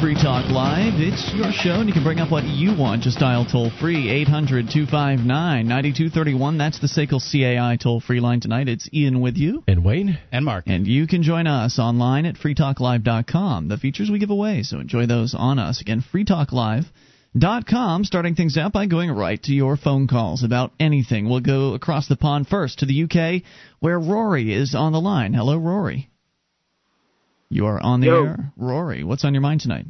Free Talk Live. It's your show, and you can bring up what you want. Just dial toll free 800 259 9231. That's the SACL CAI toll free line tonight. It's Ian with you. And Wayne. And Mark. And you can join us online at freetalklive.com. The features we give away, so enjoy those on us. Again, freetalklive.com, starting things out by going right to your phone calls about anything. We'll go across the pond first to the UK, where Rory is on the line. Hello, Rory. You are on the Yo. air. Rory, what's on your mind tonight?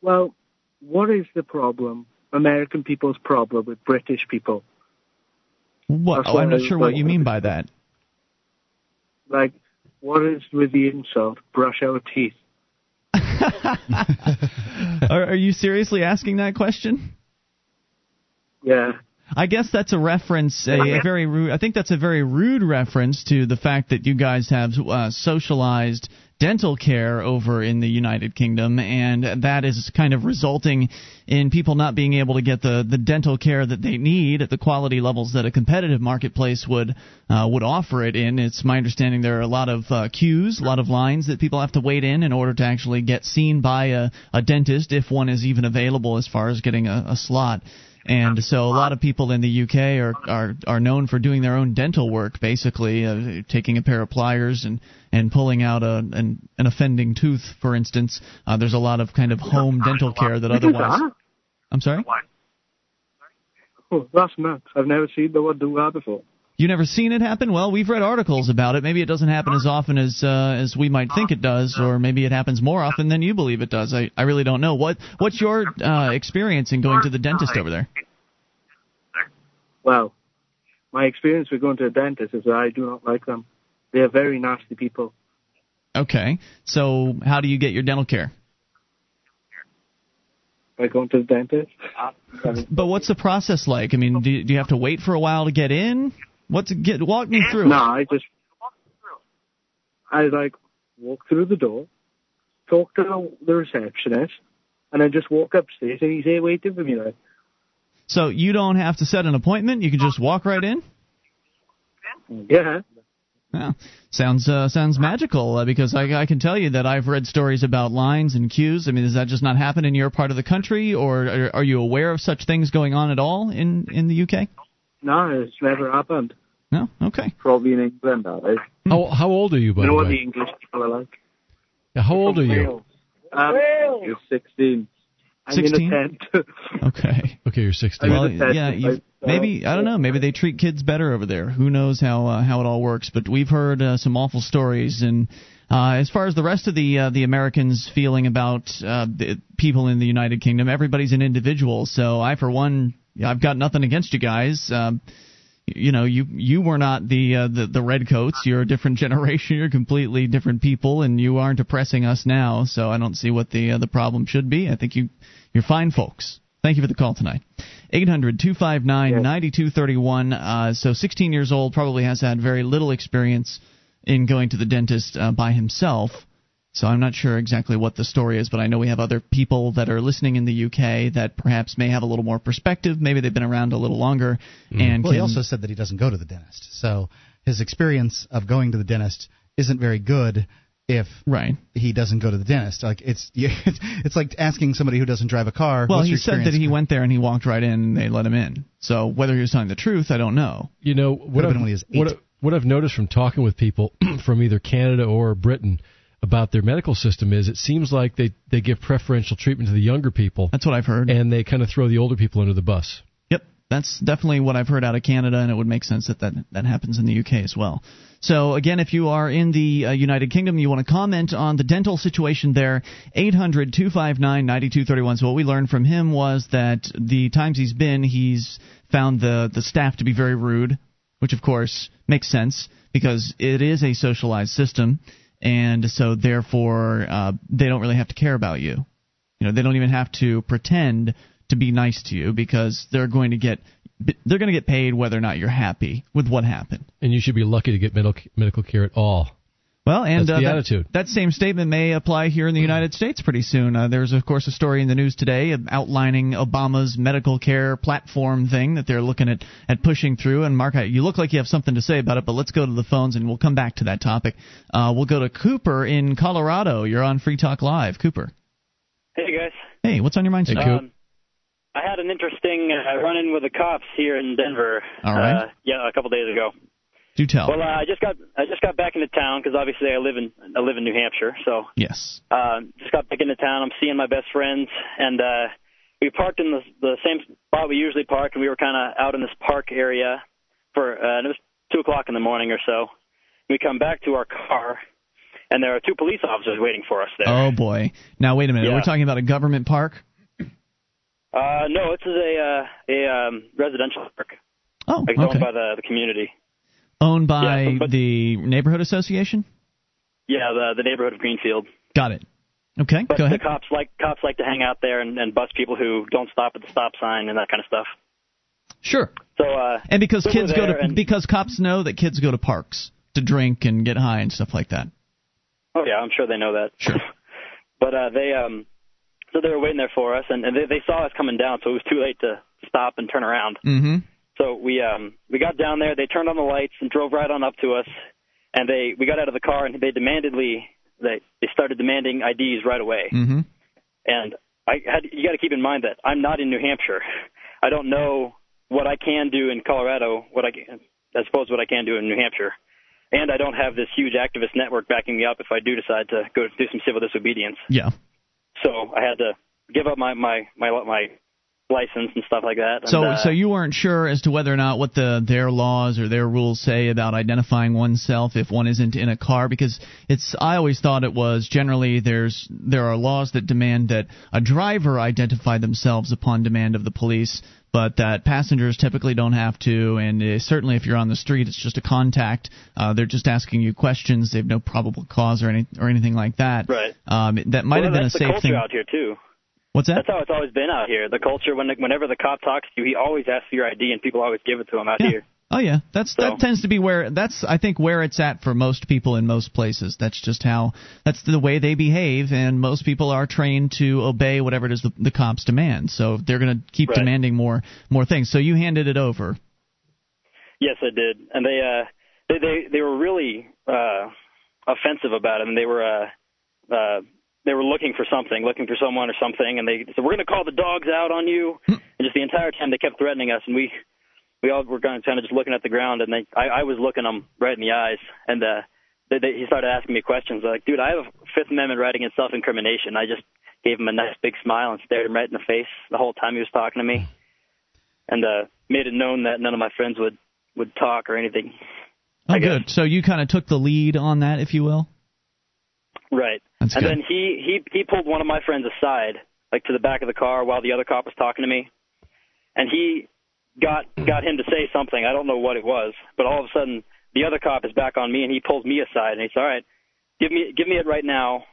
Well, what is the problem, American people's problem with British people? What? Oh, I'm not sure what you mean by that. Like, what is with the insult, brush our teeth? are, are you seriously asking that question? Yeah. I guess that's a reference, a, a very rude. I think that's a very rude reference to the fact that you guys have uh, socialized dental care over in the United Kingdom, and that is kind of resulting in people not being able to get the, the dental care that they need at the quality levels that a competitive marketplace would uh, would offer it in. It's my understanding there are a lot of uh, queues, a lot of lines that people have to wait in in order to actually get seen by a, a dentist, if one is even available as far as getting a, a slot. And so a lot of people in the UK are are are known for doing their own dental work, basically uh, taking a pair of pliers and and pulling out a an, an offending tooth, for instance. Uh, there's a lot of kind of home dental care that otherwise. I'm sorry. Oh, that's nuts. I've never seen no one do that before. You never seen it happen? Well, we've read articles about it. Maybe it doesn't happen as often as uh, as we might think it does, or maybe it happens more often than you believe it does. I I really don't know. What what's your uh, experience in going to the dentist over there? Well, my experience with going to a dentist is that I do not like them. They are very nasty people. Okay, so how do you get your dental care? By going to the dentist. But what's the process like? I mean, do you, do you have to wait for a while to get in? What's it get? Walk me through. No, I just, I like walk through the door, talk to the, the receptionist, and then just walk upstairs and he's there waiting for me. Like, So you don't have to set an appointment. You can just walk right in. yeah, Yeah, sounds uh, sounds magical uh, because I, I can tell you that I've read stories about lines and queues. I mean, does that just not happen in your part of the country, or are, are you aware of such things going on at all in in the UK? No, it's never happened. No. Okay. Probably in England, that is. How how old are you, by You know the what the? English people are like? Yeah, How old are you? Um, you're 16. I'm in 16? a tent. Okay. Okay, you're 16. Well, in a tent. yeah, you, maybe I don't know. Maybe they treat kids better over there. Who knows how uh, how it all works? But we've heard uh, some awful stories, and uh, as far as the rest of the uh, the Americans feeling about uh, the people in the United Kingdom, everybody's an individual. So I, for one, I've got nothing against you guys. Um, you know, you you were not the uh, the the redcoats. You're a different generation. You're completely different people, and you aren't oppressing us now. So I don't see what the uh, the problem should be. I think you you're fine, folks. Thank you for the call tonight. 800 259 9231. Uh, So 16 years old, probably has had very little experience in going to the dentist uh, by himself. So I'm not sure exactly what the story is, but I know we have other people that are listening in the UK that perhaps may have a little more perspective. Maybe they've been around a little longer mm-hmm. and Well, he also said that he doesn't go to the dentist. So his experience of going to the dentist isn't very good if right. he doesn't go to the dentist. Like it's it's like asking somebody who doesn't drive a car. Well, "What's he your said that he went there and he walked right in and they let him in. So whether he was telling the truth, I don't know. You know what I've, when he was what, eight. I- what I've noticed from talking with people from either Canada or Britain about their medical system is it seems like they they give preferential treatment to the younger people That's what I've heard. and they kind of throw the older people under the bus. Yep, that's definitely what I've heard out of Canada, and it would make sense that that, that happens in the UK as well. So again, if you are in the uh, United Kingdom, you want to comment on the dental situation there, 800-259-9231. So what we learned from him was that the times he's been, he's found the the staff to be very rude, which of course makes sense because it is a socialized system, and so therefore uh, they don't really have to care about you. You know, they don't even have to pretend to be nice to you because they're going to get they're going to get paid whether or not you're happy with what happened. And you should be lucky to get medical medical care at all. Well, and That's the uh, that, attitude. that same statement may apply here in the United States pretty soon. Uh, there's of course a story in the news today outlining Obama's medical care platform thing that they're looking at at pushing through. And Mark, you look like you have something to say about it, but let's go to the phones and we'll come back to that topic. Uh, we'll go to Cooper in Colorado. You're on Free Talk Live, Cooper. Hey guys. Hey, what's on your mind? Hey, today? Coop. Um, I had an interesting uh, run-in with the cops here in Denver. All right. Uh, yeah, a couple days ago. Do tell. Well, uh, I just got I just got back into town because obviously I live in I live in New Hampshire, so yes. uh, just got back into town. I'm seeing my best friends, and uh, we parked in the the same spot we usually park, and we were kind of out in this park area for uh, and it was two o'clock in the morning or so. We come back to our car, and there are two police officers waiting for us there. Oh boy. Now wait a minute. Yeah. We're talking about a government park. Uh, no, this is a uh, a um, residential park, Oh, like okay. owned by the the community. Owned by Yeah, but- the neighborhood association. Yeah, the the neighborhood of Greenfield. Got it. Okay, But go the cops like cops like to hang out there and, and bust people who don't stop at the stop sign and that kind of stuff. Sure. So uh, And because kids go to and- because cops know that kids go to parks to drink and get high and stuff like that. oh yeah, I'm sure they know that. Sure. but uh, they um, so they were waiting there for us, and, and they, they saw us coming down, so it was too late to stop and turn around. Mm-hmm. So we um we got down there, they turned on the lights and drove right on up to us, and they we got out of the car and they demandedly they they started demanding IDs right away. Mm-hmm. And I had you got to keep in mind that I'm not in New Hampshire. I don't know what I can do in Colorado, what I can, I suppose what I can do in New Hampshire. And I don't have this huge activist network backing me up if I do decide to go do some civil disobedience. Yeah. So I had to give up my my my my license and stuff like that. And, So uh, so you weren't sure as to whether or not what the their laws or their rules say about identifying oneself if one isn't in a car because it's I always thought it was generally there's there are laws that demand that a driver identify themselves upon demand of the police but that passengers typically don't have to and uh, certainly if you're on the street it's just a contact uh, they're just asking you questions they have no probable cause or any or anything like that Right. um, that might well, have been a that's the safe culture thing out here too. What's that That's how it's always been out here. The culture when whenever the cop talks to you, he always asks for your ID, and people always give it to him out Yeah. here. Oh yeah, that's So- that tends to be where that's I think where it's at for most people in most places. That's just how that's the way they behave, and most people are trained to obey whatever it is the, the cops demand. So they're going to keep Right. demanding more more things. So you handed it over. Yes, I did, and they uh they they they were really uh offensive about it, and they were uh uh they were looking for something, looking for someone or something, and they said we're going to call the dogs out on you, and just the entire time they kept threatening us, and we we all were kind of kind of just looking at the ground, and they I, I was looking them right in the eyes, and uh they, they, he started asking me questions like, dude, I have a Fifth Amendment right against self-incrimination. I just gave him a nice big smile and stared him right in the face the whole time he was talking to me, and uh made it known that none of my friends would would talk or anything. Oh, good. So you kind of took the lead on that, if you will. Right. That's and good. then he he he pulled one of my friends aside, like to the back of the car while the other cop was talking to me, and he got hmm. got him to say something. I don't know what it was, but all of a sudden the other cop is back on me, and he pulls me aside, and he says, "All right, give me give me it right now,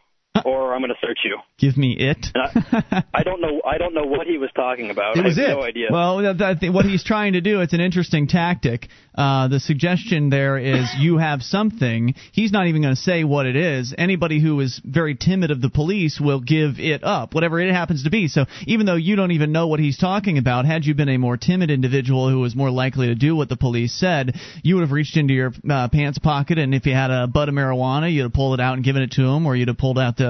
or I'm going to search you." Give me it. And I don't know I don't know what he was talking about. It was I have it. no idea. Well, that, that, what he's trying to do, it's an interesting tactic. Uh, the suggestion there is you have something. He's not even going to say what it is. Anybody who is very timid of the police will give it up, whatever it happens to be. So even though you don't even know what he's talking about, had you been a more timid individual who was more likely to do what the police said, you would have reached into your uh, pants pocket, and if you had a butt of marijuana, you'd have pulled it out and given it to him, or you'd have pulled out the,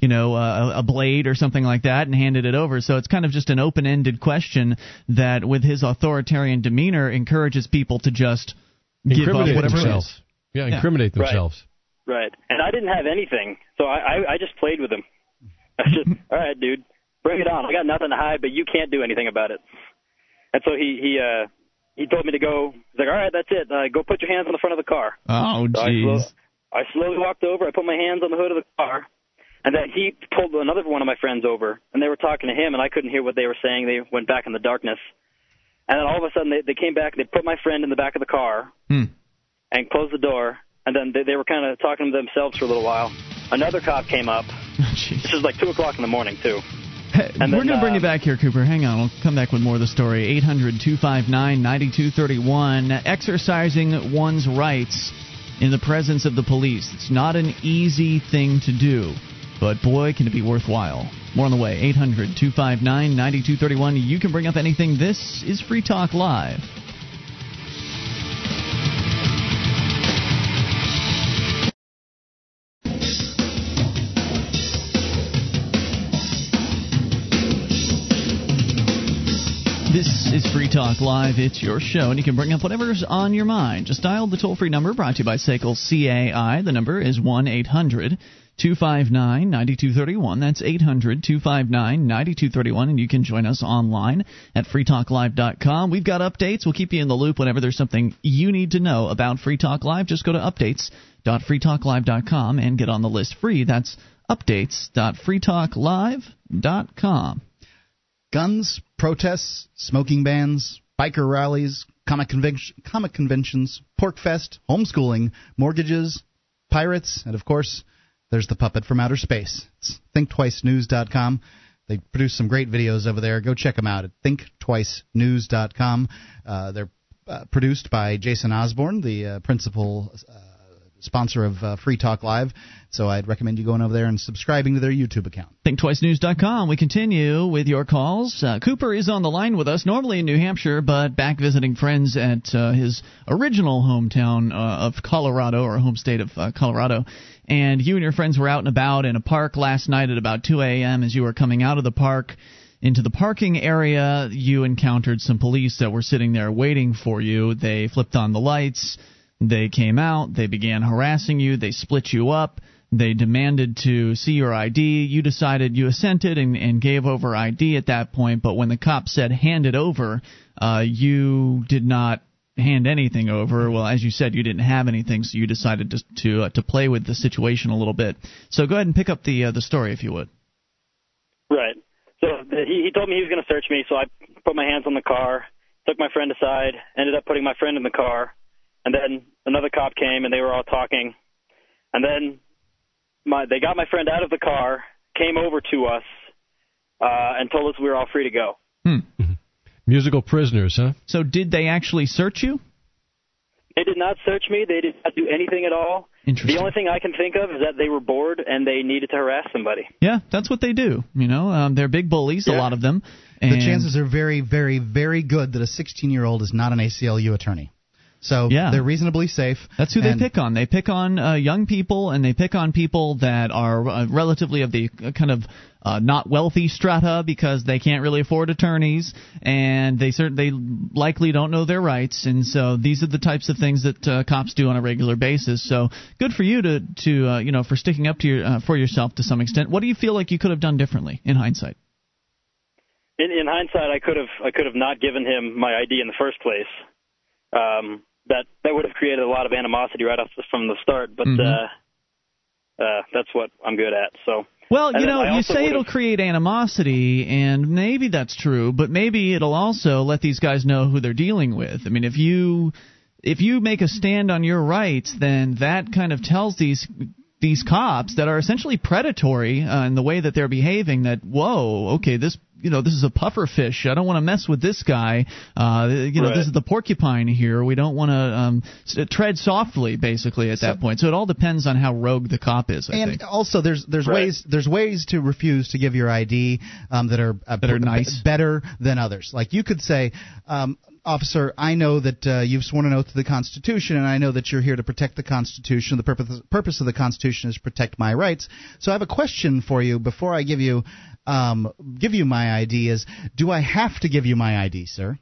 you know, uh, a blade or something like that and handed it over. So it's kind of just an open-ended question that, with his authoritarian demeanor, encourages people to just give up Incriminate whatever themselves. is. Yeah, Yeah. incriminate Right. themselves. Right. And I didn't have anything, so I I, I just played with him. I just, all right, dude, bring it on. I got nothing to hide, but you can't do anything about it. And so he he uh he told me to go. He's like, all right, that's it. Uh, go put your hands on the front of the car. Oh, So I, slow, jeez. I slowly walked over. I put my hands on the hood of the car, and then he pulled another one of my friends over, and they were talking to him, and I couldn't hear what they were saying. They went back in the darkness, and then all of a sudden they, they came back. And they put my friend in the back of the car Hmm. and closed the door, and then they, they were kind of talking to themselves for a little while. Another cop came up. This is like two o'clock in the morning too. Hey, And We're going to bring uh, you back here, Cooper. Hang on. We'll come back with more of the story. 800 259 9231. Exercising one's rights in the presence of the police. It's not an easy thing to do, but boy, can it be worthwhile. More on the way. 800 259 9231. You can bring up anything. This is Free Talk Live. This is Free Talk Live. It's your show, and you can bring up whatever's on your mind. Just dial the toll free number brought to you by SACL CAI. The number is 1 800 259 9231. That's 800 259 9231. And you can join us online at freetalklive.com. We've got updates. We'll keep you in the loop whenever there's something you need to know about Free Talk Live. Just go to updates.freetalklive.com and get on the list free. That's updates.freetalklive.com. Guns, protests, smoking bans, biker rallies, comic, convention, comic conventions, PorcFest, homeschooling, mortgages, pirates, and of course, there's the puppet from outer space. It's thinktwicenews.com. They produce some great videos over there. Go check them out at thinktwicenews.com. Uh, they're uh, produced by Jason Osborne, the uh, principal uh, sponsor of uh, Free Talk Live. So I'd recommend you going over there and subscribing to their YouTube account. ThinkTwiceNews.com. We continue with your calls. Uh, Cooper is on the line with us, normally in New Hampshire, but back visiting friends at uh, his original hometown uh, of Colorado, or home state of uh, Colorado. And you and your friends were out and about in a park last night at about 2 a.m. as you were coming out of the park into the parking area, you encountered some police that were sitting there waiting for you. They flipped on the lights. They came out. They began harassing you. They split you up. They demanded to see your ID. You decided you assented and, and gave over ID at that point. But when the cop said hand it over, uh, you did not hand anything over. Well, as you said, you didn't have anything, so you decided to to, uh, to play with the situation a little bit. So go ahead and pick up the uh, the story if you would. Right. So he, he told me he was going to search me, so I put my hands on the car, took my friend aside, ended up putting my friend in the car, and then another cop came and they were all talking, and then my they got my friend out of the car, came over to us, uh, and told us we were all free to go. Hmm. Musical prisoners, huh? So did they actually search you? They did not search me. They did not do anything at all. Interesting. The only thing I can think of is that they were bored and they needed to harass somebody. Yeah, that's what they do. You know, um, they're big bullies, a lot of them. The chances are very, very, very good that a 16 year old is not an ACLU attorney. So Yeah. they're reasonably safe. That's who and they pick on. They pick on uh, young people, and they pick on people that are uh, relatively of the uh, kind of uh, not wealthy strata because they can't really afford attorneys, and they certainly likely don't know their rights. And so these are the types of things that uh, cops do on a regular basis. So good for you to to uh, you know for sticking up to your uh, for yourself to some extent. What do you feel like you could have done differently in hindsight? In, in hindsight, I could have I could have not given him my ID in the first place. Um, that that would have created a lot of animosity right off from the start. But Mhm. uh, uh, that's what I'm good at. So Well, And you know, you say it'll create animosity, and maybe that's true, but maybe it'll also let these guys know who they're dealing with. I mean, if you if you make a stand on your rights, then that kind of tells these these cops that are essentially predatory uh, in the way that they're behaving that whoa, okay, this you know this is a puffer fish. I don't want to mess with this guy. Uh, you know, Right. this is the porcupine here. We don't want to um, tread softly, basically, at that point. So it all depends on how rogue the cop is. I and think. also there's there's Right. ways there's ways to refuse to give your ID um, that are uh, That are b- nice. better than others. Like you could say, um, officer, I know that uh, you've sworn an oath to the Constitution, and I know that you're here to protect the Constitution. The purpose purpose of the Constitution is to protect my rights. So I have a question for you before I give you um, give you my ID. Is do I have to give you my ID, sir?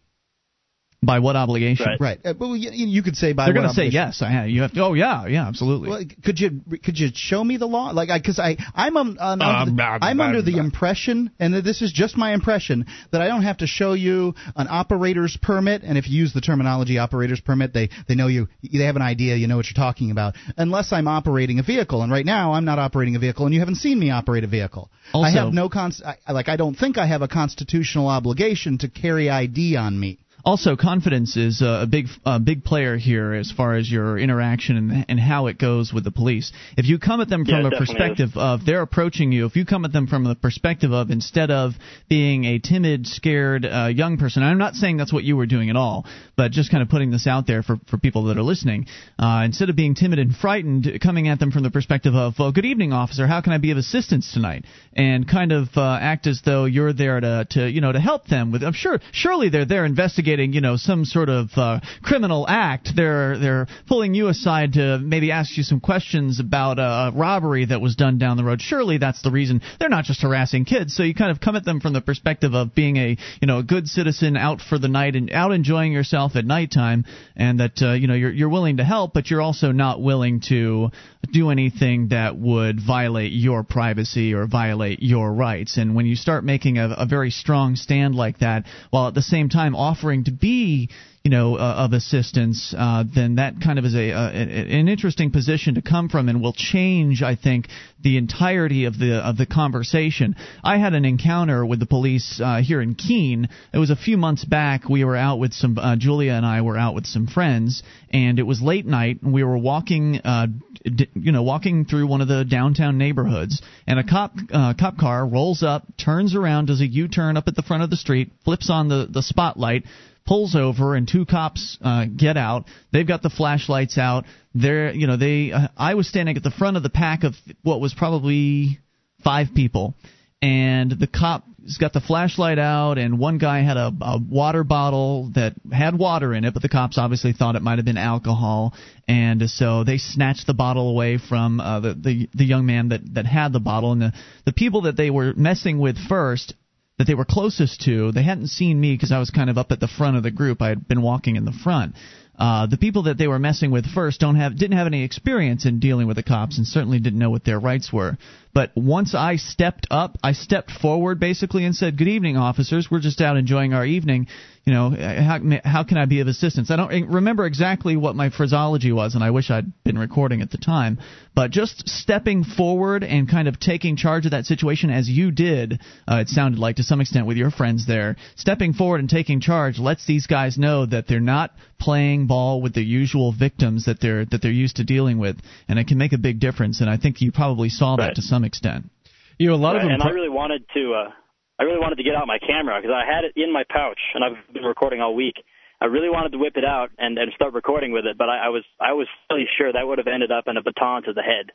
By what obligation? Right. Right. Uh, well, you, you could say by They're what going to say obligation? yes. I have. You have to. Oh yeah, yeah, absolutely. Well, could you could you show me the law? Like, because I, I'm um, um, under, the, blah, blah, I'm under the blah. impression, and this is just my impression, that I don't have to show you an operator's permit. And if you use the terminology operator's permit, they they know you, they have an idea, you know what you're talking about. Unless I'm operating a vehicle, and right now I'm not operating a vehicle, and you haven't seen me operate a vehicle. Also, I have no const, I, like I don't think I have a constitutional obligation to carry ID on me. Also, confidence is a big a big player here as far as your interaction and, and how it goes with the police. If you come at them from it a perspective of they're approaching you, if you come at them from the perspective of instead of being a timid, scared uh, young person, I'm not saying that's what you were doing at all, but just kind of putting this out there for, for people that are listening. Uh, instead of being timid and frightened, coming at them from the perspective of, well, good evening, officer, how can I be of assistance tonight? And kind of uh, act as though you're there to, to you know to help them with. I'm sure surely they're there investigating investigating, you know, some sort of uh, criminal act. They're they're pulling you aside to maybe ask you some questions about a robbery that was done down the road. Surely that's the reason. They're not just harassing kids. So you kind of come at them from the perspective of being a you know a good citizen out for the night and out enjoying yourself at nighttime, and that uh, you know you're you're willing to help, but you're also not willing to do anything that would violate your privacy or violate your rights. And when you start making a, a very strong stand like that, while at the same time offering to be you know, uh, of assistance, uh, then that kind of is a, uh, an interesting position to come from, and will change, I think, the entirety of the of the conversation. I had an encounter with the police uh, here in Keene. It was a few months back. We were out with some uh, Julia and I were out with some friends, and it was late night, and we were walking, uh, d- you know, walking through one of the downtown neighborhoods, and a cop cop car rolls up, turns around, does a U-turn up at the front of the street, flips on the the spotlight pulls over and two cops uh, get out. They've got the flashlights out. They're, you know, they. Uh, I was standing at the front of the pack of what was probably five people, and the cop's got the flashlight out, and one guy had a, a water bottle that had water in it, but the cops obviously thought it might have been alcohol, and so they snatched the bottle away from uh, the, the the young man that that had the bottle, and the the people that they were messing with first that they were closest to, they hadn't seen me because I was kind of up at the front of the group. I had been walking in the front. Uh, the people that they were messing with first don't have didn't have any experience in dealing with the cops and certainly didn't know what their rights were. But once I stepped up, I stepped forward basically and said, "Good evening, officers. We're just out enjoying our evening you know, how, how can I be of assistance? I don't remember exactly what my phraseology was, and I wish I'd been recording at the time. But just stepping forward and kind of taking charge of that situation as you did, uh, it sounded like to some extent with your friends there, stepping forward and taking charge lets these guys know that they're not playing ball with the usual victims that they're that they're used to dealing with, and it can make a big difference. And I think you probably saw right. that to some extent. You know, a lot right. of them. And I really wanted to. Uh I really wanted to get out my camera because I had it in my pouch and I've been recording all week. I really wanted to whip it out and, and start recording with it, but I, I was I was really sure that would have ended up in a baton to the head.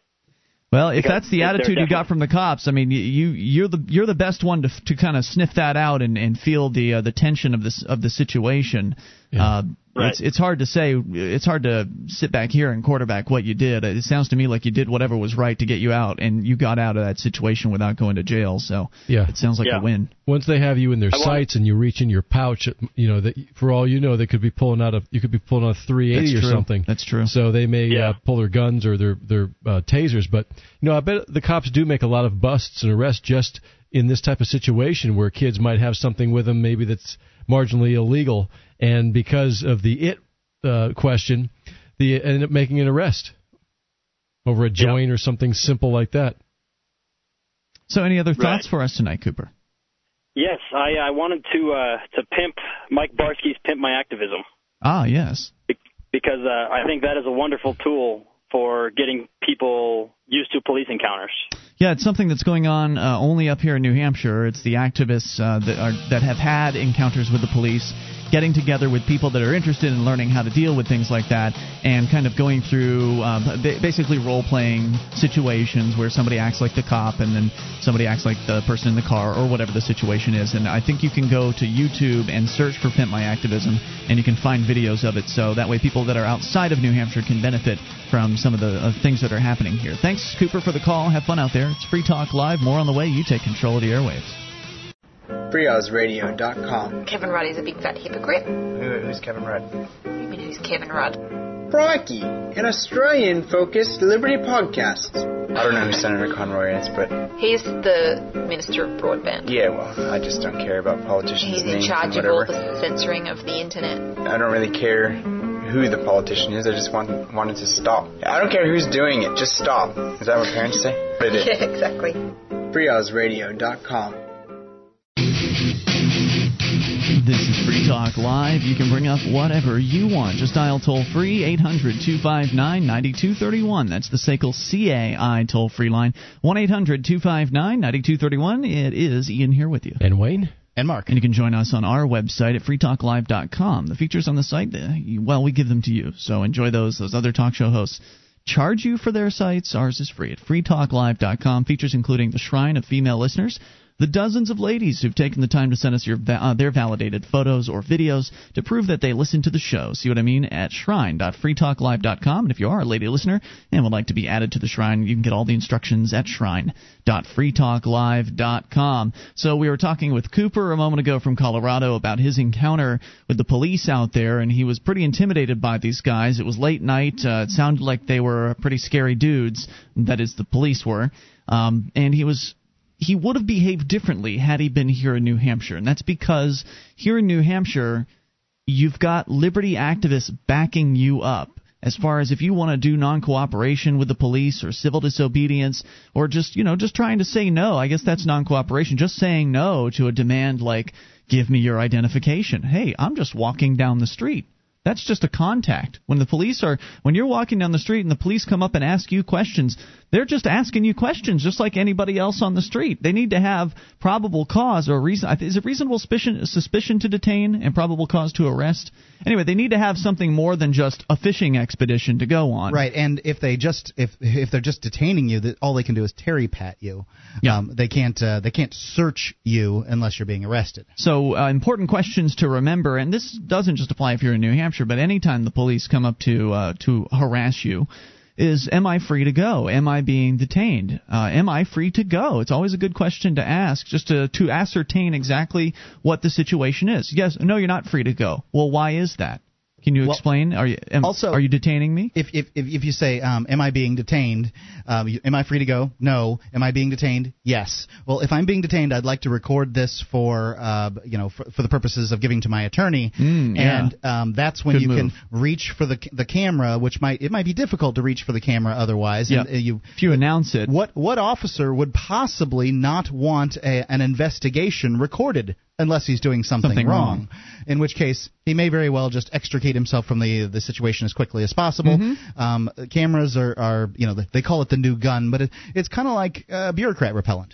Well, if that's the attitude you got from the cops, I mean, you you're the you're the best one to to kind of sniff that out and and feel the uh, the tension of this of the situation. Yeah. Uh, Right. It's it's hard to say. It's hard to sit back here and quarterback what you did. It sounds to me like you did whatever was right to get you out, and you got out of that situation without going to jail. So yeah, it sounds like yeah. a win. Once they have you in their sights and you reach in your pouch, you know that for all you know they could be pulling out a you could be pulling out a 380 That's or true. something. That's true. So they may yeah. uh, pull their guns or their their uh, tasers, but you know I bet the cops do make a lot of busts and arrests just in this type of situation where kids might have something with them maybe that's marginally illegal and because of the it uh, question, they ended up making an arrest over a joint yep. or something simple like that. So, any other thoughts right. for us tonight, Cooper? Yes, I, I wanted to uh, to pimp Mike Barsky's "Pimp My Activism." Ah, yes. Because uh, I think that is a wonderful tool for getting people used to police encounters. Yeah, it's something that's going on uh, only up here in New Hampshire. It's the activists uh, that are that have had encounters with the police getting together with people that are interested in learning how to deal with things like that and kind of going through um, basically role playing situations where somebody acts like the cop and then somebody acts like the person in the car or whatever the situation is. And I think you can go to YouTube and search for Pimp My Activism and you can find videos of it so that way people that are outside of New Hampshire can benefit from some of the uh, things that are happening here. Thanks, Cooper, for the call. Have fun out there. It's Free Talk Live. More on the way. You take control of the airwaves FreeOzRadio.com. Kevin Rudd is a big fat hypocrite. Who, who's Kevin Rudd? You mean who's Kevin Rudd? Crikey, an Australian-focused Liberty podcast. I don't know who Senator Conroy is, but he's the Minister of Broadband. Yeah, well, I just don't care about politicians' He's in charge of all the censoring of the internet. I don't really care who the politician is. I just want wanted to stop. I don't care who's doing it. Just stop. Is that what parents say? yeah, exactly. FreeOzRadio.com. This is Free Talk Live. You can bring up whatever you want. Just dial toll free 800 259 9231. That's the SACL CAI toll free line. 1 800 259 9231. It is Ian here with you. And Wayne? And Mark. And you can join us on our website at freetalklive.com. The features on the site, uh, well, we give them to you. So enjoy those. Those other talk show hosts charge you for their sites. Ours is free at freetalklive.com. Features including the Shrine of Female Listeners the dozens of ladies who've taken the time to send us your uh, their validated photos or videos to prove that they listen to the show. See what I mean? At shrine.freetalklive.com. And if you are a lady listener and would like to be added to the shrine, you can get all the instructions at shrine.freetalklive.com. So we were talking with Cooper a moment ago from Colorado about his encounter with the police out there, and he was pretty intimidated by these guys. It was late night. Uh, it sounded like they were pretty scary dudes. That is, the police were. Um, and he was he would have behaved differently had he been here in New Hampshire, and that's because here in New Hampshire, you've got liberty activists backing you up. As far as if you want to do non-cooperation with the police or civil disobedience or just you know just trying to say no, I guess that's non-cooperation. Just saying no to a demand like give me your identification. Hey, I'm just walking down the street. That's just a contact. When the police are, when you're walking down the street and the police come up and ask you questions, they're just asking you questions, just like anybody else on the street. They need to have probable cause or reason. Is it reasonable suspicion, suspicion to detain and probable cause to arrest? Anyway, they need to have something more than just a fishing expedition to go on. Right, and if they just if if they're just detaining you, that all they can do is Terry pat you. Yeah. Um, they can't uh, they can't search you unless you're being arrested. So, uh, important questions to remember, and this doesn't just apply if you're in New Hampshire, but anytime the police come up to uh, to harass you, is am I free to go? Am I being detained? Uh, am I free to go? It's always a good question to ask, just to to ascertain exactly what the situation is. Yes, no, you're not free to go. Well, why is that? Can you Well, explain? Are you am, also- are you detaining me? If if if, you say, um, "Am I being detained?" Um, you- am I free to go? No. Am I being detained? Yes. Well, if I'm being detained, I'd like to record this for uh, you know for, for the purposes of giving to my attorney. Mm, yeah. and um, that's when Good you move. can reach for the the camera, which might it might be difficult to reach for the camera otherwise. And, Yeah. uh, you If you announce it, What what officer would possibly not want a, an investigation recorded unless he's doing something, Something wrong. In which case, he may very well just extricate himself from the the situation as quickly as possible. Mm-hmm. Um, cameras are, are you know they call it the new gun, but it, it's kind of like uh, bureaucrat repellent.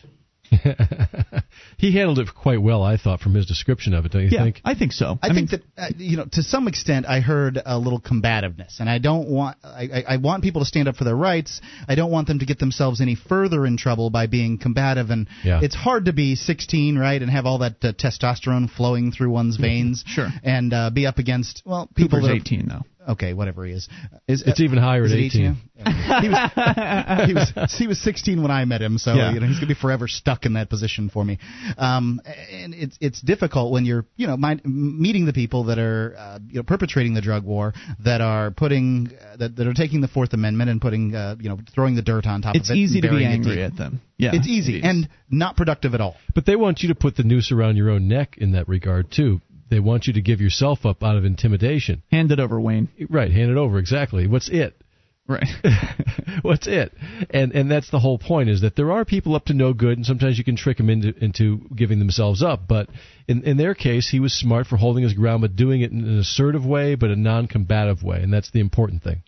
he handled it quite well, I thought, from his description of it. Don't you yeah, think? I think so. I, mean, think that uh, you know to some extent I heard a little combativeness, and I don't want I, I, I want people to stand up for their rights. I don't want them to get themselves any further in trouble by being combative. And Yeah. it's hard to be 16, right, and have all that uh, testosterone flowing through one's veins, Sure. and uh, be up against well people Cooper's that are- 18 though. Okay, whatever he is. Is It's even higher is at it 18. Yeah. he, was, he was he was 16 when I met him, so Yeah. you know he's gonna be forever stuck in that position for me. Um, and it's it's difficult when you're you know mind, meeting the people that are uh, you know perpetrating the drug war, that are putting uh, that, that are taking the Fourth Amendment and putting uh, you know throwing the dirt on top It's of it. easy to be angry at them. Yeah, It's easy it is. and not productive at all. But they want you to put the noose around your own neck in that regard too. They want you to give yourself up out of intimidation. hand it over, Wayne. Right, hand it over exactly. What's it? Right. What's it? And and that's the whole point is that there are people up to no good, and sometimes you can trick them into into giving themselves up. But in in their case, he was smart for holding his ground, but doing it in an assertive way, but a non-combative way, and that's the important thing.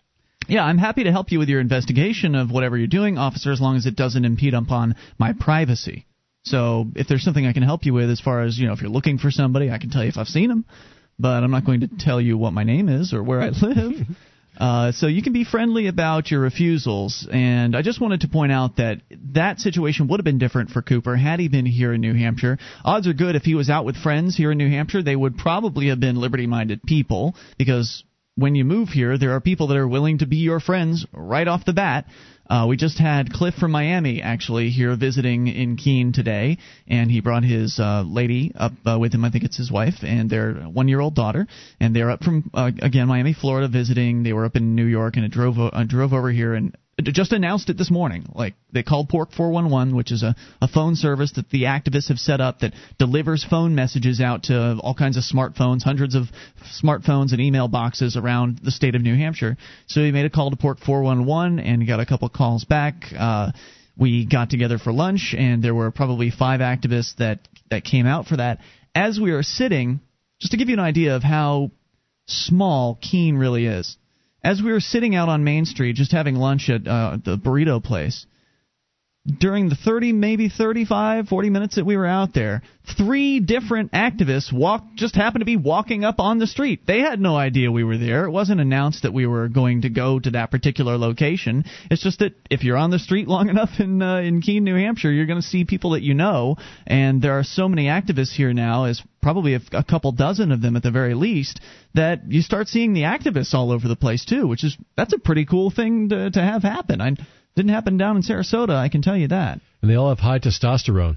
Yeah, I'm happy to help you with your investigation of whatever you're doing, officer, as long as it doesn't impede upon my privacy. So if there's something I can help you with, as far as you know, if you're looking for somebody, I can tell you if I've seen them, but I'm not going to tell you what my name is or where I live. Uh, so you can be friendly about your refusals, and I just wanted to point out that that situation would have been different for Cooper had he been here in New Hampshire. Odds are good if he was out with friends here in New Hampshire, they would probably have been liberty-minded people because when you move here, there are people that are willing to be your friends right off the bat. Uh, we just had Cliff from Miami actually here visiting in Keene today, and he brought his uh, lady up uh, with him. I think it's his wife and their one-year-old daughter, and they're up from uh, again Miami, Florida, visiting. They were up in New York, and it drove uh, drove over here and just announced it this morning. Like they called Porc 411, which is a, a phone service that the activists have set up that delivers phone messages out to all kinds of smartphones, hundreds of smartphones and email boxes around the state of New Hampshire. So he made a call to Porc 411 and got a couple calls back. Uh, we got together for lunch, and there were probably five activists that that came out for that. As we were sitting, just to give you an idea of how small Keene really is as we were sitting out on Main Street just having lunch at uh, the burrito place, during the 30 maybe 35 40 minutes that we were out there three different activists walked just happened to be walking up on the street. They had no idea we were there. It wasn't announced that we were going to go to that particular location. It's just that if you're on the street long enough in uh, in Keene New Hampshire you're going to see people that you know. And there are so many activists here now as probably a, a couple dozen of them at the very least that you start seeing the activists all over the place too which is that's a pretty cool thing to to have happen. I didn't happen down in Sarasota, I can tell you that. And they all have high testosterone.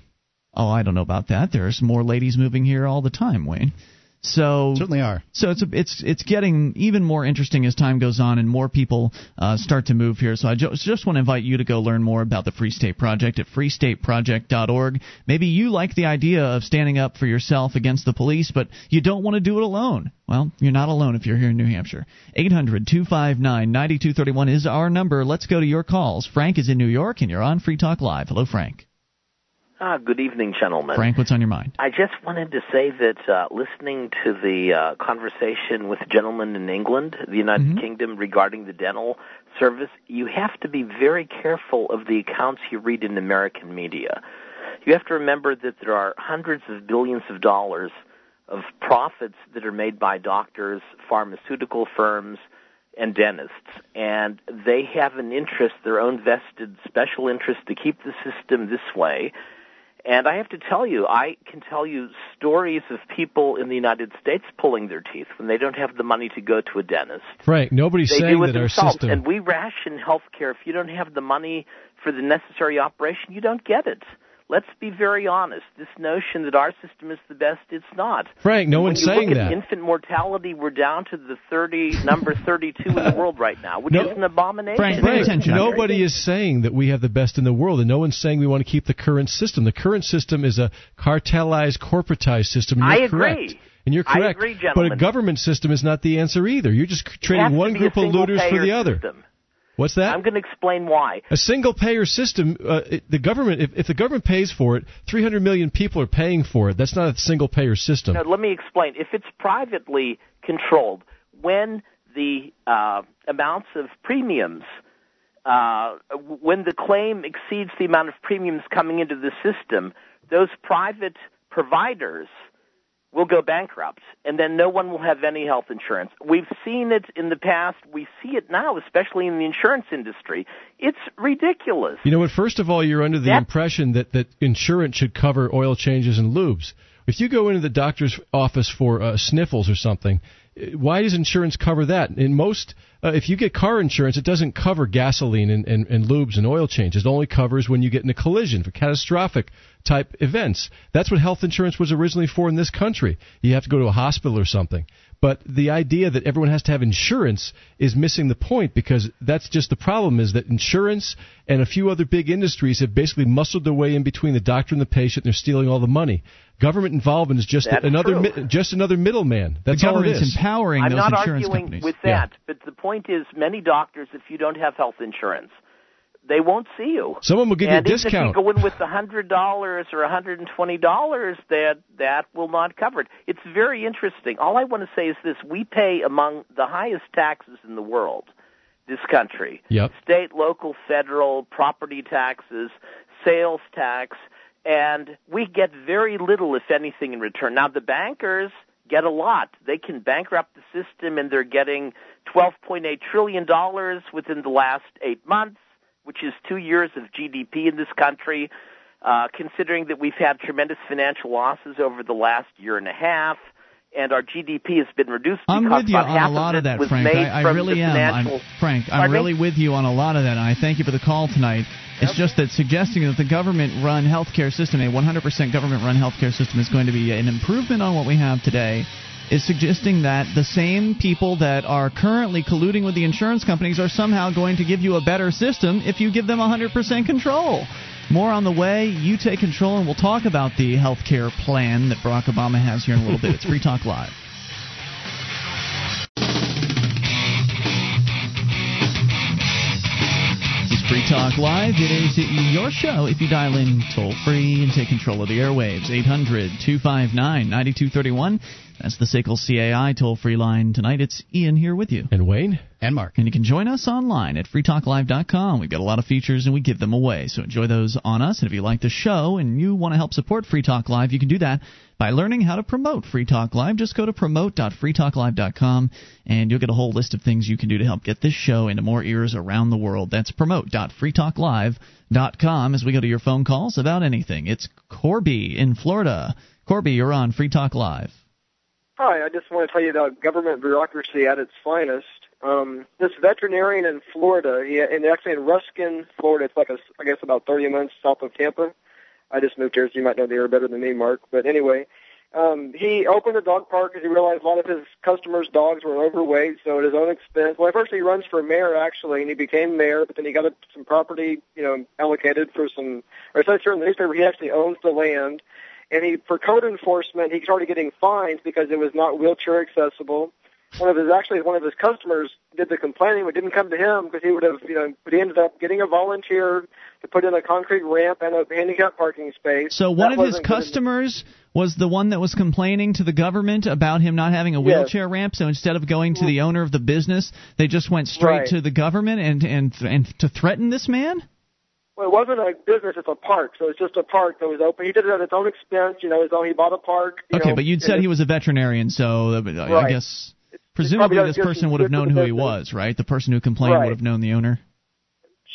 Oh, I don't know about that. There's more ladies moving here all the time, Wayne. So certainly are. So it's it's it's getting even more interesting as time goes on and more people uh, start to move here. So I just, just want to invite you to go learn more about the Free State Project at freestateproject.org. Maybe you like the idea of standing up for yourself against the police, but you don't want to do it alone. Well, you're not alone if you're here in New Hampshire. 800 259 9231 is our number. Let's go to your calls. Frank is in New York and you're on Free Talk Live. Hello, Frank. Ah, good evening, gentlemen. Frank, what's on your mind? I just wanted to say that uh, listening to the uh, conversation with the gentleman in England, the United Mm-hmm. Kingdom, regarding the dental service, you have to be very careful of the accounts you read in American media. You have to remember that there are hundreds of billions of dollars of profits that are made by doctors, pharmaceutical firms, and dentists. And they have an interest, their own vested special interest, to keep the system this way. And I have to tell you, I can tell you stories of people in the United States pulling their teeth when they don't have the money to go to a dentist. Frank, nobody's they saying do it that our system. And we ration health care. If you don't have the money for the necessary operation, you don't get it. Let's be very honest. This notion that our system is the best, it's not. Frank, no when one's you saying look at that. infant mortality, we're down to the 30 number 32 in the world right now, which No. is an abomination. Frank, Frank, attention. nobody is saying that we have the best in the world, and no one's saying we want to keep the current system. The current system is a cartelized, corporatized system. And I you're agree. correct. And you're I correct. agree, but a government system is not the answer either. You're just trading one group of looters for single-payer the other. What's that? I'm going to explain why. A single payer system, uh, it, the government, if, if the government pays for it, 300 million people are paying for it. That's not a single payer system. No, let me explain. If it's privately controlled, when the uh, amounts of premiums, uh, when the claim exceeds the amount of premiums coming into the system, those private providers will go bankrupt, and then no one will have any health insurance. We've seen it in the past. We see it now, especially in the insurance industry. It's ridiculous. You know what? First of all, you're under the impression that, that insurance should cover oil changes and lubes. If you go into the doctor's office for uh, sniffles or something, why does insurance cover that? In most, uh, if you get car insurance, it doesn't cover gasoline and, and, and lubes and oil changes. It only covers when you get in a collision for catastrophic type events. That's what health insurance was originally for in this country. You have to go to a hospital or something. But the idea that everyone has to have insurance is missing the point because that's just the problem is that insurance and a few other big industries have basically muscled their way in between the doctor and the patient and they're stealing all the money. Government involvement is just That's another mi- just another middleman. That's the all it government's is. empowering I'm those not insurance arguing companies. with Yeah. that, but the point is, many doctors, if you don't have health insurance, they won't see you. Someone will give and you a even discount. if you go in with a hundred dollars or a hundred and twenty dollars, that that will not cover it. It's very interesting. All I want to say is this: we pay among the highest taxes in the world. This country, Yep. state, local, federal, property taxes, sales tax, and we get very little, if anything, in return. Now the bankers get a lot. They can bankrupt the system, and they're getting twelve point eight trillion dollars within the last eight months which is two years of GDP in this country, uh, considering that we've had tremendous financial losses over the last year and a half, and our GDP has been reduced I'm with you on a lot of that, Frank. made I, I from really am. financial. I'm, Frank, I'm really with you on a lot of that, and I thank you for the call tonight. It's just that suggesting that the government-run healthcare system, a 100% government-run healthcare system, is going to be an improvement on what we have today, is suggesting that the same people that are currently colluding with the insurance companies are somehow going to give you a better system if you give them 100% control. More on the way. You take control, and we'll talk about the healthcare plan that Barack Obama has here in a little bit. It's Free Talk Live. Free Talk Live. It is your show if you dial in toll free and take control of the airwaves. 800 259 9231. That's the SACL CAI toll free line tonight. It's Ian here with you. And Wayne? And Mark. And you can join us online at freetalklive.com. We've got a lot of features and we give them away. So enjoy those on us. And if you like the show and you want to help support Free Talk Live, you can do that by learning how to promote Free Talk Live. Just go to promote.freetalklive.com and you'll get a whole list of things you can do to help get this show into more ears around the world. That's promote.freetalklive.com as we go to your phone calls about anything. It's Corby in Florida. Corby, you're on Free Talk Live. Hi, I just want to tell you about government bureaucracy at its finest. Um, this veterinarian in Florida, he, and actually in Ruskin, Florida, it's like a, I guess about 30 minutes south of Tampa. I just moved here, so you might know the area better than me, Mark. But anyway, um, he opened a dog park because he realized a lot of his customers' dogs were overweight, so at his own expense. Well, at first he runs for mayor actually, and he became mayor, but then he got some property, you know, allocated for some. Or it says here in the newspaper he actually owns the land and he for code enforcement he started getting fines because it was not wheelchair accessible. One of his actually one of his customers did the complaining, but didn't come to him because he would have you know. But he ended up getting a volunteer to put in a concrete ramp and a handicap parking space. So one That of his customers was the one that was complaining to the government about him not having a Yes. wheelchair ramp. So instead of going to the owner of the business, they just went straight Right. to the government and and and to threaten this man. Well, it wasn't a business; it's a park. So it's just a park that was open. He did it at his own expense. You know, his own. He bought a park. Okay, know, but you'd said he was a veterinarian, so uh, I guess presumably this person would have known who he was, right? The person who complained Right. would have known the owner.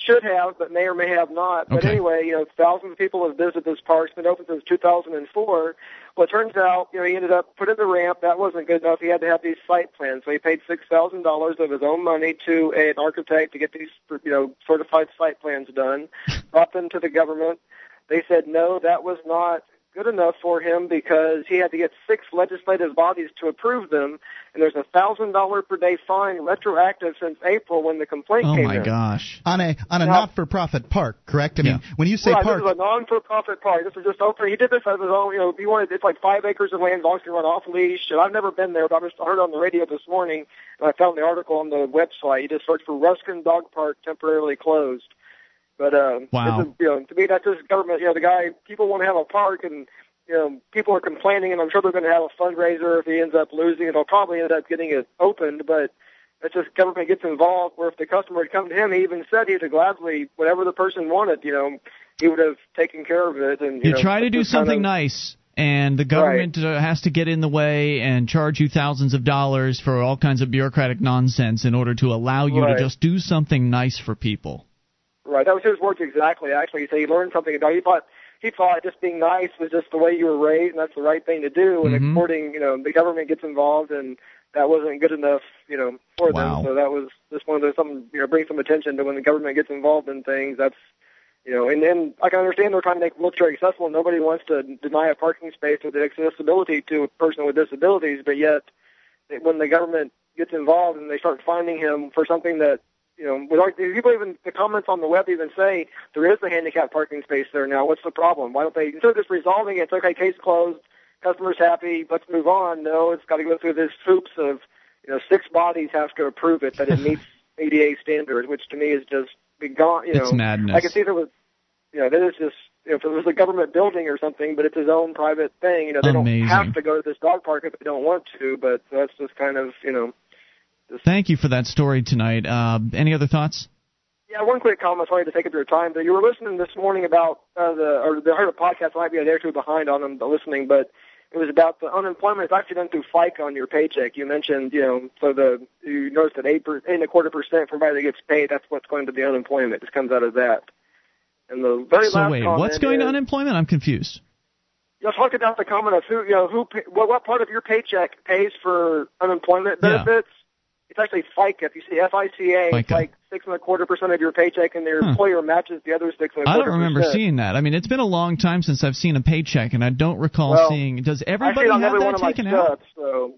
should have, but may or may have not. But Okay. anyway, you know, thousands of people have visited this park. It's been open since 2004. Well, it turns out, you know, he ended up putting the ramp. That wasn't good enough. He had to have these site plans. So he paid six thousand dollars of his own money to an architect to get these, you know, certified site plans done. Brought them to the government. They said no, that was not good enough for him because he had to get six legislative bodies to approve them, and there's a thousand dollar per day fine retroactive since April when the complaint Oh came Oh my in. gosh. On a on a Now- not-for-profit park, correct? I mean, when you say right, park, this is a non-for-profit park. This is just open. He did this as his own. You know, he wanted it's like five acres of land, dogs can run off leash. And I've never been there, but I just heard on the radio this morning, and I found the article on the website. You just search for Ruskin Dog Park temporarily closed. But um, Wow. is, you know, to me, that's just government. You know, the guy people want to have a park, and you know, people are complaining, and I'm sure they're going to have a fundraiser if he ends up losing. it. They'll probably end up getting it opened, but it's just government gets involved. Where if the customer had come to him, he even said he'd have gladly whatever the person wanted. You know, he would have taken care of it. And you, You know, try to do just kind something of- nice, and the government uh, has to get in the way and charge you thousands of dollars for all kinds of bureaucratic nonsense in order to allow you Right. to just do something nice for people. Right, that was his words exactly. Actually, he said he learned something about. He thought he thought just being nice was just the way you were raised, and that's the right thing to do. And Mhm. according, you know, the government gets involved, and that wasn't good enough, you know, for Wow. them. So that was just one of those something, you know, bring some attention to when the government gets involved in things. That's you know, and then I can understand they're trying to make wheelchair accessible. Nobody wants to deny a parking space with the accessibility to a person with disabilities, but yet when the government gets involved and they start finding him for something that you know, with our, people even the comments on the web even say there is a handicap parking space there now. What's the problem? Why don't they instead of just resolving it? It's okay, case closed, customers happy, let's move on. No, it's got to go through this hoops of you know six bodies have to approve it that it meets ADA standards, which to me is just be gone. You know, It's madness. I can see if it was, you know, that is just you know, if it was a government building or something, but it's his own private thing. You know, they Amazing. don't have to go to this dog park if they don't want to, but that's just kind of you know. Thank you for that story tonight. Uh, any other thoughts? Yeah, one quick comment. Sorry to take up your time. But you were listening this morning about uh, the, or I heard a podcast. I might be a day or two behind on them listening, but it was about the unemployment. It's actually done through FICA on your paycheck. You mentioned, you know, so the you noticed that eight per, eight and a quarter percent for everybody that gets paid. That's what's going to the unemployment. It just comes out of that. And the very So last wait, what's going is, to unemployment? I'm confused. You know, talk about the comment of who, you know, who, what, what part of your paycheck pays for unemployment Yeah. It's actually FICA. If you see FICA, it's like six and a quarter percent of your paycheck, and your Huh. Hmm. employer matches the other six and a I quarter I don't remember percent. seeing that. I mean, it's been a long time since I've seen a paycheck, and I don't recall Well, seeing. Does everybody have every that one of my taken out? stubs, so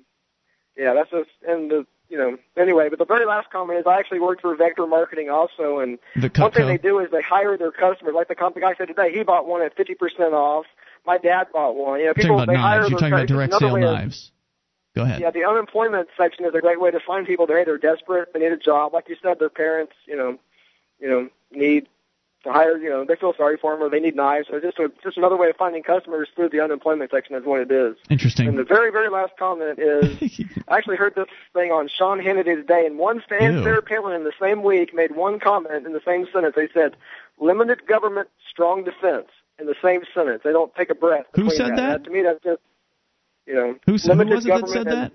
yeah, that's just and the you know anyway. But the very last comment is I actually worked for Vector Marketing also, and The one thing they do is they hire their customers. Like the company guy said today, he bought one at fifty percent off. My dad bought one. You know, You're people talking about they hire knives. You're their talking about direct sale knives. Go ahead. Yeah, the unemployment section is a great way to find people. They're they're desperate, they need a job. Like you said, their parents, you know, you know, need to hire. You know, they feel sorry for them or they need knives. So just a, just another way of finding customers through the unemployment section is what it is. Interesting. And the very very last comment is, I actually heard this thing on Sean Hannity today, and one Ew. Sarah Palin in the same week made one comment in the same sentence. They said, "Limited government, strong defense." In the same sentence, they don't take a breath. Who said that? To me, that's just you know. Who, who was it that said that?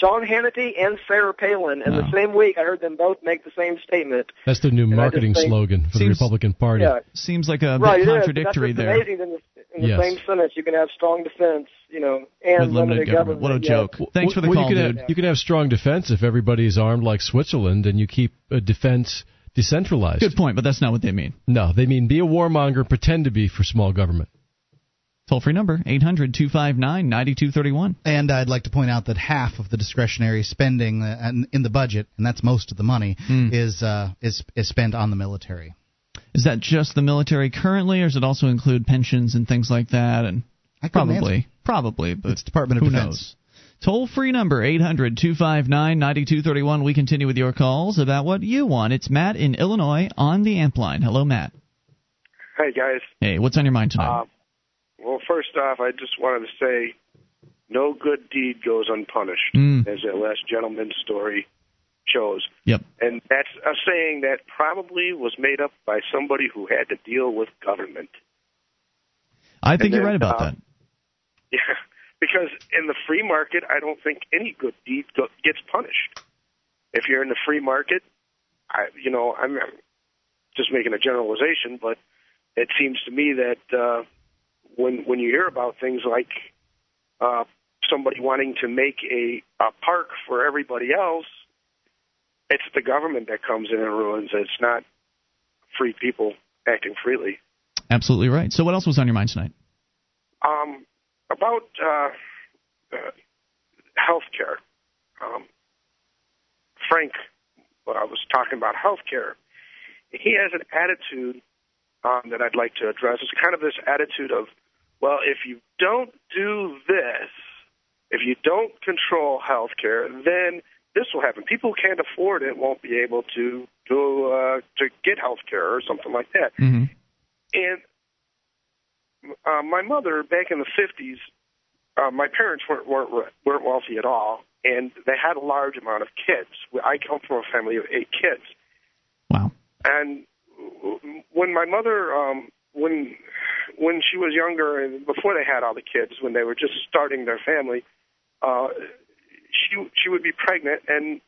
Sean Hannity and Sarah Palin in the same week. I heard them both make the same statement. That's their new I just marketing think- slogan for the Republican Party. Yeah, Seems like a right. bit it is, contradictory that's there. amazing. In the, in the Yes. same sentence, you can have strong defense, you know, and With limited government. What a yes. joke. Thanks for the well, call, you can dude. Have, you can have strong defense if everybody's armed like Switzerland and you keep uh, defense decentralized. Good point, but that's not what they mean. No, they mean be a warmonger, pretend to be for small government. Toll free number 800 259 9231. And I'd like to point out that half of the discretionary spending uh, in the budget, and that's most of the money, Hmm. is uh, is is spent on the military. Is that just the military currently, or does it also include pensions and things like that? And I probably, answer. probably, but It's Department of who Defense. knows? Toll free number 800 259 9231. We continue with your calls about what you want. It's Matt in Illinois on the amp line. Hello, Matt. Hey guys. Hey, what's on your mind tonight? Uh, well, first off, I just wanted to say, no good deed goes unpunished, Mm. as that last gentleman's story shows. Yep. And that's a saying that probably was made up by somebody who had to deal with government. I think you're right about uh, that. Yeah, because in the free market, I don't think any good deed go- gets punished. If you're in the free market, I, you know, I'm, I'm just making a generalization, but it seems to me that uh, when when you hear about things like uh, somebody wanting to make a, a park for everybody else, it's the government that comes in and ruins it. It's not free people acting freely. Absolutely right. So, what else was on your mind tonight? Um, about uh, uh, health care. Um, Frank uh, was talking about health care. He has an attitude um, that I'd like to address. It's kind of this attitude of, well, if you don't do this, if you don't control health care, then this will happen. People who can't afford it won't be able to to uh, to get health care or something like that. Mm-hmm. And uh, my mother, back in the fifties, uh, my parents weren't weren't weren't wealthy at all, and they had a large amount of kids. I come from a family of eight kids. Wow. And when my mother, um, when when she was younger and before they had all the kids, when they were just starting their family, uh, she she would be pregnant and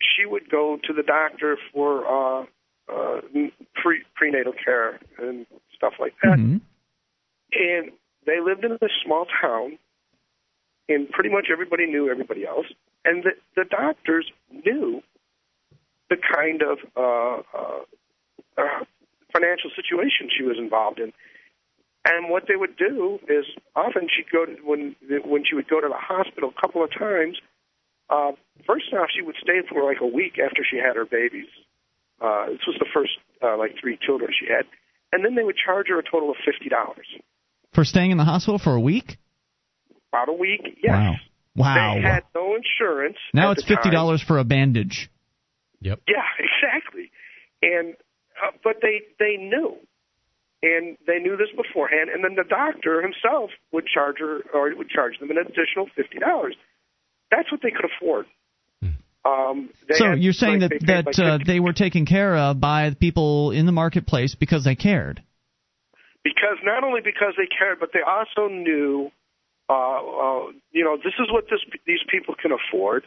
she would go to the doctor for uh, uh, pre prenatal care and stuff like that. Mm-hmm. And they lived in a small town, and pretty much everybody knew everybody else. And the, the doctors knew the kind of uh, uh, uh, financial situation she was involved in. And what they would do is often she'd go to when when she would go to the hospital a couple of times. Uh, first off, she would stay for like a week after she had her babies. Uh, this was the first uh, like three children she had, and then they would charge her a total of fifty dollars. For staying in the hospital for a week? About a week, yes. Wow. Wow. They had no insurance. now at it's the fifty dollars for a bandage. Yep. Yeah, exactly. And uh, but they they knew, and they knew this beforehand. And then the doctor himself would charge her or would charge them an additional fifty dollars. That's what they could afford. Um, they so had- you're saying like, that they that uh, they were taken care of by the people in the marketplace because they cared. because not only because they cared, but they also knew, uh, uh, you know, this is what this, these people can afford,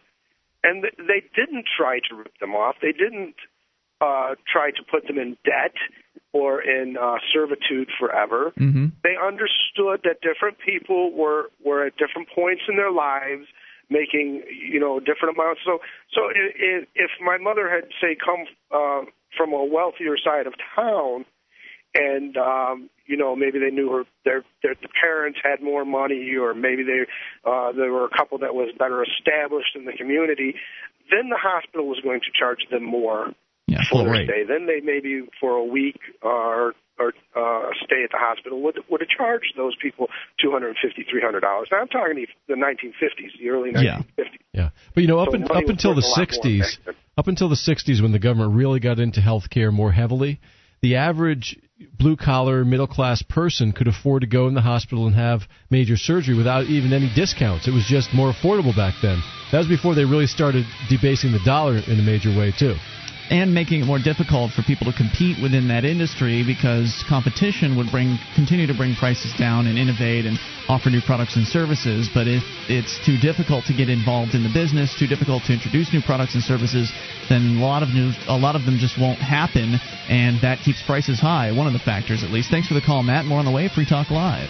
and th- they didn't try to rip them off. They didn't uh, try to put them in debt or in uh, servitude forever. Mm-hmm. They understood that different people were were at different points in their lives making you know different amounts. So so if, if my mother had say come uh, from a wealthier side of town and um you know maybe they knew her their their the parents had more money or maybe they uh there were a couple that was better established in the community then the hospital was going to charge them more Yeah, full rate. stay then they maybe for a week or or uh stay at the hospital would would have charged those people two hundred and fifty three hundred dollars now i'm talking the nineteen fifties the early nineteen fifties Yeah, yeah. but you know, up So in, up until the worth a lot more '60s, up until the '60s, when the government really got into health care more heavily, the average blue collar middle class person could afford to go in the hospital and have major surgery without even any discounts. It was just more affordable back then. That was before they really started debasing the dollar in a major way too and making it more difficult for people to compete within that industry because competition would bring continue to bring prices down and innovate and offer new products and services. But if it's too difficult to get involved in the business too difficult to introduce new products and services then a lot of new, a lot of them just won't happen and that keeps prices high. One of the factors at least. Thanks for the call Matt. More on the way free talk live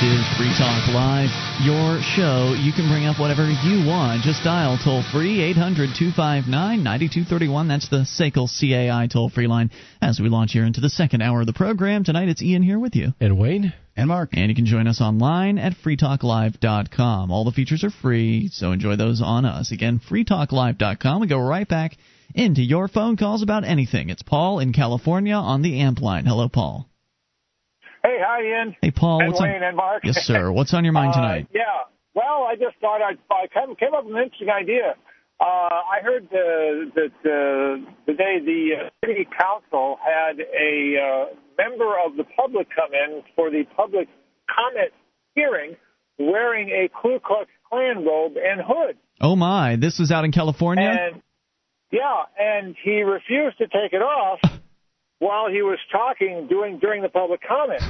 This is Free Talk Live, your show. You can bring up whatever you want. Just dial toll free 800 259 9231. That's the SACL CAI toll free line as we launch here into the second hour of the program. Tonight it's Ian here with you. And Wayne. And Mark. And you can join us online at freetalklive.com. All the features are free, so enjoy those on us. Again, freetalklive.com. We go right back into your phone calls about anything. It's Paul in California on the amp line. Hello, Paul. Hey, hi, Ian. Hey, Paul. And what's Wayne on... and Mark. Yes, sir. What's on your mind tonight? Uh, yeah. Well, I just thought I'd, I came, came up with an interesting idea. Uh, I heard uh, that uh, today the uh, city council had a uh, member of the public come in for the public comment hearing wearing a Ku Klux Klan robe and hood. Oh my! This was out in California. And yeah, and he refused to take it off while he was talking doing during the public comment.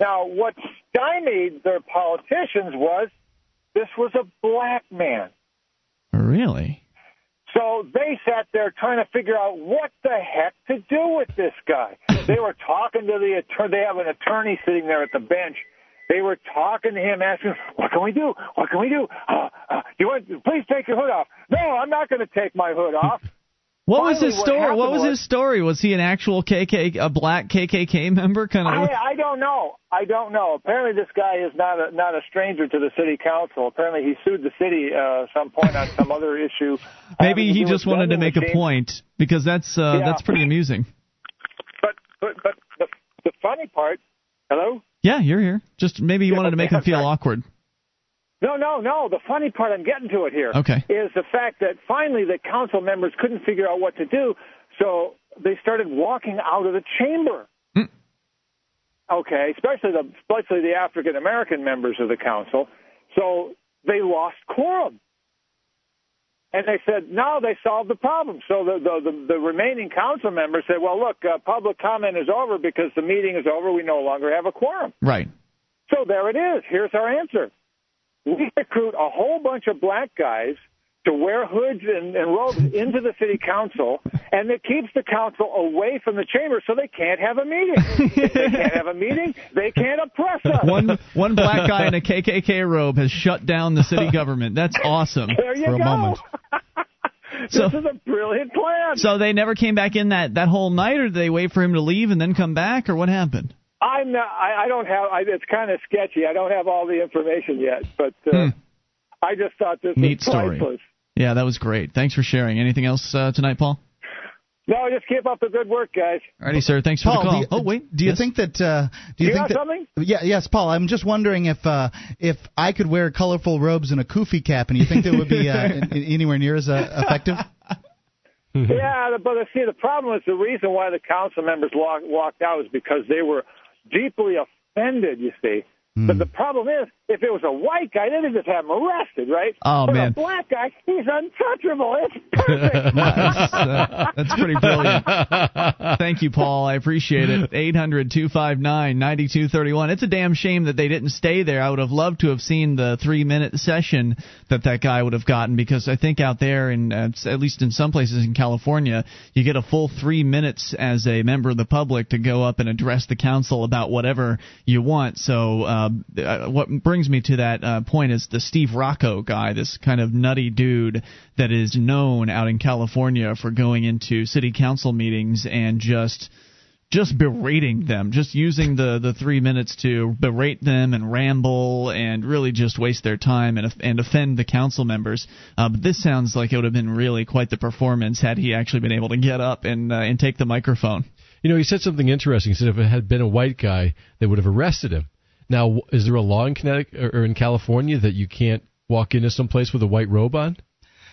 Now, what stymied their politicians was this was a black man. Really? So they sat there trying to figure out what the heck to do with this guy. They were talking to the attorney. They have an attorney sitting there at the bench. They were talking to him, asking, "What can we do? What can we do? Uh, uh, you want? Please take your hood off." No, I'm not going to take my hood off. What was his story? What, What was, was his story? Was he an actual KK, a black KKK member? Kind of. I, I don't know. I don't know. Apparently, this guy is not a not a stranger to the city council. Apparently, he sued the city uh, some point on some other issue. Maybe to he just wanted to make a point because that's uh, Yeah. that's pretty amusing. But but but the the funny part. Hello. Yeah, you're here. Just maybe you Yeah, wanted to okay, make him feel awkward. No, no, no. The funny part, I'm getting to it here, Okay. is the fact that finally the council members couldn't figure out what to do, so they started walking out of the chamber. Hmm. Okay, especially the especially the African American members of the council. So they lost quorum. And they said, no, they solved the problem. So the, the, the, the remaining council members said, well, look, uh, public comment is over because the meeting is over. We no longer have a quorum. Right. So there it is. Here's our answer. We recruit a whole bunch of black guys to wear hoods and, and robes into the city council, and it keeps the council away from the chamber so they can't have a meeting. if they can't have a meeting, they can't oppress us. One one black guy in a KKK robe has shut down the city government. That's awesome There you for a go. moment. this So- is a brilliant plan. So they never came back in that that whole night, or did they wait for him to leave and then come back, or what happened? I'm not. I, I don't have. I, it's kind of sketchy. I don't have all the information yet, but uh, Hmm. I just thought this Neat was story. priceless. Yeah, that was great. Thanks for sharing. Anything else uh, tonight, Paul? No, just keep up the good work, guys. Alrighty, sir. Thanks for the call. you, oh wait, do you yes? think that? Uh, do you, You think got that? something? Yeah, yes, Paul. I'm just wondering if uh, if I could wear colorful robes and a kufi cap, and you think that would be uh, in- in- anywhere near as uh, effective? Yeah, but uh, see, the problem is the reason why the council members walked out was because they were deeply offended, you see, But the problem is, if it was a white guy, they'd just have him arrested, right? Oh, but man. a black guy, he's untouchable. It's perfect. that's, uh, that's pretty brilliant. Thank you, Paul. I appreciate it. 800 259 9231. It's a damn shame that they didn't stay there. I would have loved to have seen the three minute session that that guy would have gotten because I think out there, in uh, at least in some places in California, you get a full three minutes as a member of the public to go up and address the council about whatever you want. So, uh, uh, what brings me to that uh, point is the Steve Rocco guy, this kind of nutty dude that is known out in California for going into city council meetings and just just berating them, just using the the three minutes to berate them and ramble and really just waste their time and and offend the council members. Uh, but this sounds like it would have been really quite the performance had he actually been able to get up and uh, and take the microphone. You know, he said something interesting. He said if it had been a white guy, they would have arrested him. Now, is there a law in Connecticut or in California that you can't walk into some place with a white robe on?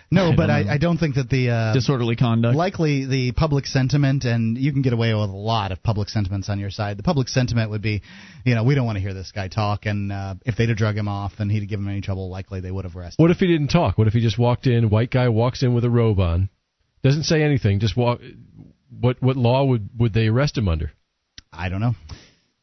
No, I but don't I. I don't think that the uh, Disorderly conduct. likely the public sentiment, and you can get away with a lot of public sentiments on your side. The public sentiment would be, you know, we don't want to hear this guy talk, and uh, if they'd have drug him off and he'd have given him any trouble, likely they would have arrested. What if he didn't talk? What if he just walked in? White guy walks in with a robe on, doesn't say anything, just walk. What what law would would they arrest him under? I don't know.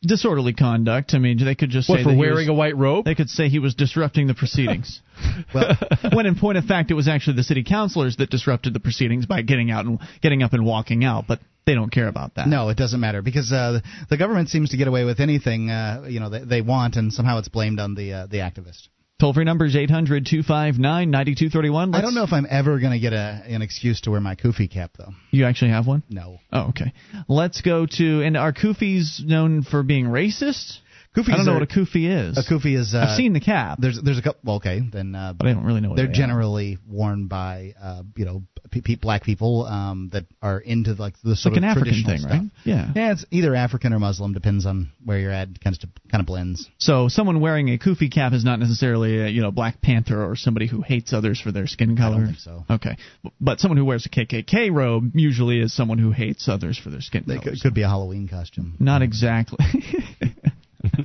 Disorderly conduct. I mean, they could just What say for wearing was- a white robe? They could say he was disrupting the proceedings. well, when in point of fact, it was actually the city councilors that disrupted the proceedings by getting out and getting up and walking out. But they don't care about that. No, it doesn't matter because uh, the government seems to get away with anything uh, you know they, they want, and somehow it's blamed on the uh, the activist. Toll free number is 800 259 9231. I don't know if I'm ever going to get a, an excuse to wear my kufi cap though. You actually have one? No. Oh, okay. Let's go to. And are kufis known for being racist? Kufis I don't know are- what a kufi is. A kufi is. Uh, I've seen the cap. There's there's a couple. Well, okay, then. Uh, But I don't really know what They're they are. generally worn by uh, you know pe- pe- black people um, that are into like the sort like an of African traditional thing, stuff. right? Yeah. Yeah, it's either African or Muslim, depends on where you're at. Kind of kind of blends. So someone wearing a kufi cap is not necessarily a, you know Black Panther or somebody who hates others for their skin color. think so. Okay, but someone who wears a KKK robe usually is someone who hates others for their skin color. could, could be a Halloween costume. Not exactly.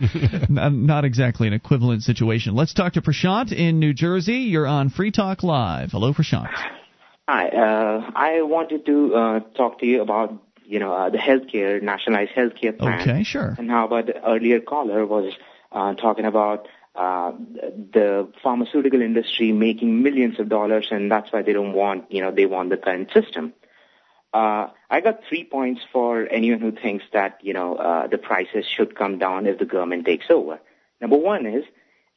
not, not exactly an equivalent situation. Let's talk to Prashant in New Jersey. You're on Free Talk Live. Hello, Prashant. Hi, uh, I wanted to uh, talk to you about you know uh, the healthcare nationalized healthcare plan. Okay, sure. And how about the earlier caller was uh, talking about uh, the pharmaceutical industry making millions of dollars, and that's why they don't want you know they want the current system. Uh, I got three points for anyone who thinks that you know uh, the prices should come down if the government takes over. Number one is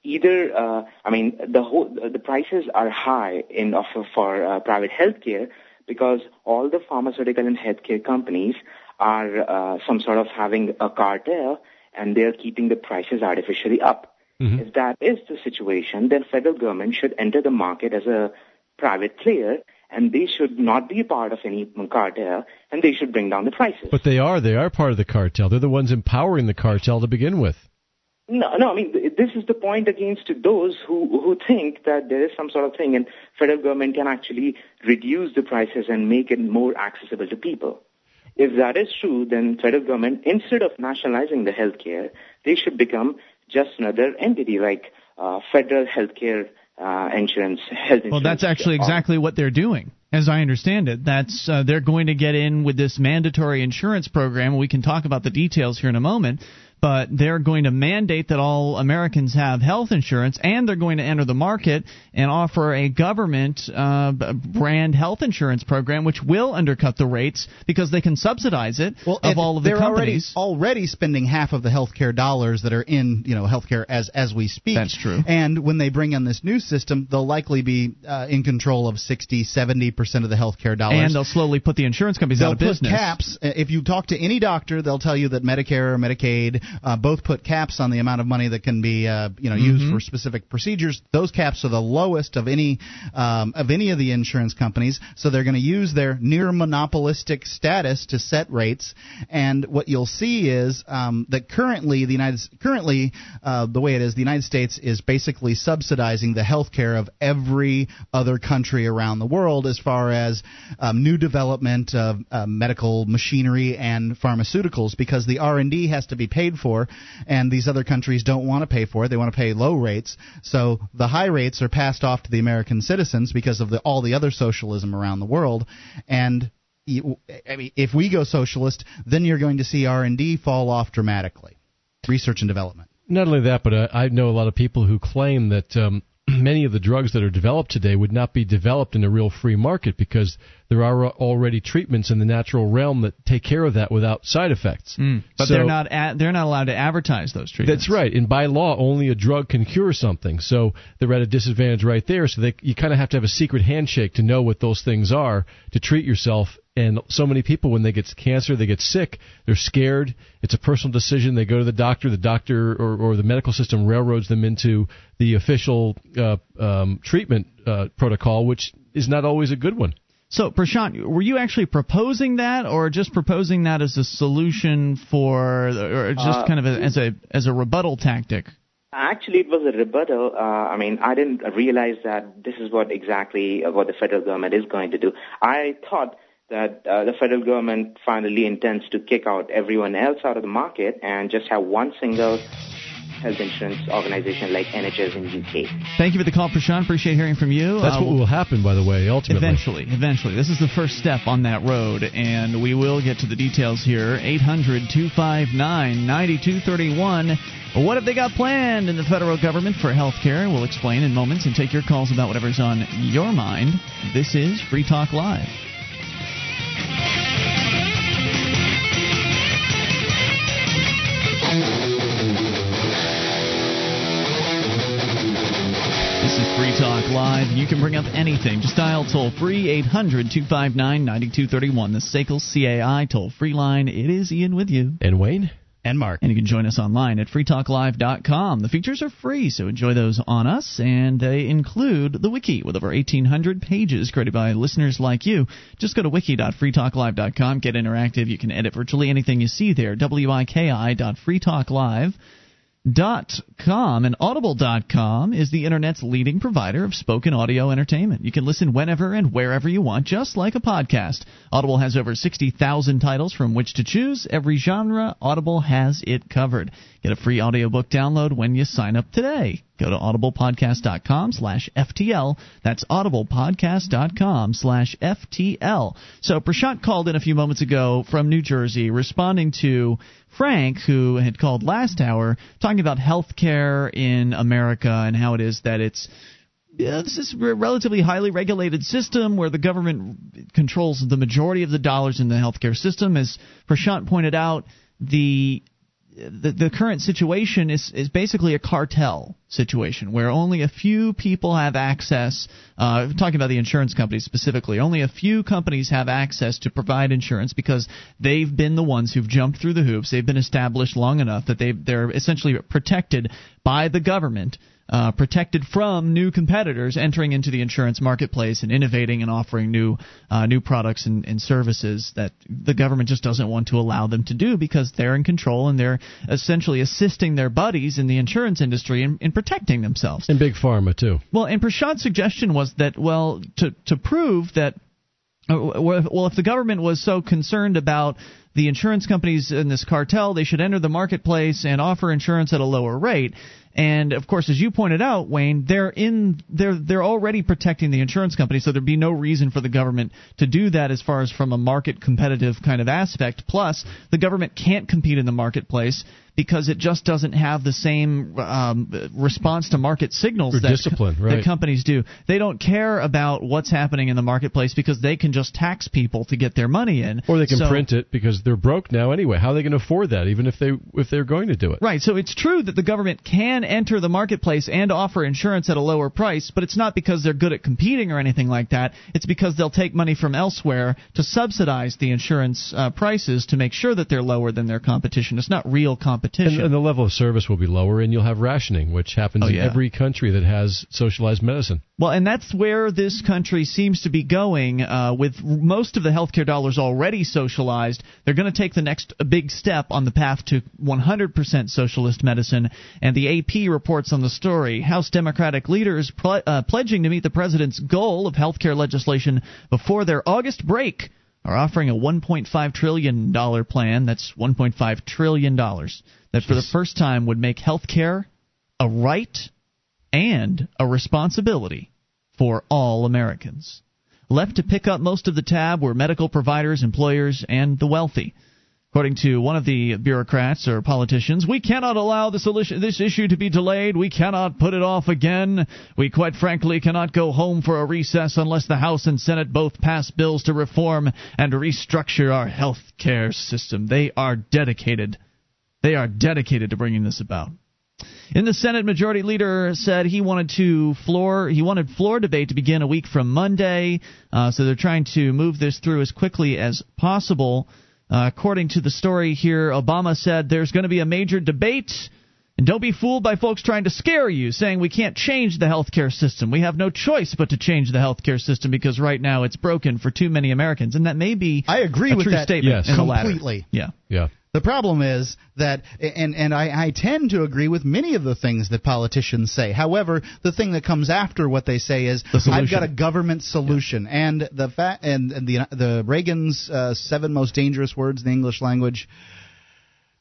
either uh, I mean the whole the prices are high in offer for uh, private healthcare because all the pharmaceutical and healthcare companies are uh, some sort of having a cartel and they're keeping the prices artificially up. If that is the situation, then federal government should enter the market as a private player and they should not be a part of any cartel and they should bring down the prices. But they are. They are part of the cartel. They're the ones empowering the cartel to begin with. No, no. I mean, this is the point against those who who think that there is some sort of thing, and federal government can actually reduce the prices and make it more accessible to people. If that is true, then federal government, instead of nationalizing the healthcare, they should become just another entity like uh, federal healthcare uh, insurance, health insurance. Well, that's actually exactly what they're doing. As I understand it, that's uh, they're going to get in with this mandatory insurance program. We can talk about the details here in a moment, but they're going to mandate that all Americans have health insurance, and they're going to enter the market and offer a government uh, brand health insurance program, which will undercut the rates because they can subsidize it Well, of all of the they're companies. already already spending half of the healthcare dollars that are in you know healthcare as as we speak. That's true. And when they bring in this new system, they'll likely be uh, in control of 60, 70 percent of the healthcare dollars. and they'll slowly put the insurance companies They'll out of put business. caps. Uh, If you talk to any doctor, they'll tell you that Medicare or Medicaid uh, both put caps on the amount of money that can be, uh, you know, used Mhm. for specific procedures. Those caps are the lowest of any um, of any of the insurance companies. So they're going to use their near monopolistic status to set rates. And what you'll see is um, that currently the United currently uh, the way it is, the United States is basically subsidizing the health care of every other country around the world as far as um, new development of uh, medical machinery and pharmaceuticals because the R&D has to be paid for and these other countries don't want to pay for it they want to pay low rates so the high rates are passed off to the American citizens because of the, all the other socialism around the world and I mean, if we go socialist, then you're going to see R&D fall off dramatically. Research and development. Not only that, but uh, I know a lot of people who claim that um, many of the drugs that are developed today would not be developed in a real free market because there are already treatments in the natural realm that take care of that without side effects. Mm, but so, they're not a- they're not allowed to advertise those treatments. That's right. And by law, only a drug can cure something. So they're at a disadvantage right there. So they, you kind of have to have a secret handshake to know what those things are to treat yourself and so many people when they get cancer they get sick they're scared it's a personal decision they go to the doctor the doctor or, or the medical system railroads them into the official uh, um, treatment uh, protocol which is not always a good one so, Prashant, were you actually proposing that, or just proposing that as a solution for, or just uh, kind of a, as a as a rebuttal tactic? Actually, it was a rebuttal. Uh, I mean, I didn't realize that this is what exactly what the federal government is going to do. I thought that uh, the federal government finally intends to kick out everyone else out of the market and just have one single health insurance organization like NHS in UK. Thank you for the call, Prashant. Appreciate hearing from you. That's uh, what will happen, by the way, ultimately. Eventually, eventually. This is the first step on that road, and we will get to the details here. 800 259 9231. What have they got planned in the federal government for health care? We'll explain in moments and take your calls about whatever's on your mind. This is Free Talk Live. Free Talk Live. You can bring up anything. Just dial toll free 800 259 9231. The SACL CAI toll free line. It is Ian with you. And Wayne. And Mark. And you can join us online at freetalklive.com. The features are free, so enjoy those on us. And they include the wiki with over 1,800 pages created by listeners like you. Just go to wiki.freetalklive.com, get interactive. You can edit virtually anything you see there. wiki.freetalklive.com Dot com and audible.com is the internet's leading provider of spoken audio entertainment. You can listen whenever and wherever you want, just like a podcast. Audible has over 60,000 titles from which to choose. Every genre, Audible has it covered. Get a free audiobook download when you sign up today. Go to audiblepodcast.com slash FTL. That's audiblepodcast.com slash FTL. So Prashant called in a few moments ago from New Jersey responding to Frank, who had called last hour, talking about health care in America and how it is that it's yeah, this is a relatively highly regulated system where the government controls the majority of the dollars in the healthcare system. As Prashant pointed out, the the, the current situation is, is basically a cartel situation where only a few people have access. Uh, talking about the insurance companies specifically, only a few companies have access to provide insurance because they've been the ones who've jumped through the hoops. They've been established long enough that they they're essentially protected by the government uh, protected from new competitors entering into the insurance marketplace and innovating and offering new uh, new products and, and, services that the government just doesn't want to allow them to do because they're in control and they're essentially assisting their buddies in the insurance industry in, in protecting themselves. And big pharma too. Well, and Prashant's suggestion was that well to to prove that uh, well if the government was so concerned about the insurance companies in this cartel they should enter the marketplace and offer insurance at a lower rate and of course, as you pointed out, Wayne, they're in they're they're already protecting the insurance company, so there'd be no reason for the government to do that as far as from a market competitive kind of aspect. Plus, the government can't compete in the marketplace because it just doesn't have the same um, response to market signals that, discipline, right. that companies do. They don't care about what's happening in the marketplace because they can just tax people to get their money in, or they can so, print it because they're broke now anyway. How are they going to afford that, even if they if they're going to do it? Right. So it's true that the government can enter the marketplace and offer insurance at a lower price, but it's not because they're good at competing or anything like that. It's because they'll take money from elsewhere to subsidize the insurance uh, prices to make sure that they're lower than their competition. It's not real competition. And, and, the level of service will be lower, and you'll have rationing, which happens oh, in every country that has socialized medicine. Well, and that's where this country seems to be going. Uh, with most of the healthcare dollars already socialized, they're going to take the next big step on the path to 100% socialist medicine. And the AP reports on the story. House Democratic leaders pl- uh, pledging to meet the president's goal of healthcare legislation before their August break are offering a 1.5 trillion dollar plan. That's 1.5 trillion dollars that for the first time would make healthcare a right and a responsibility for all Americans. Left to pick up most of the tab were medical providers, employers, and the wealthy. According to one of the bureaucrats or politicians, we cannot allow this, this issue to be delayed. We cannot put it off again. We quite frankly cannot go home for a recess unless the House and Senate both pass bills to reform and restructure our health care system. They are dedicated. They are dedicated to bringing this about. In the Senate, Majority Leader said he wanted to floor he wanted floor debate to begin a week from Monday. Uh, so they're trying to move this through as quickly as possible. Uh, according to the story here, Obama said there's going to be a major debate. And don't be fooled by folks trying to scare you, saying we can't change the healthcare system. We have no choice but to change the healthcare system because right now it's broken for too many Americans. And that may be I agree a with true that statement yes. in the latter. completely. Yeah. Yeah. The problem is that, and and I, I tend to agree with many of the things that politicians say. However, the thing that comes after what they say is, The "I've got a government solution," and the fa- and, and the the Reagan's uh, seven most dangerous words in the English language.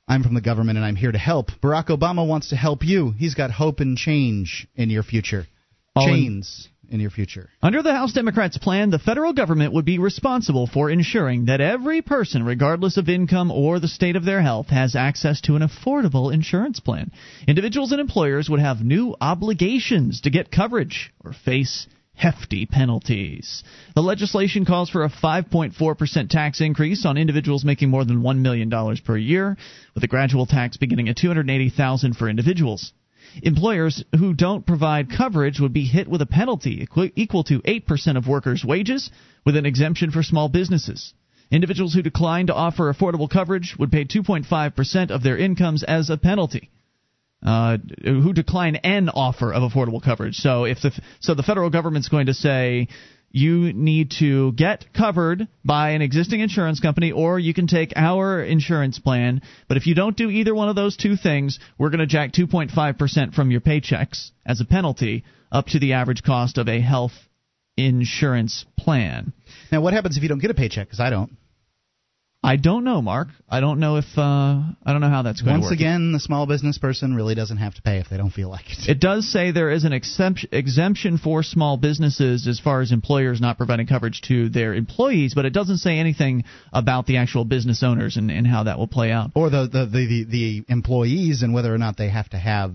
I'm from the government and I'm here to help. Barack Obama wants to help you. He's got hope and change in your future. All Chains in your future. Under the House Democrats' plan, the federal government would be responsible for ensuring that every person, regardless of income or the state of their health, has access to an affordable insurance plan. Individuals and employers would have new obligations to get coverage or face hefty penalties. The legislation calls for a 5.4% tax increase on individuals making more than $1 million per year, with a gradual tax beginning at $280,000 for individuals. Employers who don't provide coverage would be hit with a penalty equal to 8% of workers' wages, with an exemption for small businesses. Individuals who decline to offer affordable coverage would pay 2.5% of their incomes as a penalty. Uh, who decline an offer of affordable coverage. So if the so the federal government's going to say you need to get covered by an existing insurance company or you can take our insurance plan. But if you don't do either one of those two things, we're going to jack 2.5% from your paychecks as a penalty up to the average cost of a health insurance plan. Now, what happens if you don't get a paycheck? Because I don't. I don't know, Mark. I don't know if uh, I don't know how that's going Once to work. Once again, the small business person really doesn't have to pay if they don't feel like it. It does say there is an exemption, exemption for small businesses as far as employers not providing coverage to their employees, but it doesn't say anything about the actual business owners and, and how that will play out. Or the the, the, the, the employees and whether or not they have to have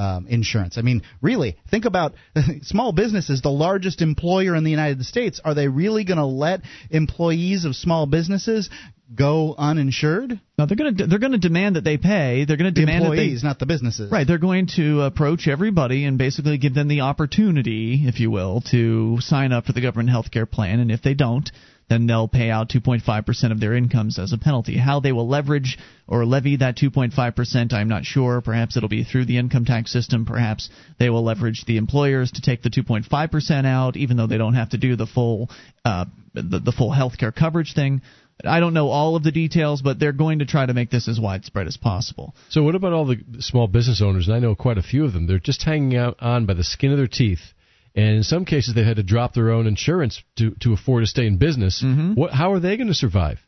um, insurance. I mean, really, think about small businesses, the largest employer in the United States. Are they really going to let employees of small businesses go uninsured? No, they're going to they're going to demand that they pay. They're going to The demand employees, that they, not the businesses. Right, they're going to approach everybody and basically give them the opportunity, if you will, to sign up for the government health care plan. And if they don't, then they'll pay out 2.5% of their incomes as a penalty. How they will leverage or levy that 2.5%, I'm not sure. Perhaps it'll be through the income tax system. Perhaps they will leverage the employers to take the 2.5% out, even though they don't have to do the full uh, the, the full health care coverage thing. I don't know all of the details, but they're going to try to make this as widespread as possible. So what about all the small business owners? And I know quite a few of them. They're just hanging out on by the skin of their teeth. And in some cases, they've had to drop their own insurance to, to afford to stay in business. Mm-hmm. What, how are they going to survive?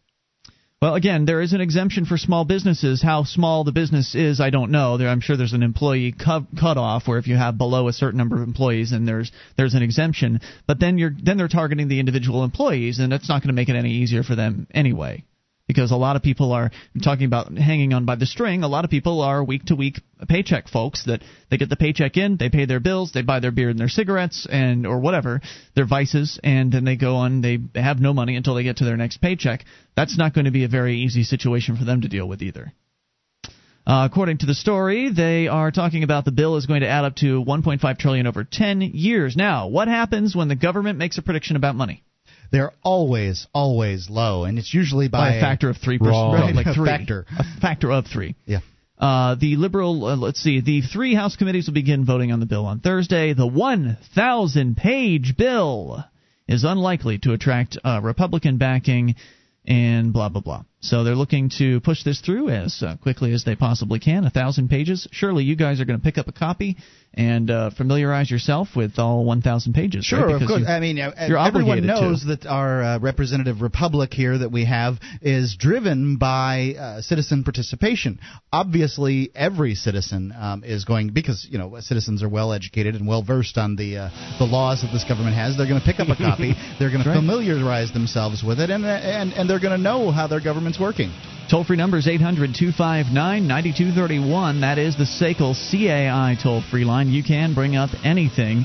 Well, again, there is an exemption for small businesses. How small the business is, I don't know. There, I'm sure there's an employee cut cutoff where if you have below a certain number of employees, then there's there's an exemption. But then you're then they're targeting the individual employees, and that's not going to make it any easier for them anyway. Because a lot of people are talking about hanging on by the string. A lot of people are week to week paycheck folks that they get the paycheck in, they pay their bills, they buy their beer and their cigarettes and or whatever their vices, and then they go on. They have no money until they get to their next paycheck. That's not going to be a very easy situation for them to deal with either. Uh, according to the story, they are talking about the bill is going to add up to 1.5 trillion over 10 years. Now, what happens when the government makes a prediction about money? They're always, always low, and it's usually by, By a factor of three percent, Wrong. like A three, factor. a factor of three. Yeah. Uh, the liberal, uh, let's see, the three House committees will begin voting on the bill on Thursday. The 1,000 page bill is unlikely to attract uh, Republican backing and blah, blah, blah. So they're looking to push this through as uh, quickly as they possibly can. A thousand pages. Surely you guys are going to pick up a copy and uh, familiarize yourself with all 1,000 pages. Sure, right? of course. you- I mean, uh, everyone obligated to. knows that our uh, representative republic here that we have is driven by uh, citizen participation. Obviously, every citizen um, is going because you know citizens are well educated and well versed on the uh, the laws that this government has. They're going to pick up a copy. They're going Right. to familiarize themselves with it, and and and they're going to know how their government's working. Toll free number is 800 259 9231. That is the SACL CAI toll free line. You can bring up anything.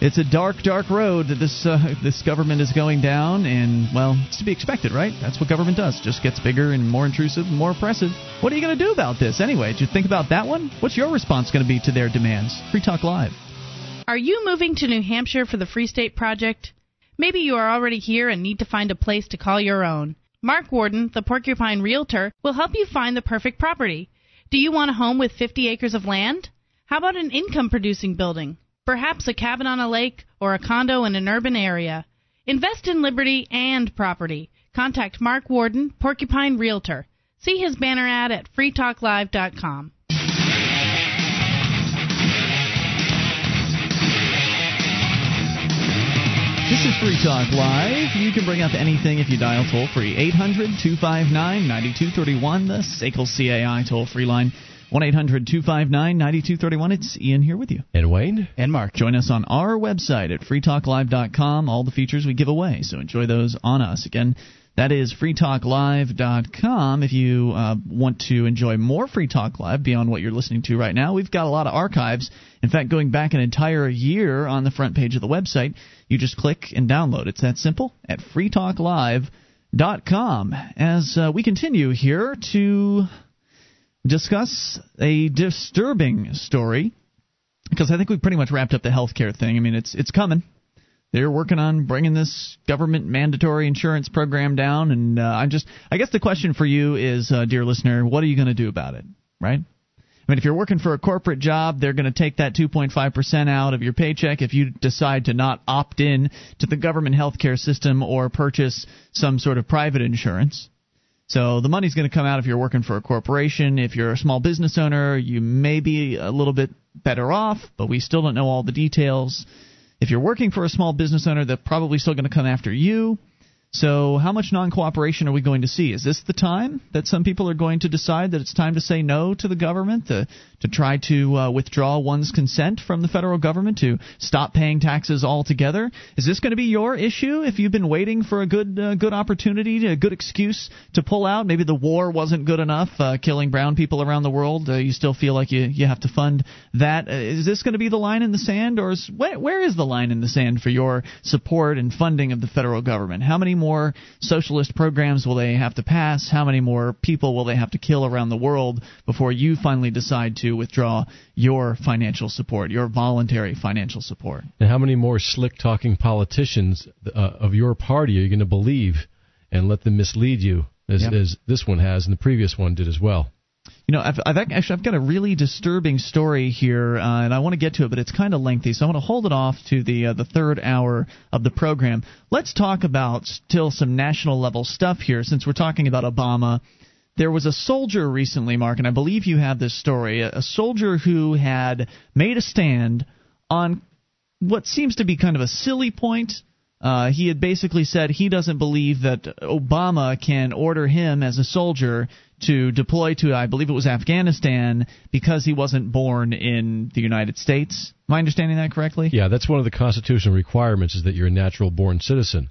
It's a dark, dark road that this uh, this government is going down, and well, it's to be expected, right? That's what government does. Just gets bigger and more intrusive and more oppressive. What are you going to do about this anyway? Did you think about that one? What's your response going to be to their demands? Free Talk Live. Are you moving to New Hampshire for the Free State Project? Maybe you are already here and need to find a place to call your own. Mark Warden, the Porcupine Realtor, will help you find the perfect property. Do you want a home with 50 acres of land? How about an income producing building? Perhaps a cabin on a lake or a condo in an urban area. Invest in liberty and property. Contact Mark Warden, Porcupine Realtor. See his banner ad at freetalklive.com. This is Free Talk Live. You can bring up anything if you dial toll free. 800 259 9231, the SACL CAI toll free line. 1 800 259 9231. It's Ian here with you. And Wayne? And Mark. Join us on our website at freetalklive.com. All the features we give away, so enjoy those on us. Again, that is freetalklive.com. If you uh, want to enjoy more Free Talk Live beyond what you're listening to right now, we've got a lot of archives. In fact, going back an entire year on the front page of the website, you just click and download. It's that simple at freetalklive.com. As uh, we continue here to discuss a disturbing story because I think we pretty much wrapped up the healthcare thing. I mean, it's it's coming. They're working on bringing this government mandatory insurance program down, and uh, I'm just I guess the question for you is, uh, dear listener, what are you going to do about it? Right? I mean, if you're working for a corporate job, they're going to take that 2.5% out of your paycheck if you decide to not opt in to the government healthcare system or purchase some sort of private insurance. So the money's going to come out if you're working for a corporation. If you're a small business owner, you may be a little bit better off, but we still don't know all the details. If you're working for a small business owner, they're probably still going to come after you. So, how much non cooperation are we going to see? Is this the time that some people are going to decide that it's time to say no to the government, to, to try to uh, withdraw one's consent from the federal government, to stop paying taxes altogether? Is this going to be your issue if you've been waiting for a good uh, good opportunity, a good excuse to pull out? Maybe the war wasn't good enough, uh, killing brown people around the world. Uh, you still feel like you, you have to fund that. Uh, is this going to be the line in the sand, or is, where, where is the line in the sand for your support and funding of the federal government? How many more socialist programs will they have to pass? How many more people will they have to kill around the world before you finally decide to withdraw your financial support, your voluntary financial support? And how many more slick talking politicians uh, of your party are you going to believe and let them mislead you, as, Yep. as this one has and the previous one did as well? You know, I've, I've actually I've got a really disturbing story here, uh, and I want to get to it, but it's kind of lengthy, so I want to hold it off to the uh, the third hour of the program. Let's talk about still some national level stuff here, since we're talking about Obama. There was a soldier recently, Mark, and I believe you have this story. A, a soldier who had made a stand on what seems to be kind of a silly point. Uh, he had basically said he doesn't believe that Obama can order him as a soldier to deploy to, I believe it was Afghanistan, because he wasn't born in the United States. Am I understanding that correctly? Yeah, that's one of the constitutional requirements is that you're a natural born citizen,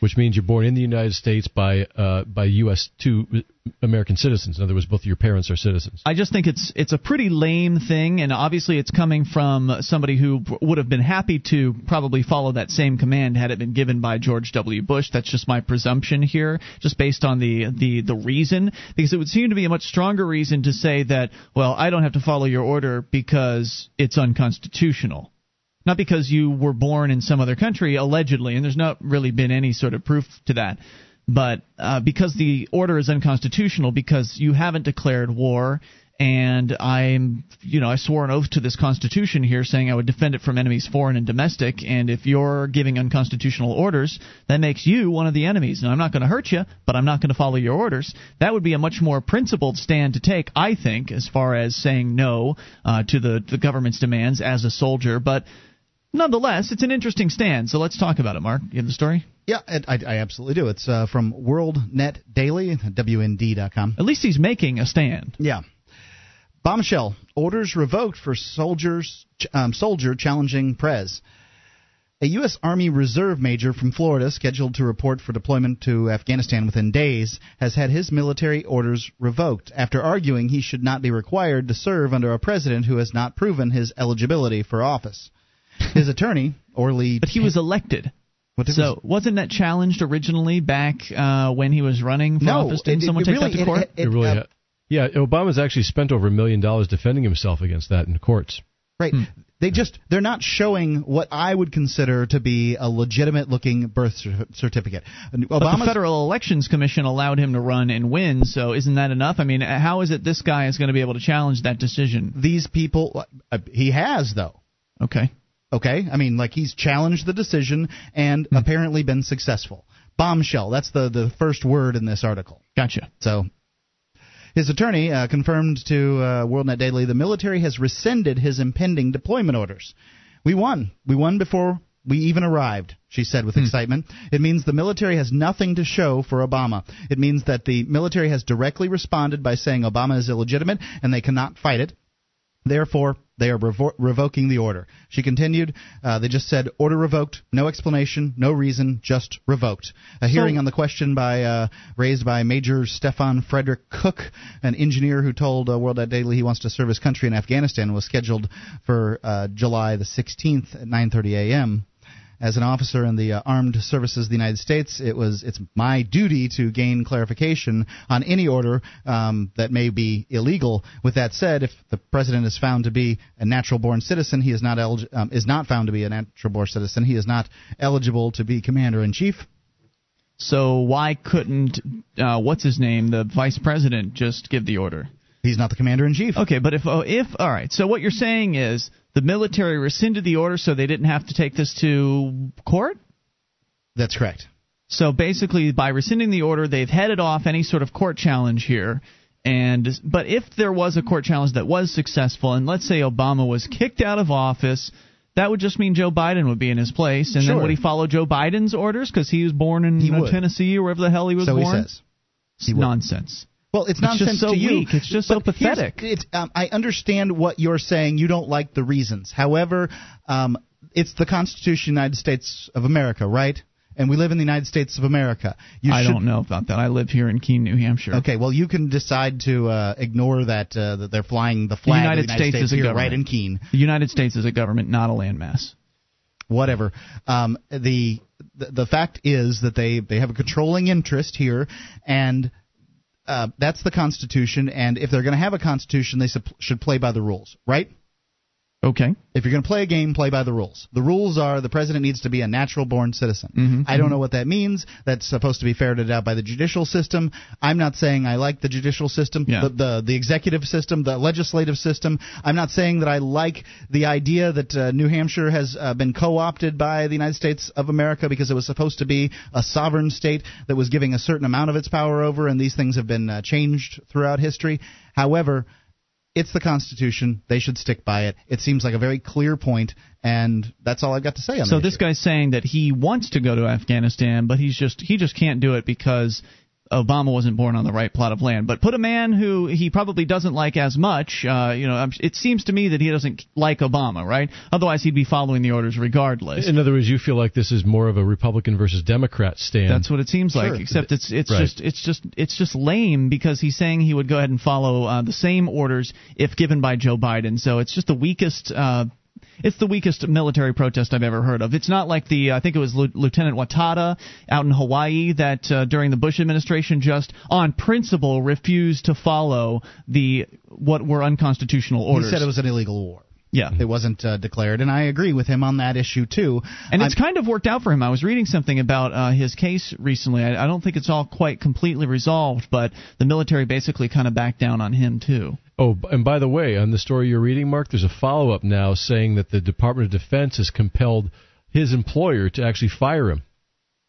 which means you're born in the United States by uh, by U.S. two American citizens. In other words, both of your parents are citizens. I just think it's it's a pretty lame thing, and obviously it's coming from somebody who would have been happy to probably follow that same command had it been given by George W. Bush. That's just my presumption here, just based on the the the reason, because it would seem to be a much stronger reason to say that, well, I don't have to follow your order because it's unconstitutional. Not because you were born in some other country, allegedly, and there's not really been any sort of proof to that but uh, because the order is unconstitutional, because you haven't declared war and I'm, you know, I swore an oath to this Constitution here, saying I would defend it from enemies, foreign and domestic. And if you're giving unconstitutional orders, that makes you one of the enemies. Now, I'm not going to hurt you, but I'm not going to follow your orders. That would be a much more principled stand to take, I think, as far as saying no uh, to the the government's demands as a soldier. But nonetheless, it's an interesting stand. So let's talk about it. Mark, you have the story. Yeah, I, I absolutely do. It's uh, from WorldNet Daily, WND.com. At least he's making a stand. Yeah. Bombshell orders revoked for soldiers um, soldier challenging Prez. A U.S. Army Reserve major from Florida, scheduled to report for deployment to Afghanistan within days, has had his military orders revoked after arguing he should not be required to serve under a president who has not proven his eligibility for office. His attorney, Orly. But he was elected. so wasn't that challenged originally back uh, when he was running for No, office? Didn't it- someone it take really- that to court? it- it- really, uh, yeah, Obama's actually spent over a million dollars defending himself against that in courts. Right. They just they're not showing what I would consider to be a legitimate looking birth cer- certificate. But the Federal Elections Commission allowed him to run and win, so isn't that enough? I mean, how is it this guy is going to be able to challenge that decision? these people uh, he has though. Okay. Okay? I mean like he's challenged the decision and Hmm. apparently been successful. Bombshell. That's the the first word in this article. Gotcha. So his attorney uh, confirmed to uh, WorldNet Daily the military has rescinded his impending deployment orders. We won. We won before we even arrived, she said with excitement. It means the military has nothing to show for Obama. It means that the military has directly responded by saying Obama is illegitimate and they cannot fight it. Therefore, they are revo- revoking the order. She continued, uh, they just said, order revoked, no explanation, no reason, just revoked. A hearing on the question by uh, raised by Major Stefan Frederick Cook, an engineer who told uh, WorldNet Daily he wants to serve his country in Afghanistan, was scheduled for uh, July the 16th at 9.30 a.m. As an officer in the uh, Armed Services of the United States, it was it's my duty to gain clarification on any order um, that may be illegal. With that said, if the president is found to be a natural-born citizen, he is not elig- um, is not found to be a natural-born citizen. He is not eligible to be commander in chief. So why couldn't uh, what's his name, the vice president, just give the order? He's not the commander in chief. Okay, but if oh, if all right, so what you're saying is the military rescinded the order so they didn't have to take this to court. That's correct. So basically, by rescinding the order, they've headed off any sort of court challenge here. And but if there was a court challenge that was successful, and let's say Obama was kicked out of office, that would just mean Joe Biden would be in his place, and Sure. then would he follow Joe Biden's orders because he was born in He uh, would. Tennessee or wherever the hell he was so born? he says. It's nonsense. Well, it's It's nonsense just so to you. weak. It's just so pathetic. It's, um, I understand what you're saying. You don't like the reasons. However, um, it's the Constitution of the United States of America, right? And we live in the United States of America. You I should, don't know about that. I live here in Keene, New Hampshire. Okay, well, you can decide to uh, ignore that uh, that they're flying the The flag United, of the United States, States, is a here, government. right in Keene. The United States is a government, not a landmass. whatever. Um, the, the the fact is that they they have a controlling interest here, and uh, that's the Constitution. And if they're going to have a Constitution, they sup- should play by the rules, right? Okay. If you're going to play a game, play by the rules. The rules are the president needs to be a natural born citizen. Mhm. I don't know what that means. That's supposed to be ferreted out by the judicial system. I'm not saying I like the judicial system, Yeah. the, the the executive system, the legislative system. I'm not saying that I like the idea that uh, New Hampshire has uh, been co-opted by the United States of America because it was supposed to be a sovereign state that was giving a certain amount of its power over, and these things have been uh, changed throughout history. However, it's the Constitution. They should stick by it. It seems like a very clear point, and that's all I've got to say on that. So this issue. guy's saying that he wants to go to Afghanistan, but he's just he just can't do it because Obama wasn't born on the right plot of land. But put a man who he probably doesn't like as much. Uh, you know, it seems to me that he doesn't like Obama, right? Otherwise, he'd be following the orders regardless. In other words, you feel like this is more of a Republican versus Democrat stand. That's what it seems like. Except it's it's Right. just it's just it's just lame because he's saying he would go ahead and follow uh, the same orders if given by Joe Biden. So it's just the weakest. Uh, it's the weakest military protest I've ever heard of. It's not like the I think it was Lieu- Lieutenant Watada out in Hawaii that uh, during the Bush administration just on principle refused to follow the what were unconstitutional orders. he said it was an illegal war. Yeah. It wasn't uh, declared, and I agree with him on that issue too. And it's I'm- kind of worked out for him. I was reading something about uh, his case recently. I, I don't think it's all quite completely resolved, but the military basically kind of backed down on him too. Oh, and by the way, on the story you're reading, Mark, there's a follow up now saying that the Department of Defense has compelled his employer to actually fire him.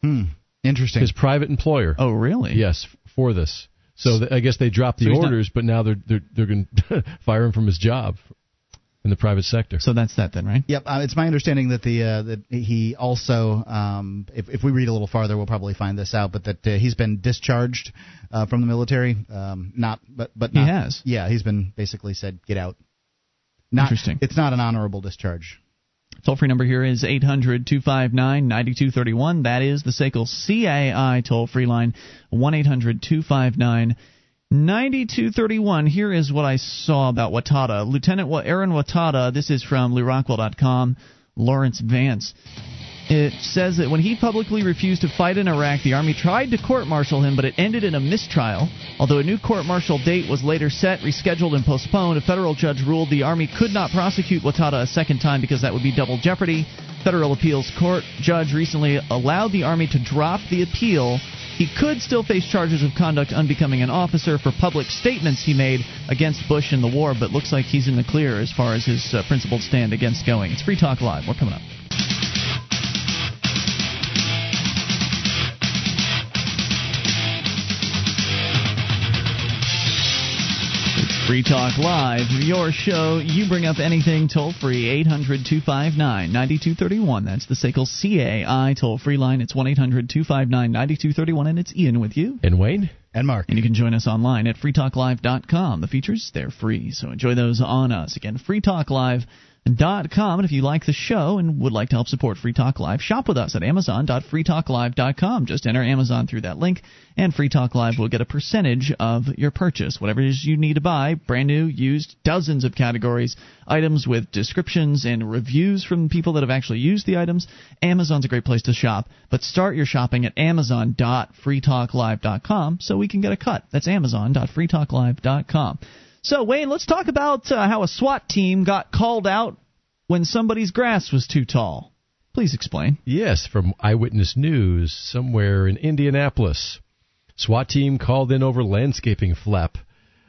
Hmm. Interesting. His private employer. Oh, really? Yes, for this. So th- I guess they dropped the So he's not- orders, but now they're they're they're going to fire him from his job in the private sector. So that's that then, right? Yep, uh, it's my understanding that the uh, that he also, um, if if we read a little farther, we'll probably find this out. But that uh, he's been discharged uh, from the military. Um, not, but but not, He has. Yeah, he's been basically said get out. Not, Interesting. It's not an honorable discharge. Toll free number here is 800 259 9231. That is the SACL CAI toll free line, 1 800 259 9231. Here is what I saw about Watada. Lieutenant Ehren Watada, this is from LewRockwell.com, Laurence Vance. It says that when he publicly refused to fight in Iraq, the Army tried to court martial him, but it ended in a mistrial. Although a new court martial date was later set, rescheduled, and postponed, a federal judge ruled the Army could not prosecute Watada a second time because that would be double jeopardy. Federal appeals court judge recently allowed the Army to drop the appeal. He could still face charges of conduct unbecoming an officer for public statements he made against Bush in the war, but looks like he's in the clear as far as his uh, principled stand against going. It's Free Talk Live. We're coming up. Free Talk Live, your show. You bring up anything toll free, 800 259 9231. That's the SACL CAI toll free line. It's 1 800 259 9231, and it's Ian with you. And Wayne? And Mark. And you can join us online at freetalklive.com. The features, they're free, so enjoy those on us. Again, freetalklive.com. And if you like the show and would like to help support Free Talk Live, shop with us at amazon.freetalklive.com. Just enter Amazon through that link, and Free Talk Live will get a percentage of your purchase. Whatever it is you need to buy, brand new, used, dozens of categories, items with descriptions and reviews from people that have actually used the items. Amazon's a great place to shop, but start your shopping at amazon.freetalklive.com so we can get a cut. That's amazon.freetalklive.com. So, Wayne, let's talk about uh, how a SWAT team got called out when somebody's grass was too tall. Please explain. Yes, from Eyewitness News, somewhere in Indianapolis. SWAT team called in over landscaping flap.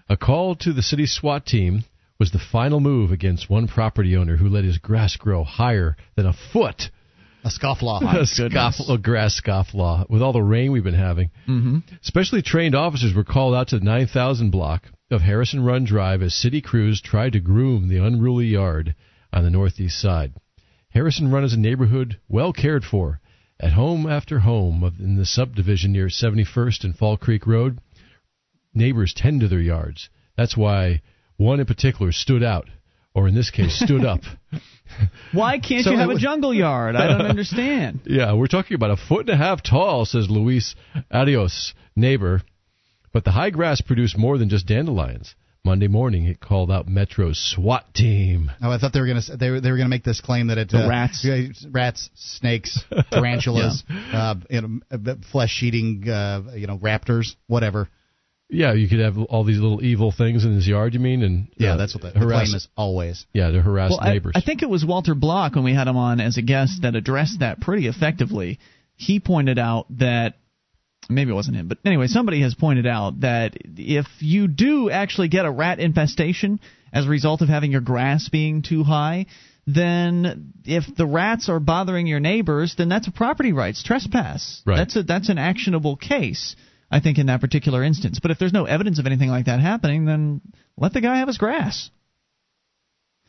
A call to the city SWAT team was the final move against one property owner who let his grass grow higher than a foot. A scofflaw. a, scoff, a grass scofflaw. With all the rain we've been having. Mm-hmm. Specially trained officers were called out to the 9000 block of Harrison Run Drive as city crews tried to groom the unruly yard on the northeast side. Harrison Run is a neighborhood well cared for. At home after home in the subdivision near 71st and Fall Creek Road, neighbors tend to their yards. That's why one in particular stood out, or in this case, stood up. Why can't So you have it a jungle yard? I don't understand. Yeah, we're talking about a foot and a half tall, says Luis Adios, neighbor. But the high grass produced more than just dandelions. Monday morning, it called out Metro's SWAT team. Oh, I thought they were going to they were, they were going to make this claim that it The uh, rats. yeah, rats, snakes, tarantulas, uh, you know, flesh-eating, uh, you know, raptors, whatever. Yeah, you could have all these little evil things in his yard. You mean? And Yeah, uh, that's what the, the claim is always. Yeah, to harass Well, I, neighbors. I think it was Walter Block when we had him on as a guest that addressed that pretty effectively. He pointed out that maybe it wasn't him, but anyway, somebody has pointed out that if you do actually get a rat infestation as a result of having your grass being too high, then if the rats are bothering your neighbors, then that's a property rights trespass. Right. That's a that's an actionable case. I think in that particular instance. But if there's no evidence of anything like that happening, then let the guy have his grass.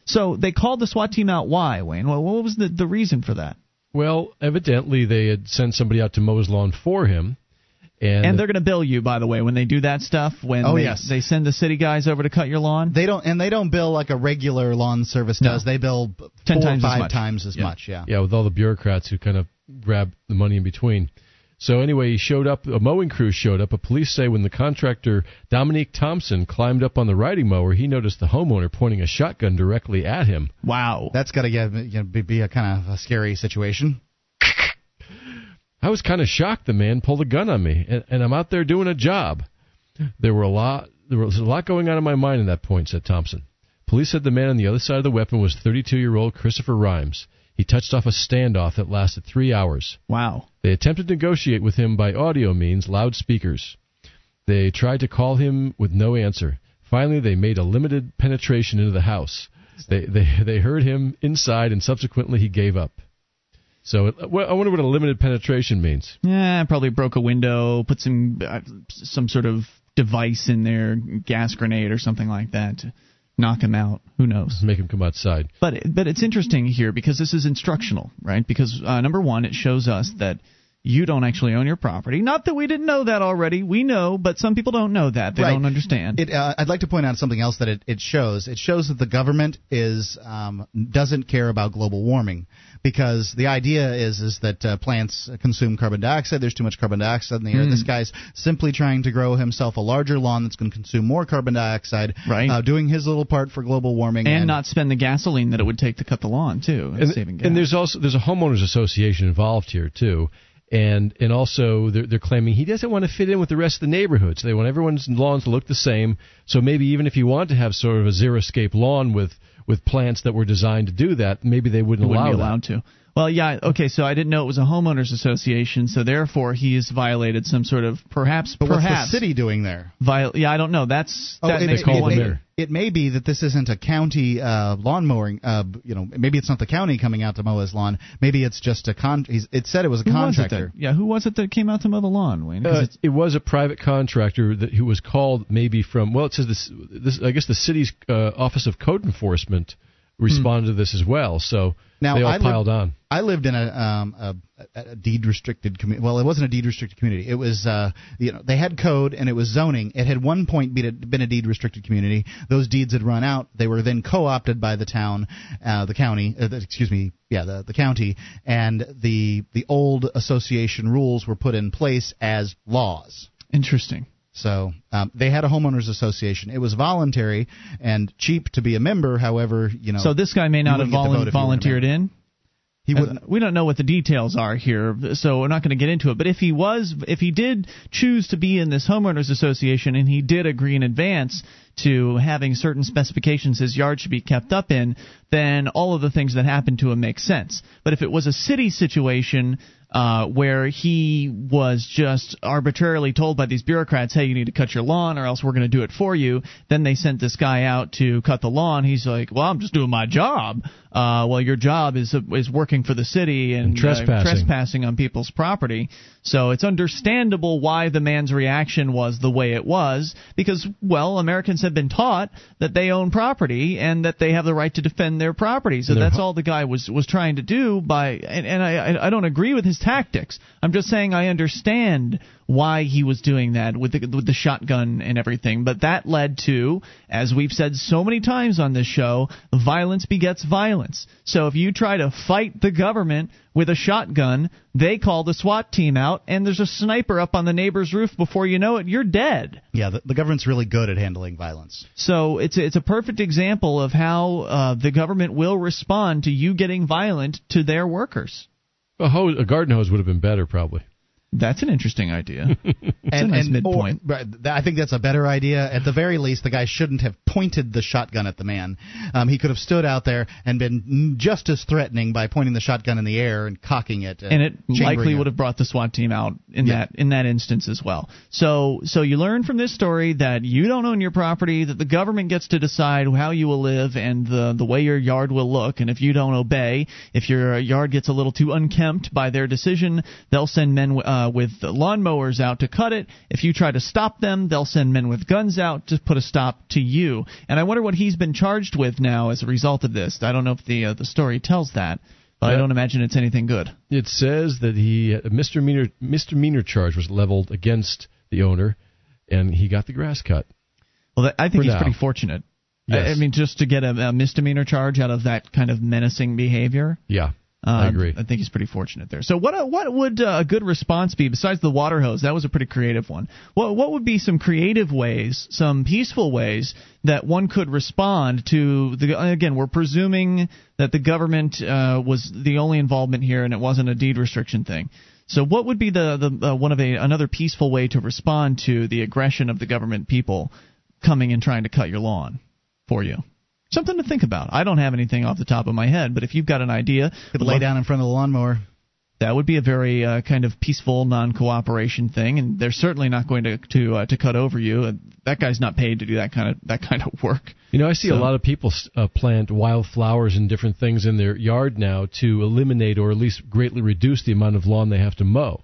So they called the SWAT team out. Why, Wayne? Well, what was the the reason for that? well, evidently they had sent somebody out to mow his lawn for him, and, And they're going to bill you, by the way, when they do that stuff. When Oh, they, yes. they send the city guys over to cut your lawn. They don't, and they don't bill like a regular lawn service No. does. They bill b- Ten four or times as five much. times as Yeah. much. Yeah. yeah, with all the bureaucrats who kind of grab the money in between. So anyway, he showed up. A mowing crew showed up. A police say when the contractor Dominique Thompson climbed up on the riding mower, he noticed the homeowner pointing a shotgun directly at him. Wow. That's got to get you know, be, be a kind of a scary situation. I was kind of shocked. The man pulled a gun on me, and, and I'm out there doing a job. There were a lot. There was a lot going on in my mind at that point," said Thompson. Police said the man on the other side of the weapon was 32-year-old Christopher Rhymes. He touched off a standoff that lasted three hours. Wow. They attempted to negotiate with him by audio means, loudspeakers. They tried to call him with no answer. finally they made a limited penetration into the house. They they they heard him inside, and subsequently he gave up. So it, well, I wonder what a limited penetration means. Yeah, probably broke a window, put some uh, some sort of device in there, gas grenade or something like that to knock him out. Who knows? Make him come outside. But but it's interesting here because this is instructional, right? Because uh, number one, it shows us that you don't actually own your property. Not that we didn't know that already. We know, but some people don't know that. They Right. don't understand. It, uh, I'd like to point out something else that it, it shows. It shows that the government is um, doesn't care about global warming because the idea is is that uh, plants consume carbon dioxide. There's too much carbon dioxide in the air. Hmm. This guy's simply trying to grow himself a larger lawn that's going to consume more carbon dioxide. Right. Uh, doing his little part for global warming and, not spend the gasoline that it would take to cut the lawn too. and and, saving gas. and there's also there's a homeowners association involved here too and and also they're, they're claiming he doesn't want to fit in with the rest of the neighborhood so they want everyone's lawns to look the same so maybe even if you want to have sort of a xeriscape lawn with with plants that were designed to do that maybe they wouldn't, wouldn't allow be that. allowed to. Well, yeah, okay. So I didn't know it was a homeowners association, so therefore he has violated some sort of perhaps But what's perhaps the city doing there? viol- Yeah, I don't know. That's Oh, that it, makes it, me it wonder. may, it may be that this isn't a county uh, lawn mowing. Uh, you know, maybe it's not the county coming out to mow his lawn. Maybe it's just a con. He's, it said it was a Who was contractor. that, yeah, who was it that came out to mow the lawn, Wayne? 'Cause Uh, it was a private contractor that who was called maybe from well it says this, this I guess the city's uh, office of code enforcement responded to this as well so Now, they all I lived- piled on I lived in a um a, a a deed restricted community. Well, it wasn't a deed restricted community. It was uh you know they had code and it was zoning. It had one point been a, been a deed restricted community. Those deeds had run out. They were then co-opted by the town, uh, the county. Uh, the, excuse me, yeah, the the county, and the the old association rules were put in place as laws. Interesting. So um, they had a homeowners association. It was voluntary and cheap to be a member. However, you know. so this guy may not have wouldn't get the vote volun- if you weren't a volunteered in. He Uh, wouldn't. we don't know what the details are here, so we're not going to get into it. But if he was, if he did choose to be in this homeowners association and he did agree in advance to having certain specifications his yard should be kept up in, then all of the things that happened to him make sense. But if it was a city situation uh, where he was just arbitrarily told by these bureaucrats, "Hey, you need to cut your lawn, or else we're going to do it for you," then they sent this guy out to cut the lawn. He's like, "Well, I'm just doing my job." Uh, well, your job is is working for the city and, And trespassing. uh, trespassing on people's property. So it's understandable why the man's reaction was the way it was, because well, Americans have been taught that they own property and that they have the right to defend their property. So that's all the guy was was trying to do by, and, and I I- I don't agree with his tactics. I'm just saying I understand why he was doing that with the with the shotgun and everything. But that led to, as we've said so many times on this show, violence begets violence. So if you try to fight the government with a shotgun, they call the SWAT team out, and there's a sniper up on the neighbor's roof. Before you know it, you're dead. Yeah, the, the government's really good at handling violence. So it's a, it's a perfect example of how uh, the government will respond to you getting violent to their workers. a, hose, a garden hose would have been better probably That's an interesting idea. It's and, a nice and- midpoint. or- right, I think that's a better idea. At the very least, the guy shouldn't have pointed the shotgun at the man. Um, he could have stood out there and been just as threatening by pointing the shotgun in the air and cocking it. and it likely it. would have brought the SWAT team out in Yeah. that in that instance as well. So so you learn from this story that you don't own your property, that the government gets to decide how you will live and the the way your yard will look, and if you don't obey, if your yard gets a little too unkempt by their decision, they'll send men uh, with lawnmowers out to cut it. If you try to stop them, they'll send men with guns out to put a stop to you. And I wonder what he's been charged with now as a result of this. I don't know if the uh, the story tells that. But I don't imagine it's anything good. It says that he a misdemeanor misdemeanor charge was leveled against the owner, and he got the grass cut. Well, that, I think he's now. pretty fortunate. Yes. I, I mean, just to get a, a misdemeanor charge out of that kind of menacing behavior. Yeah, Uh, I agree. I think he's pretty fortunate there. So, what uh, what would uh, a good response be besides the water hose? That was a pretty creative one. What what would be some creative ways, some peaceful ways that one could respond to the? Again, we're presuming that the government uh, was the only involvement here, and it wasn't a deed restriction thing. So, what would be the the uh, one of a another peaceful way to respond to the aggression of the government people coming and trying to cut your lawn for you? Something to think about. I don't have anything off the top of my head, but if you've got an idea, Could lay down in front of the lawnmower. That would be a very uh, kind of peaceful non-cooperation thing, and they're certainly not going to to uh, to cut over you. Uh, that guy's not paid to do that kind of that kind of work. You know, I see So- a lot of people uh, plant wildflowers and different things in their yard now to eliminate or at least greatly reduce the amount of lawn they have to mow.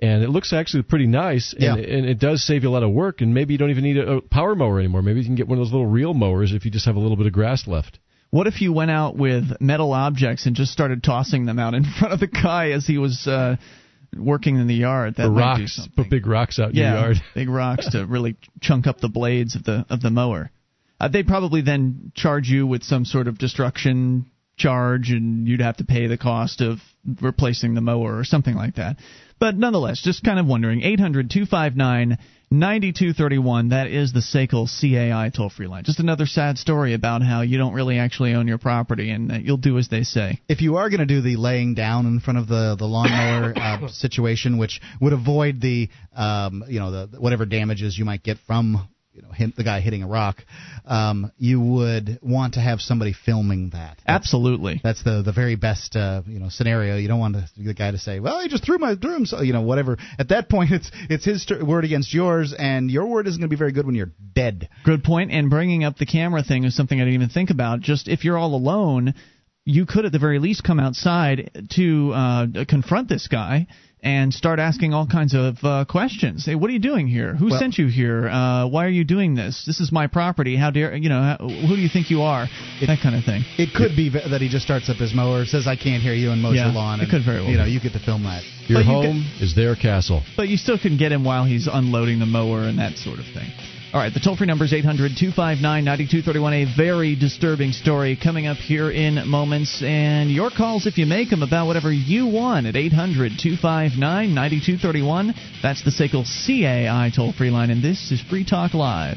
And it looks actually pretty nice, and, Yeah. and it does save you a lot of work. And maybe you don't even need a, a power mower anymore. Maybe you can get one of those little reel mowers if you just have a little bit of grass left. What if you went out with metal objects and just started tossing them out in front of the guy as he was uh, working in the yard? That or might do rocks, put big rocks out in yeah, your yard. big rocks to really chunk up the blades of the of the mower. Uh, they'd probably then charge you with some sort of destruction charge, and you'd have to pay the cost of replacing the mower or something like that. But nonetheless, just kind of wondering. 800 259 9231. That is the SACL CAI toll free line. Just another sad story about how you don't really actually own your property and that you'll do as they say. If you are going to do the laying down in front of the the lawnmower uh, situation, which would avoid the um, you know the whatever damages you might get from you know him, the guy hitting a rock, um, you would want to have somebody filming that. Absolutely. That's the the very best uh, you know scenario. You don't want to, the guy to say, "Well, he just threw my threw him," so you know whatever. At that point, it's it's his word against yours, and your word isn't going to be very good when you're dead. Good point. And bringing up the camera thing is something I didn't even think about. Just if you're all alone, you could at the very least come outside to uh, confront this guy and start asking all kinds of uh, questions. Hey, what are you doing here? Who Well- sent you here? Uh, why are you doing this? This is my property. How dare you know? How, who do you think you are? that kind of thing. It could be that he just starts up his mower, says, "I can't hear you," and mows Yeah, your lawn. it and, could very well You know, be. you get to film that. Your But you home is their castle. But you still can get him while he's unloading the mower and that sort of thing. All right, the toll free number is 800 259 9231. A very disturbing story coming up here in moments. And your calls, if you make them, about whatever you want at 800 259 9231. That's the SACL CAI toll free line. And this is Free Talk Live.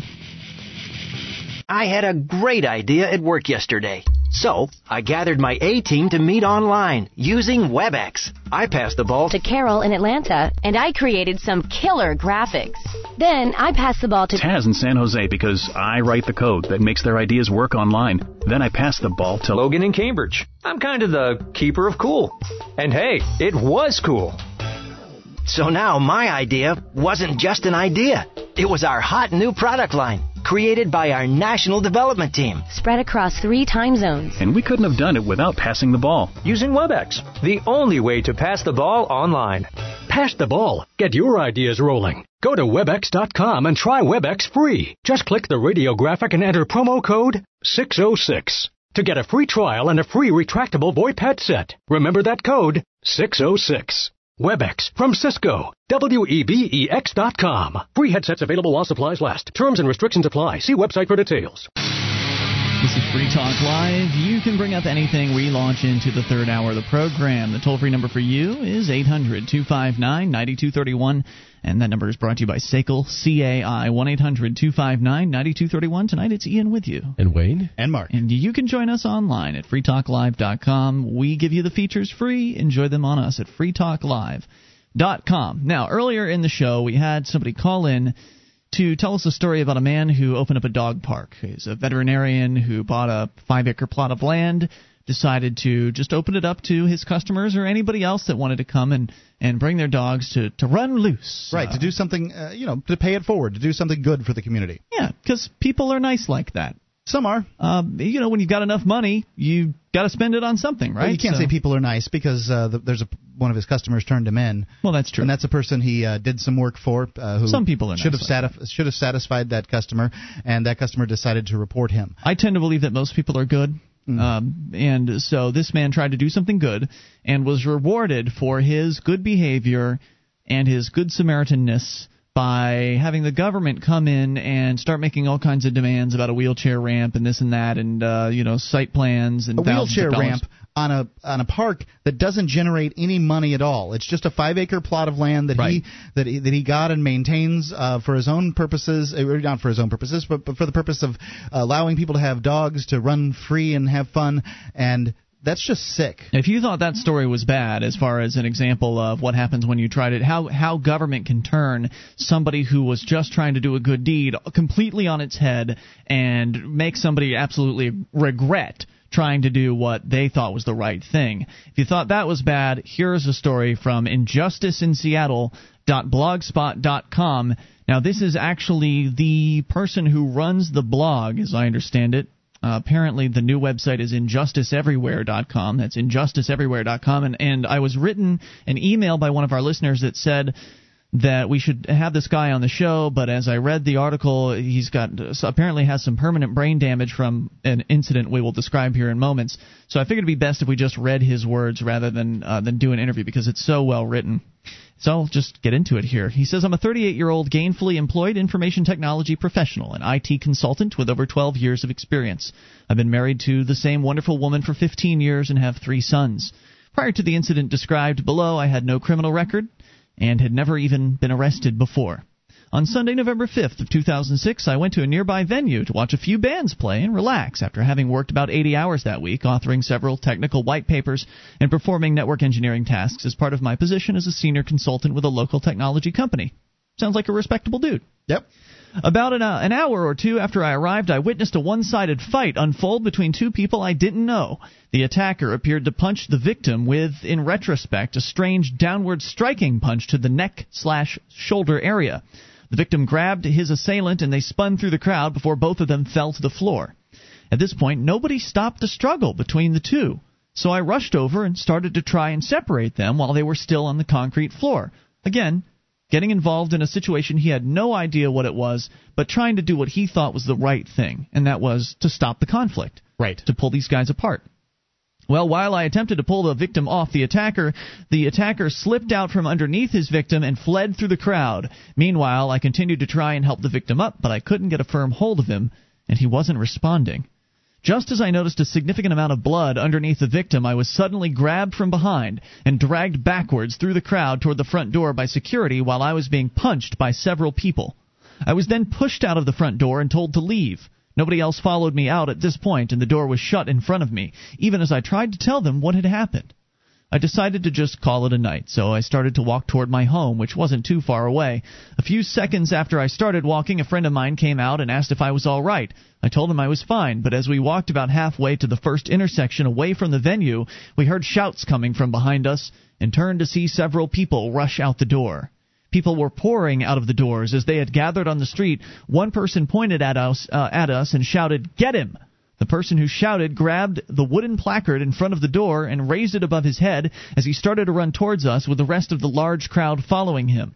I had a great idea at work yesterday. So, I gathered my A team to meet online using WebEx. I passed the ball to Carol in Atlanta, and I created some killer graphics. Then I passed the ball to Taz in San Jose because I write the code that makes their ideas work online. Then I passed the ball to Logan in Cambridge. I'm kind of the keeper of cool. And hey, it was cool. So now my idea wasn't just an idea. It was our hot new product line, created by our national development team. spread across three time zones. And we couldn't have done it without passing the ball. Using WebEx, the only way to pass the ball online. Pass the ball. Get your ideas rolling. Go to WebEx.com and try WebEx free. Just click the radio graphic and enter promo code 606 to get a free trial and a free retractable VoIP headset. Remember that code 606. WebEx from Cisco. W-E-B-E-X.com. Free headsets available while supplies last. Terms and restrictions apply. See website for details. This is Free Talk Live. You can bring up anything we launch into the third hour of the program. The toll free number for you is 800 259 9231. And that number is brought to you by SACL CAI 1 800 259 9231. Tonight it's Ian with you. And Wayne? And Mark. And you can join us online at freetalklive.com. We give you the features free. Enjoy them on us at freetalklive.com. Now, earlier in the show, we had somebody call in to tell us a story about a man who opened up a dog park. He's a veterinarian who bought a five acre plot of land, decided to just open it up to his customers or anybody else that wanted to come and, and bring their dogs to, to run loose. Right, to do something, uh, you know, to pay it forward, to do something good for the community. Yeah, because people are nice like that. Some are. Um, you know, when you've got enough money, you got to spend it on something, right? Well, you can't So- say people are nice because uh, the, there's a one of his customers turned him in. Well, that's true. And that's a person he uh, did some work for. Uh, who Some people are should nice have satisf- should have satisfied that customer, and that customer decided to report him. I tend to believe that most people are good. Um, and so this man tried to do something good and was rewarded for his good behavior and his good Samaritanness by having the government come in and start making all kinds of demands about a wheelchair ramp and this and that and uh, you know site plans and a wheelchair ramp on a on a park that doesn't generate any money at all. It's just a five acre plot of land that he that he, that he got and maintains uh, for his own purposes, uh, not for his own purposes, but, but for the purpose of allowing people to have dogs to run free and have fun. And that's just sick. If you thought that story was bad, as far as an example of what happens when you try to how how government can turn somebody who was just trying to do a good deed completely on its head and make somebody absolutely regret trying to do what they thought was the right thing. If you thought that was bad, here's a story from injusticeinseattle.blogspot.com. Now, this is actually the person who runs the blog, as I understand it. Uh, apparently, the new website is injusticeeverywhere.com. That's injusticeeverywhere.com. And, and I was written an email by one of our listeners that said that we should have this guy on the show, but as I read the article, he's got apparently has some permanent brain damage from an incident we will describe here in moments. So I figured it'd be best if we just read his words rather than uh, than do an interview because it's so well written. So I'll just get into it here. He says, I'm a 38 year old gainfully employed information technology professional, an IT consultant with over 12 years of experience. I've been married to the same wonderful woman for 15 years and have three sons. Prior to the incident described below, I had no criminal record and had never even been arrested before. On Sunday, November 5th of 2006, I went to a nearby venue to watch a few bands play and relax after having worked about 80 hours that week authoring several technical white papers and performing network engineering tasks as part of my position as a senior consultant with a local technology company. Sounds like a respectable dude. Yep. About an, uh, an hour or two after I arrived, I witnessed a one sided fight unfold between two people I didn't know. The attacker appeared to punch the victim with, in retrospect, a strange downward striking punch to the neck slash shoulder area. The victim grabbed his assailant and they spun through the crowd before both of them fell to the floor. At this point, nobody stopped the struggle between the two, so I rushed over and started to try and separate them while they were still on the concrete floor. Again, getting involved in a situation he had no idea what it was, but trying to do what he thought was the right thing, and that was to stop the conflict. Right. To pull these guys apart. Well, while I attempted to pull the victim off the attacker, the attacker slipped out from underneath his victim and fled through the crowd. Meanwhile, I continued to try and help the victim up, but I couldn't get a firm hold of him, and he wasn't responding. Just as I noticed a significant amount of blood underneath the victim, I was suddenly grabbed from behind and dragged backwards through the crowd toward the front door by security while I was being punched by several people. I was then pushed out of the front door and told to leave. Nobody else followed me out at this point, and the door was shut in front of me, even as I tried to tell them what had happened. I decided to just call it a night, so I started to walk toward my home, which wasn't too far away. A few seconds after I started walking, a friend of mine came out and asked if I was all right. I told him I was fine, but as we walked about halfway to the first intersection away from the venue, we heard shouts coming from behind us and turned to see several people rush out the door. People were pouring out of the doors as they had gathered on the street. One person pointed at us, uh, at us and shouted, "Get him!" The person who shouted grabbed the wooden placard in front of the door and raised it above his head as he started to run towards us with the rest of the large crowd following him.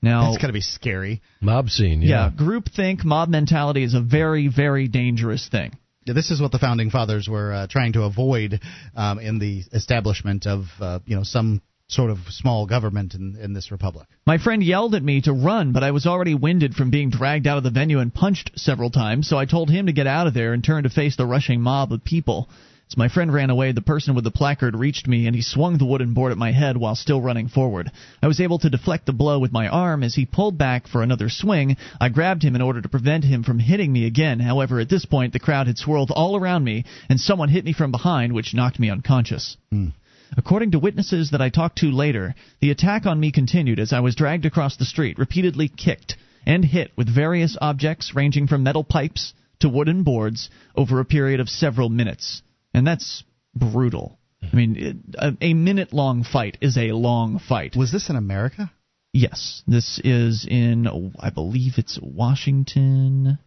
Now, That's got to be scary. Mob scene, yeah. yeah, groupthink, mob mentality is a very, very dangerous thing. Yeah, this is what the founding fathers were uh, trying to avoid um, in the establishment of uh, you know some sort of small government in, in this republic. My friend yelled at me to run, but I was already winded from being dragged out of the venue and punched several times, so I told him to get out of there and turn to face the rushing mob of people. As my friend ran away, the person with the placard reached me and he swung the wooden board at my head while still running forward. I was able to deflect the blow with my arm as he pulled back for another swing. I grabbed him in order to prevent him from hitting me again. However, at this point, the crowd had swirled all around me and someone hit me from behind, which knocked me unconscious. Hmm. According to witnesses that I talked to later, the attack on me continued as I was dragged across the street, repeatedly kicked and hit with various objects ranging from metal pipes to wooden boards over a period of several minutes. And that's brutal. I mean, it, a, a minute long fight is a long fight. Was this in America? Yes, this is in, I believe it's Washington.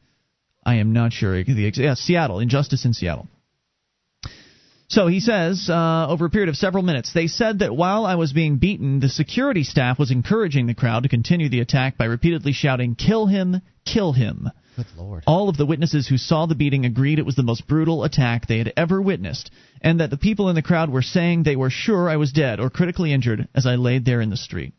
I am not sure. The yeah, Seattle, Injustice in Seattle. So he says, uh, over a period of several minutes, they said that while I was being beaten, the security staff was encouraging the crowd to continue the attack by repeatedly shouting, Kill him, kill him. Good lord. All of the witnesses who saw the beating agreed it was the most brutal attack they had ever witnessed, and that the people in the crowd were saying they were sure I was dead or critically injured as I laid there in the street.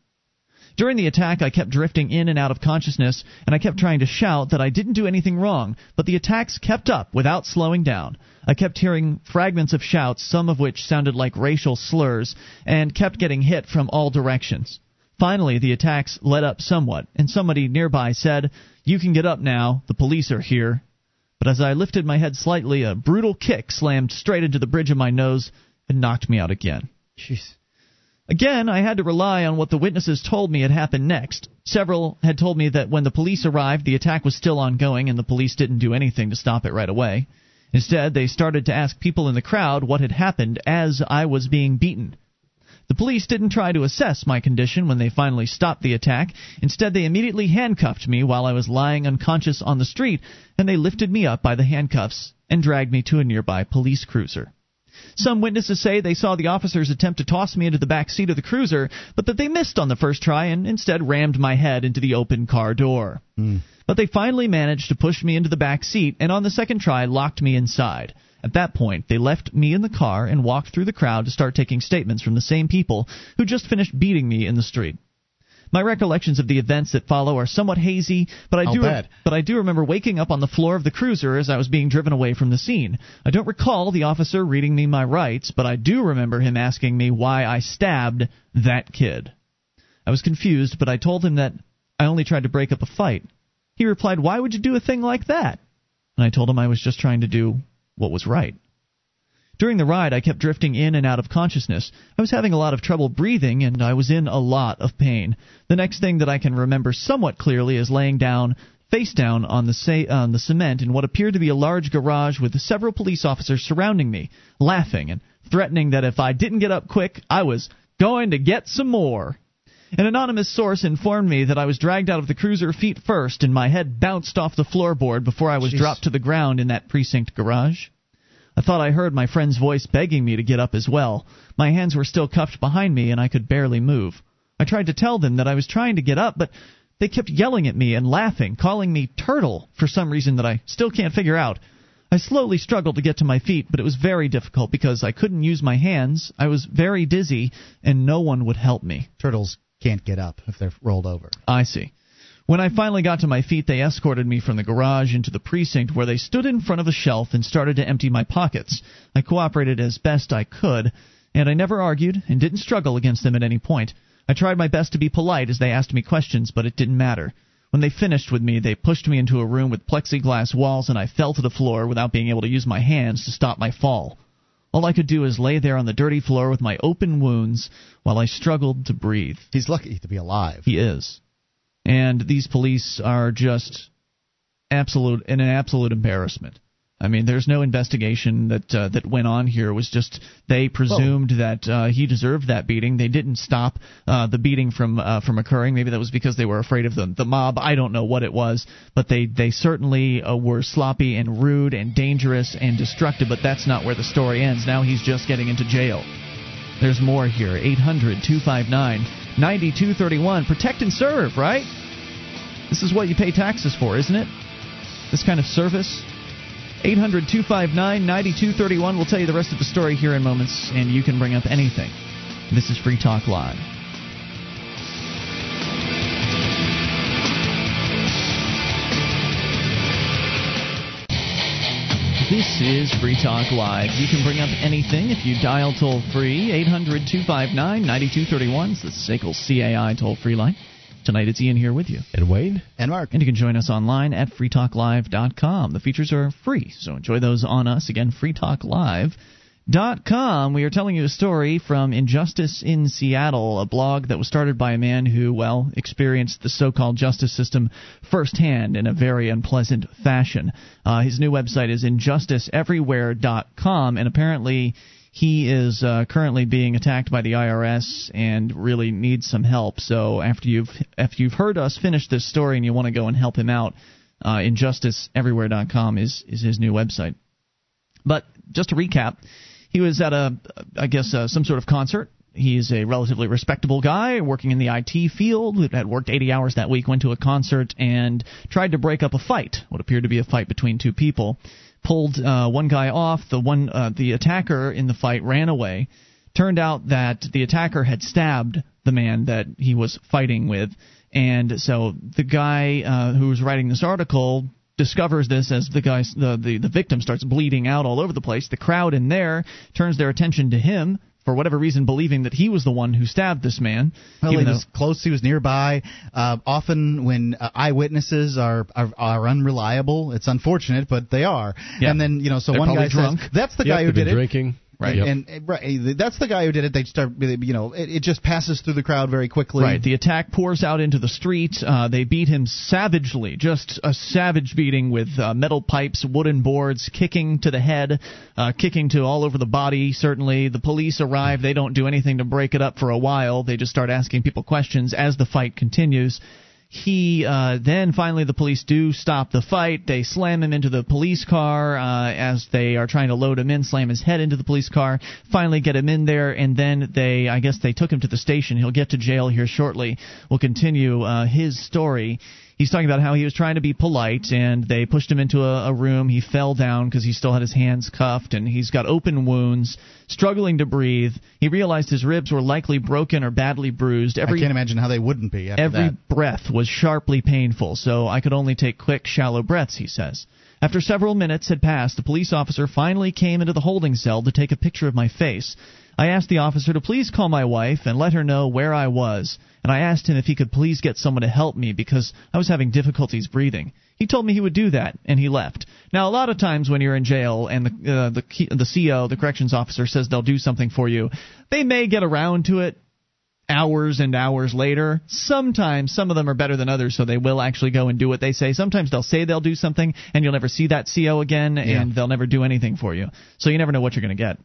During the attack, I kept drifting in and out of consciousness, and I kept trying to shout that I didn't do anything wrong, but the attacks kept up without slowing down. I kept hearing fragments of shouts, some of which sounded like racial slurs, and kept getting hit from all directions. Finally, the attacks let up somewhat, and somebody nearby said, You can get up now, the police are here. But as I lifted my head slightly, a brutal kick slammed straight into the bridge of my nose and knocked me out again. Jeez. Again, I had to rely on what the witnesses told me had happened next. Several had told me that when the police arrived, the attack was still ongoing and the police didn't do anything to stop it right away. Instead, they started to ask people in the crowd what had happened as I was being beaten. The police didn't try to assess my condition when they finally stopped the attack. Instead, they immediately handcuffed me while I was lying unconscious on the street, and they lifted me up by the handcuffs and dragged me to a nearby police cruiser. Some witnesses say they saw the officers attempt to toss me into the back seat of the cruiser, but that they missed on the first try and instead rammed my head into the open car door. Hmm. But they finally managed to push me into the back seat and on the second try locked me inside. At that point, they left me in the car and walked through the crowd to start taking statements from the same people who just finished beating me in the street. My recollections of the events that follow are somewhat hazy, but I I'll do bet. but I do remember waking up on the floor of the cruiser as I was being driven away from the scene. I don't recall the officer reading me my rights, but I do remember him asking me why I stabbed that kid. I was confused, but I told him that I only tried to break up a fight. He replied, "Why would you do a thing like that?" And I told him I was just trying to do what was right. During the ride, I kept drifting in and out of consciousness. I was having a lot of trouble breathing, and I was in a lot of pain. The next thing that I can remember somewhat clearly is laying down, face down, on the, sa- on the cement in what appeared to be a large garage with several police officers surrounding me, laughing and threatening that if I didn't get up quick, I was going to get some more. An anonymous source informed me that I was dragged out of the cruiser feet first and my head bounced off the floorboard before I was dropped to the ground in that precinct garage. I thought I heard my friend's voice begging me to get up as well. My hands were still cuffed behind me and I could barely move. I tried to tell them that I was trying to get up, but they kept yelling at me and laughing, calling me turtle for some reason that I still can't figure out. I slowly struggled to get to my feet, but it was very difficult because I couldn't use my hands. I was very dizzy, and no one would help me. Turtles can't get up if they're rolled over. I see. When I finally got to my feet, they escorted me from the garage into the precinct where they stood in front of a shelf and started to empty my pockets. I cooperated as best I could, and I never argued and didn't struggle against them at any point. I tried my best to be polite as they asked me questions, but it didn't matter. When they finished with me, they pushed me into a room with plexiglass walls, and I fell to the floor without being able to use my hands to stop my fall. All I could do is lay there on the dirty floor with my open wounds while I struggled to breathe. He's lucky to be alive. He is. And these police are just absolute in an absolute embarrassment. I mean, there's no investigation that uh, that went on here. It was just they presumed that uh, he deserved that beating. They didn't stop uh, the beating from uh, from occurring. Maybe that was because they were afraid of the the mob. I don't know what it was, but they they certainly uh, were sloppy and rude and dangerous and destructive. But that's not where the story ends. Now he's just getting into jail. There's more here. 800 259 9231. Protect and serve, right? This is what you pay taxes for, isn't it? This kind of service. 800 259 9231. We'll tell you the rest of the story here in moments, and you can bring up anything. This is Free Talk Live. This is Free Talk Live. You can bring up anything if you dial toll free 800 259 9231. It's the SACL CAI toll free line. Tonight it's Ian here with you. And Wade. And Mark. And you can join us online at freetalklive.com. The features are free, so enjoy those on us. Again, freetalklive.com. We are telling you a story from Injustice in Seattle, a blog that was started by a man who, well, experienced the so called justice system firsthand in a very unpleasant fashion. Uh, his new website is injusticeeverywhere.com, and apparently he is uh, currently being attacked by the IRS and really needs some help. So after you've after you've heard us finish this story and you want to go and help him out, uh, injusticeeverywhere.com is is his new website. But just to recap, he was at a I guess uh, some sort of concert. He's a relatively respectable guy working in the IT field had worked 80 hours that week, went to a concert and tried to break up a fight, what appeared to be a fight between two people pulled uh, one guy off. The one uh, the attacker in the fight ran away. Turned out that the attacker had stabbed the man that he was fighting with, and so the guy uh, who was writing this article discovers this as the guy the, the the victim starts bleeding out all over the place. The crowd in there turns their attention to him for whatever reason, believing that he was the one who stabbed this man. Well, he was close. He was nearby. Uh, often, when uh, eyewitnesses are, are are unreliable, it's unfortunate, but they are. Yeah. And then you know, so They're one guy drunk. says, "That's the Yep, guy who they've been did it." drinking. Right. And, and right, that's the guy who did it. They start, you know, it, it just passes through the crowd very quickly. Right. The attack pours out into the street. Uh, they beat him savagely, just a savage beating with uh, metal pipes, wooden boards, kicking to the head, uh, kicking to all over the body. Certainly, the police arrive. They don't do anything to break it up for a while. They just start asking people questions as the fight continues he uh, then finally the police do stop the fight. They slam him into the police car uh, as they are trying to load him in. Slam his head into the police car. Finally get him in there, and then they I guess they took him to the station. He'll get to jail here shortly. We'll continue uh, his story he's talking about how he was trying to be polite and they pushed him into a, a room. He fell down because he still had his hands cuffed and he's got open wounds, struggling to breathe. He realized his ribs were likely broken or badly bruised. Every, I can't imagine how they wouldn't be. every that. breath was sharply painful, so I could only take quick, shallow breaths, he says. After several minutes had passed, the police officer finally came into the holding cell to take a picture of my face. I asked the officer to please call my wife and let her know where I was, and I asked him if he could please get someone to help me because I was having difficulties breathing. He told me he would do that, and he left. Now, a lot of times when you're in jail and the uh, the the CO, the corrections officer, says they'll do something for you, they may get around to it hours and hours later. Sometimes some of them are better than others, so they will actually go and do what they say. Sometimes they'll say they'll do something, and you'll never see that CO again, Yeah. and they'll never do anything for you. So you never know what you're going to get.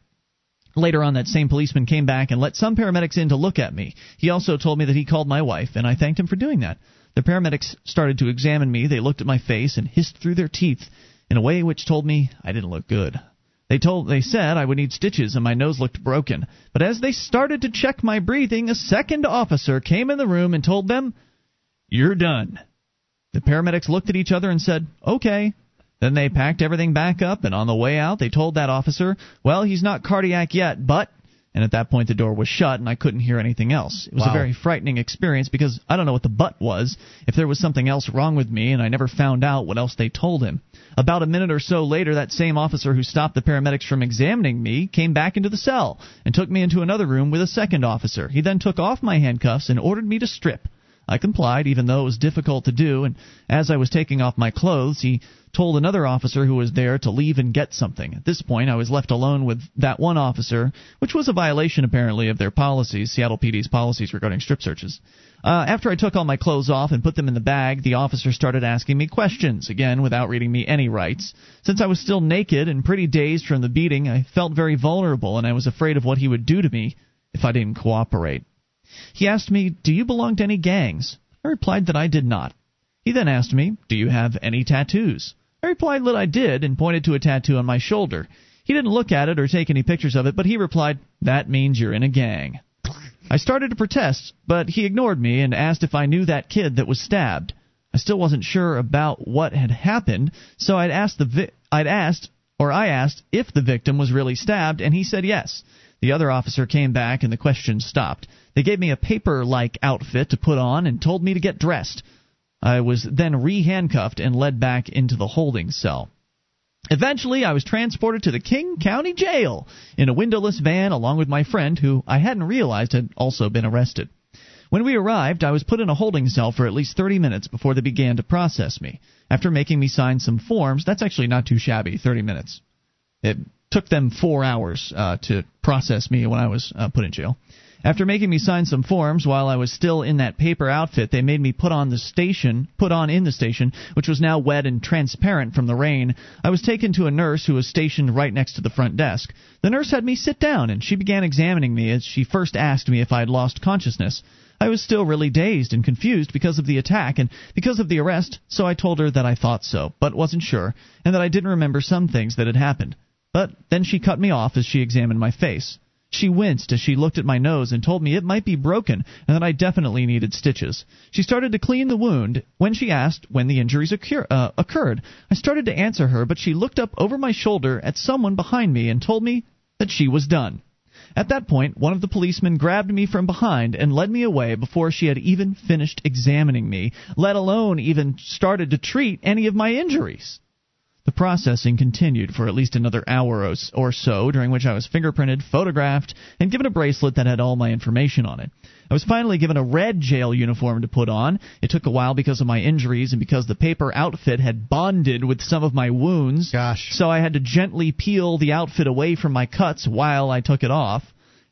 Later on, that same policeman came back and let some paramedics in to look at me. He also told me that he called my wife, and I thanked him for doing that. The paramedics started to examine me. They looked at my face and hissed through their teeth in a way which told me I didn't look good. They told they said I would need stitches and my nose looked broken. But as they started to check my breathing, a second officer came in the room and told them, "You're done." The paramedics looked at each other and said, "Okay." Then they packed everything back up, and on the way out, they told that officer, Well, he's not cardiac yet, but. And at that point, the door was shut, and I couldn't hear anything else. It was Wow. a very frightening experience because I don't know what the but was, if there was something else wrong with me, and I never found out what else they told him. About a minute or so later, that same officer who stopped the paramedics from examining me came back into the cell and took me into another room with a second officer. He then took off my handcuffs and ordered me to strip. I complied, even though it was difficult to do, and as I was taking off my clothes, he told another officer who was there to leave and get something. At this point, I was left alone with that one officer, which was a violation, apparently, of their policies, Seattle PD's policies regarding strip searches. Uh, after I took all my clothes off and put them in the bag, the officer started asking me questions, again without reading me any rights. Since I was still naked and pretty dazed from the beating, I felt very vulnerable, and I was afraid of what he would do to me if I didn't cooperate. He asked me, Do you belong to any gangs? I replied that I did not. He then asked me, Do you have any tattoos? I replied that I did and pointed to a tattoo on my shoulder. He didn't look at it or take any pictures of it, but he replied, That means you're in a gang. I started to protest, but he ignored me and asked if I knew that kid that was stabbed. I still wasn't sure about what had happened, so I'd asked the vi- I'd asked or I asked if the victim was really stabbed, and he said yes. The other officer came back and the question stopped. They gave me a paper like outfit to put on and told me to get dressed. I was then re handcuffed and led back into the holding cell. Eventually, I was transported to the King County Jail in a windowless van along with my friend, who I hadn't realized had also been arrested. When we arrived, I was put in a holding cell for at least 30 minutes before they began to process me. After making me sign some forms, that's actually not too shabby, 30 minutes. It took them four hours uh, to process me when I was uh, put in jail. After making me sign some forms while I was still in that paper outfit, they made me put on the station, put on in the station, which was now wet and transparent from the rain. I was taken to a nurse who was stationed right next to the front desk. The nurse had me sit down and she began examining me as she first asked me if I had lost consciousness. I was still really dazed and confused because of the attack and because of the arrest, so I told her that I thought so, but wasn't sure, and that I didn't remember some things that had happened. But then she cut me off as she examined my face. She winced as she looked at my nose and told me it might be broken and that I definitely needed stitches. She started to clean the wound when she asked when the injuries occur, uh, occurred. I started to answer her, but she looked up over my shoulder at someone behind me and told me that she was done. At that point, one of the policemen grabbed me from behind and led me away before she had even finished examining me, let alone even started to treat any of my injuries. The processing continued for at least another hour or so, during which I was fingerprinted, photographed, and given a bracelet that had all my information on it. I was finally given a red jail uniform to put on. It took a while because of my injuries and because the paper outfit had bonded with some of my wounds. Gosh. So I had to gently peel the outfit away from my cuts while I took it off.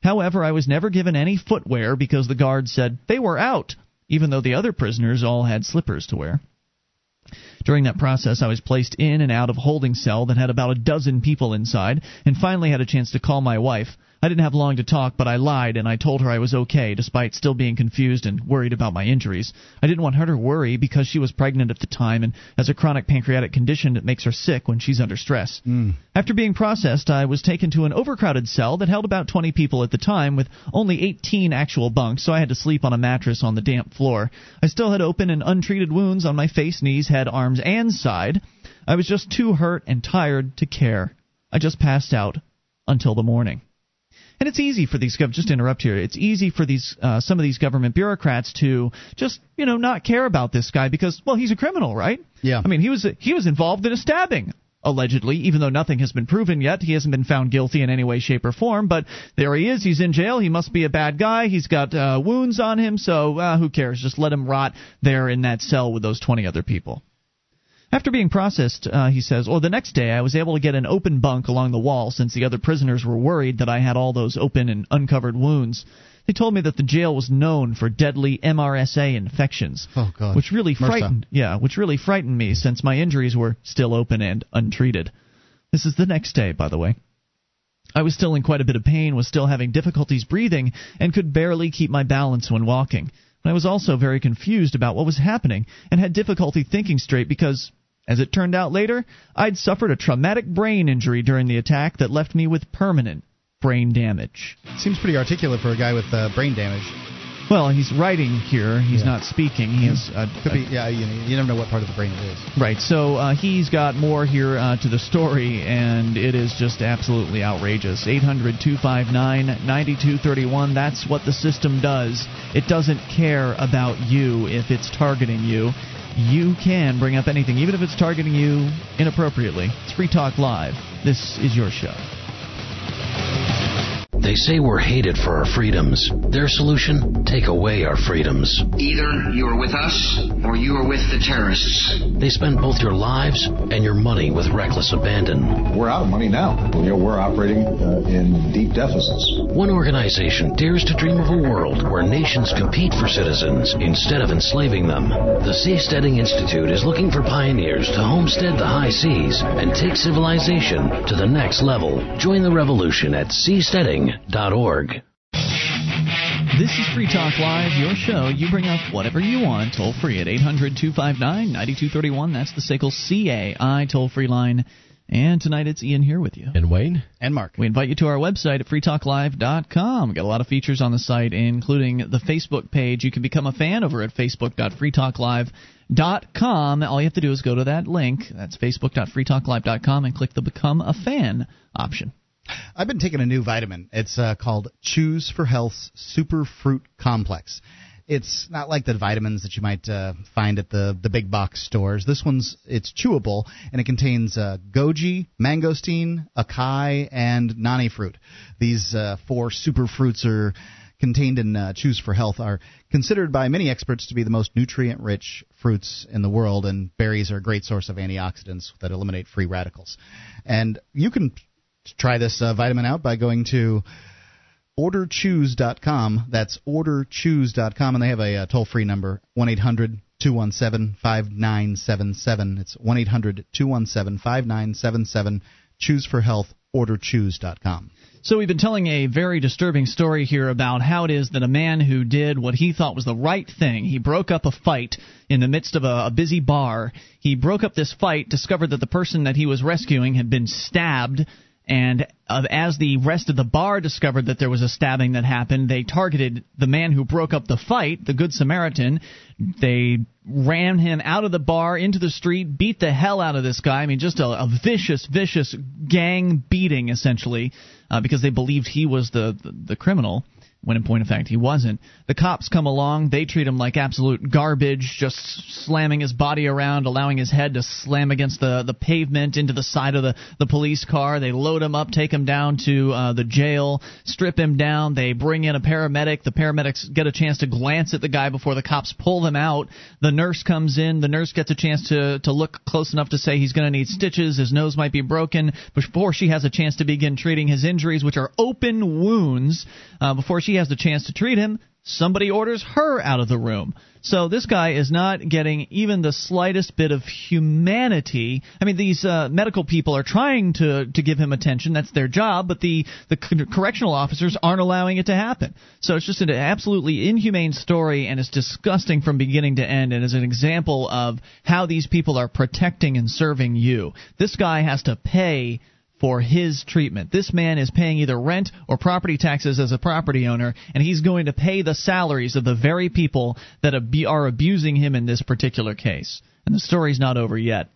However, I was never given any footwear because the guards said they were out, even though the other prisoners all had slippers to wear. During that process, I was placed in and out of a holding cell that had about a dozen people inside, and finally had a chance to call my wife. I didn't have long to talk, but I lied and I told her I was okay, despite still being confused and worried about my injuries. I didn't want her to worry because she was pregnant at the time and has a chronic pancreatic condition that makes her sick when she's under stress. Hmm. After being processed, I was taken to an overcrowded cell that held about 20 people at the time, with only 18 actual bunks, so I had to sleep on a mattress on the damp floor. I still had open and untreated wounds on my face, knees, head, arms, and side. I was just too hurt and tired to care. I just passed out until the morning. And it's easy for these gov- just to interrupt here. It's easy for these uh, some of these government bureaucrats to just you know not care about this guy because well he's a criminal, right? Yeah. I mean he was he was involved in a stabbing allegedly, even though nothing has been proven yet. He hasn't been found guilty in any way, shape, or form. But there he is. He's in jail. He must be a bad guy. He's got uh, wounds on him. So uh, who cares? Just let him rot there in that cell with those 20 other people. After being processed, uh, he says, or the next day, I was able to get an open bunk along the wall since the other prisoners were worried that I had all those open and uncovered wounds. They told me that the jail was known for deadly MRSA infections, Oh God. which really MRSA. frightened, yeah, which really frightened me since my injuries were still open and untreated. This is the next day, by the way. I was still in quite a bit of pain, was still having difficulties breathing, and could barely keep my balance when walking. I was also very confused about what was happening and had difficulty thinking straight because, as it turned out later, I'd suffered a traumatic brain injury during the attack that left me with permanent brain damage. Seems pretty articulate for a guy with uh, brain damage. Well, he's writing here. He's Yeah. not speaking. He has Could be, yeah. You, you never know what part of the brain it is. Right. So uh, he's got more here uh, to the story, and it is just absolutely outrageous. 800 259 9231. That's what the system does. It doesn't care about you if it's targeting you. You can bring up anything, even if it's targeting you inappropriately. It's Free Talk Live. This is your show. They say we're hated for our freedoms. Their solution? Take away our freedoms. Either you're with us or you are with the terrorists. They spend both your lives and your money with reckless abandon. We're out of money now. You know, we're operating uh, in deep deficits. One organization dares to dream of a world where nations compete for citizens instead of enslaving them. The Seasteading Institute is looking for pioneers to homestead the high seas and take civilization to the next level. Join the revolution at seasteading.org. This is Free Talk Live, your show. You bring up whatever you want, toll free at 800 259 9231. That's the SACL CAI toll free line. And tonight it's Ian here with you. And Wayne? And Mark. We invite you to our website at freetalklive.com. We've got a lot of features on the site, including the Facebook page. You can become a fan over at facebook.freetalklive.com. All you have to do is go to that link. That's facebook.freetalklive.com and click the Become a Fan option. I've been taking a new vitamin. It's uh, called Chews 4 Health's Super Fruit Complex. It's not like the vitamins that you might uh, find at the the big box stores. This one's it's chewable and it contains uh, goji, mangosteen, acai, and noni fruit. These uh, four super fruits are contained in uh, Chews 4 Health are considered by many experts to be the most nutrient rich fruits in the world, and berries are a great source of antioxidants that eliminate free radicals. And you can try this uh, vitamin out by going to orderchews.com. That's orderchews.com, and they have a, uh toll free number 1 800 217 5977. It's 1 800 217 5977. Chews 4 Health, orderchews.com. So we've been telling a very disturbing story here about how it is that a man who did what he thought was the right thing, he broke up a fight in the midst of a, a busy bar. He broke up this fight, discovered that the person that he was rescuing had been stabbed, and uh, as the rest of the bar discovered that there was a stabbing that happened, they targeted the man who broke up the fight, the Good Samaritan. They ran him out of the bar into the street, beat the hell out of this guy. I mean, just a, a vicious, vicious gang beating, essentially, uh, because they believed he was the, the, the criminal. When in point of fact he wasn't. The cops come along, they treat him like absolute garbage, just slamming his body around, allowing his head to slam against the the pavement into the side of the the police car. They load him up, take him down to uh, the jail, strip him down. They bring in a paramedic. The paramedics get a chance to glance at the guy before the cops pull them out. The nurse comes in. The nurse gets a chance to to look close enough to say he's going to need stitches. His nose might be broken before she has a chance to begin treating his injuries, which are open wounds. Uh, before she has the chance to treat him, somebody orders her out of the room. So this guy is not getting even the slightest bit of humanity. I mean, these uh, medical people are trying to to give him attention. That's their job, but the the correctional officers aren't allowing it to happen. So it's just an absolutely inhumane story, and it's disgusting from beginning to end, and is an example of how these people are protecting and serving you. This guy has to pay for his treatment. This man is paying either rent or property taxes as a property owner, and he's going to pay the salaries of the very people that are abusing him in this particular case. And the story's not over yet.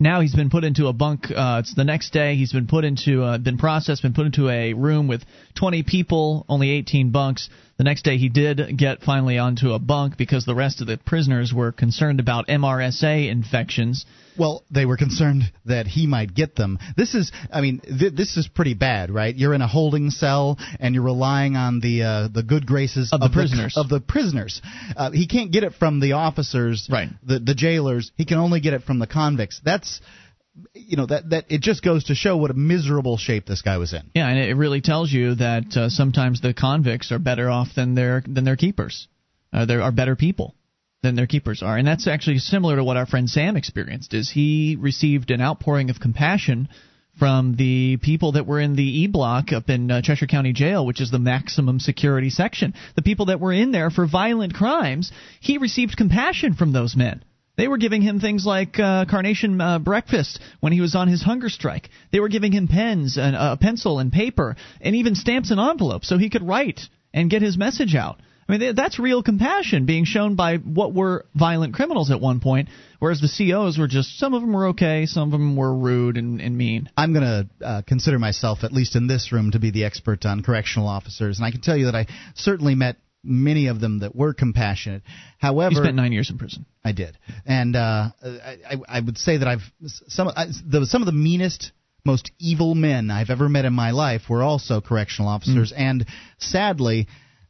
Now he's been put into a bunk. Uh, it's the next day. He's been put into, uh, been processed, been put into a room with 20 people, only 18 bunks. The next day, he did get finally onto a bunk because the rest of the prisoners were concerned about MRSA infections. Well, they were concerned that he might get them. This is, I mean, th- this is pretty bad, right? You're in a holding cell and you're relying on the uh, the good graces of, of the prisoners. The, of the prisoners, uh, he can't get it from the officers, right? The the jailers. He can only get it from the convicts. That's you know that that it just goes to show what a miserable shape this guy was in. Yeah, and it really tells you that uh, sometimes the convicts are better off than their than their keepers. Uh, there are better people than their keepers are, and that's actually similar to what our friend Sam experienced. Is he received an outpouring of compassion from the people that were in the E block up in uh, Cheshire County Jail, which is the maximum security section. The people that were in there for violent crimes, he received compassion from those men. They were giving him things like uh, carnation uh, breakfast when he was on his hunger strike. They were giving him pens and uh, a pencil and paper and even stamps and envelopes so he could write and get his message out. I mean, that's real compassion being shown by what were violent criminals at one point, whereas the COs were just some of them were okay, some of them were rude and, and mean. I'm going to uh, consider myself, at least in this room, to be the expert on correctional officers, and I can tell you that I certainly met many of them that were compassionate. However, you spent nine years in prison. I did, and uh, I, I would say that I've some I, the, some of the meanest, most evil men I've ever met in my life were also correctional officers, mm. and sadly.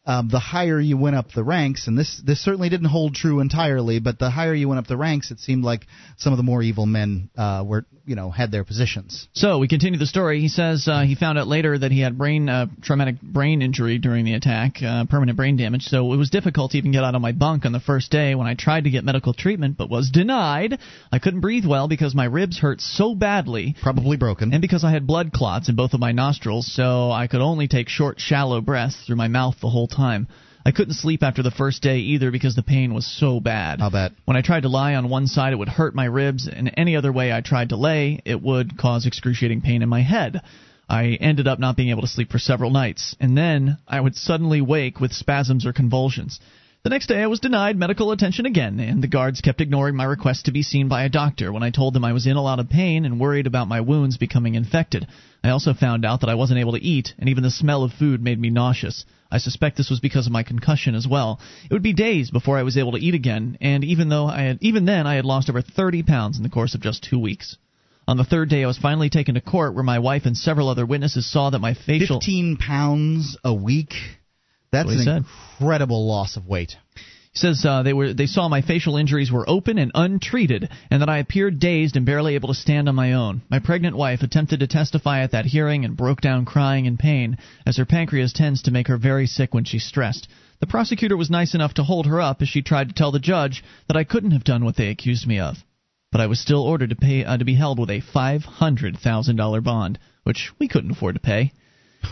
Um, the higher you went up the ranks, and this this certainly didn't hold true entirely, but the higher you went up the ranks, it seemed like some of the more evil men uh, were you know had their positions. So we continue the story. He says uh, he found out later that he had brain uh, traumatic brain injury during the attack, uh, permanent brain damage. So it was difficult to even get out of my bunk on the first day when I tried to get medical treatment, but was denied. I couldn't breathe well because my ribs hurt so badly, probably broken, and because I had blood clots in both of my nostrils, so I could only take short, shallow breaths through my mouth the whole time. I couldn't sleep after the first day either because the pain was so bad. I'll bet. When I tried to lie on one side, it would hurt my ribs, and any other way I tried to lay, it would cause excruciating pain in my head. I ended up not being able to sleep for several nights, and then I would suddenly wake with spasms or convulsions. The next day, I was denied medical attention again, and the guards kept ignoring my request to be seen by a doctor when I told them I was in a lot of pain and worried about my wounds becoming infected. I also found out that I wasn't able to eat, and even the smell of food made me nauseous. I suspect this was because of my concussion as well. It would be days before I was able to eat again, and even though I had, even then I had lost over 30 pounds in the course of just two weeks. On the third day, I was finally taken to court, where my wife and several other witnesses saw that my facial 15 pounds a week. That's an incredible loss of weight. Says uh, they were they saw my facial injuries were open and untreated, and that I appeared dazed and barely able to stand on my own. My pregnant wife attempted to testify at that hearing and broke down crying in pain, as her pancreas tends to make her very sick when she's stressed. The prosecutor was nice enough to hold her up as she tried to tell the judge that I couldn't have done what they accused me of. But I was still ordered to pay uh, to be held with a five hundred thousand dollar bond, which we couldn't afford to pay.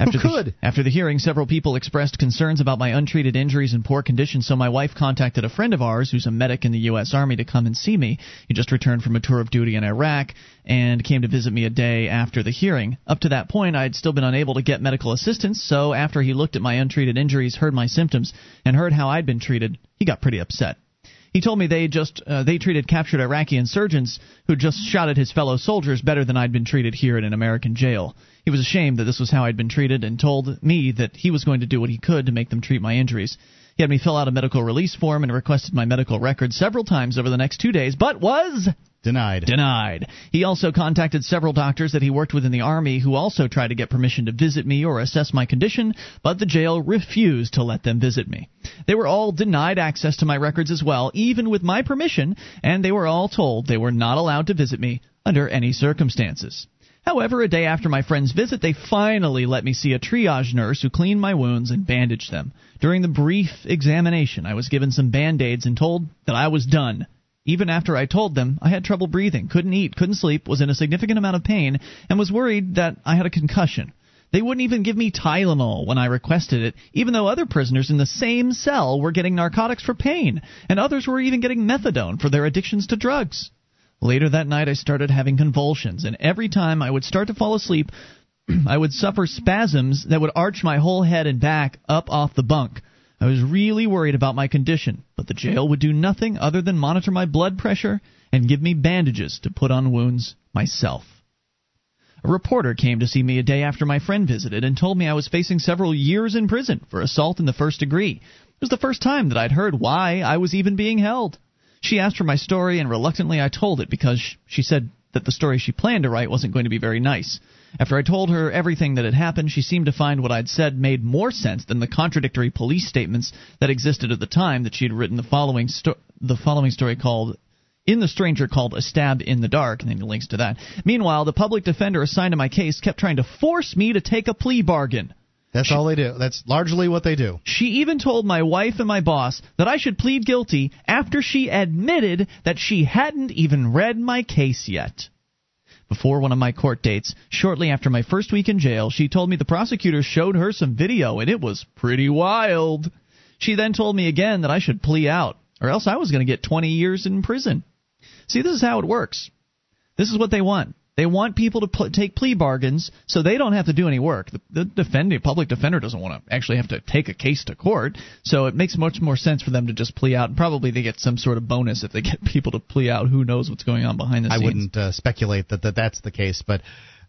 After Who could? The, after the hearing, several people expressed concerns about my untreated injuries and poor condition, so my wife contacted a friend of ours who's a medic in the U.S. Army to come and see me. He just returned from a tour of duty in Iraq and came to visit me a day after the hearing. Up to that point, I had still been unable to get medical assistance, so after he looked at my untreated injuries, heard my symptoms, and heard how I'd been treated, he got pretty upset. He told me they just uh, they treated captured Iraqi insurgents who just shot at his fellow soldiers better than I'd been treated here in an American jail. He was ashamed that this was how I'd been treated and told me that he was going to do what he could to make them treat my injuries. He had me fill out a medical release form and requested my medical records several times over the next two days, but was Denied. Denied. He also contacted several doctors that he worked with in the Army who also tried to get permission to visit me or assess my condition, but the jail refused to let them visit me. They were all denied access to my records as well, even with my permission, and they were all told they were not allowed to visit me under any circumstances. However, a day after my friend's visit, they finally let me see a triage nurse who cleaned my wounds and bandaged them. During the brief examination, I was given some band aids and told that I was done. Even after I told them I had trouble breathing, couldn't eat, couldn't sleep, was in a significant amount of pain, and was worried that I had a concussion. They wouldn't even give me Tylenol when I requested it, even though other prisoners in the same cell were getting narcotics for pain, and others were even getting methadone for their addictions to drugs. Later that night, I started having convulsions, and every time I would start to fall asleep, I would suffer spasms that would arch my whole head and back up off the bunk. I was really worried about my condition, but the jail would do nothing other than monitor my blood pressure and give me bandages to put on wounds myself. A reporter came to see me a day after my friend visited and told me I was facing several years in prison for assault in the first degree. It was the first time that I'd heard why I was even being held. She asked for my story, and reluctantly I told it because she said that the story she planned to write wasn't going to be very nice. After I told her everything that had happened, she seemed to find what I'd said made more sense than the contradictory police statements that existed at the time that she had written the following sto- the following story called in the stranger called a stab in the dark and then he links to that meanwhile the public defender assigned to my case kept trying to force me to take a plea bargain That's all they do. That's largely what they do. she even told my wife and my boss that I should plead guilty after she admitted that she hadn't even read my case yet. Before one of my court dates, shortly after my first week in jail, she told me the prosecutor showed her some video and it was pretty wild. She then told me again that I should plea out, or else I was going to get 20 years in prison. See, this is how it works. This is what they want. They want people to pl- take plea bargains so they don't have to do any work. The, the defending public defender doesn't want to actually have to take a case to court, so it makes much more sense for them to just plea out. And probably they get some sort of bonus if they get people to plea out. Who knows what's going on behind the scenes? I wouldn't uh, speculate that, that that's the case, but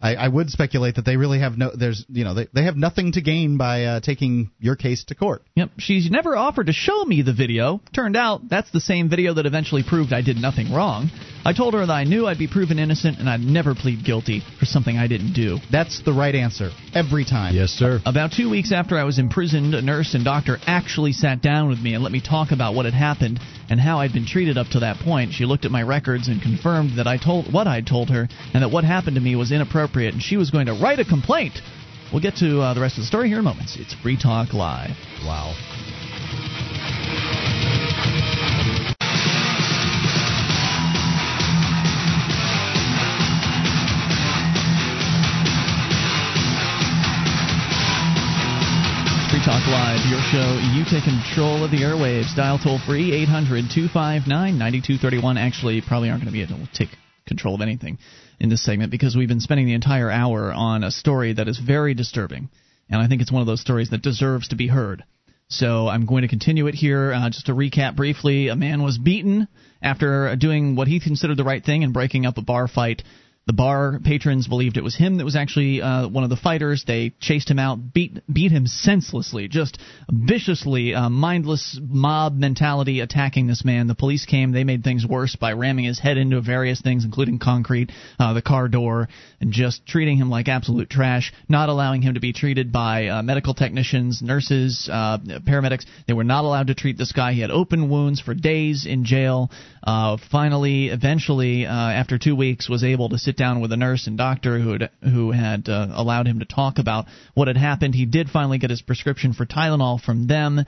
I, I would speculate that they really have no. There's you know they they have nothing to gain by uh, taking your case to court. Yep, she's never offered to show me the video. Turned out that's the same video that eventually proved I did nothing wrong. I told her that I knew I'd be proven innocent and I'd never plead guilty for something I didn't do. That's the right answer every time. Yes, sir. About two weeks after I was imprisoned, a nurse and doctor actually sat down with me and let me talk about what had happened and how I'd been treated up to that point. She looked at my records and confirmed that I told what I'd told her and that what happened to me was inappropriate and she was going to write a complaint. We'll get to uh, the rest of the story here in moments. It's Free Talk Live. Wow. Talk Live, your show. You take control of the airwaves. Dial toll free 800 259 9231. Actually, probably aren't going to be able to take control of anything in this segment because we've been spending the entire hour on a story that is very disturbing. And I think it's one of those stories that deserves to be heard. So I'm going to continue it here. Uh, just to recap briefly, a man was beaten after doing what he considered the right thing and breaking up a bar fight. The bar patrons believed it was him that was actually uh, one of the fighters. They chased him out, beat beat him senselessly, just viciously, uh, mindless mob mentality attacking this man. The police came. They made things worse by ramming his head into various things, including concrete, uh, the car door, and just treating him like absolute trash. Not allowing him to be treated by uh, medical technicians, nurses, uh, paramedics. They were not allowed to treat this guy. He had open wounds for days in jail. Uh, finally, eventually, after two weeks, was able to sit down with a nurse and doctor who had who had uh, allowed him to talk about what had happened. He did finally get his prescription for Tylenol from them,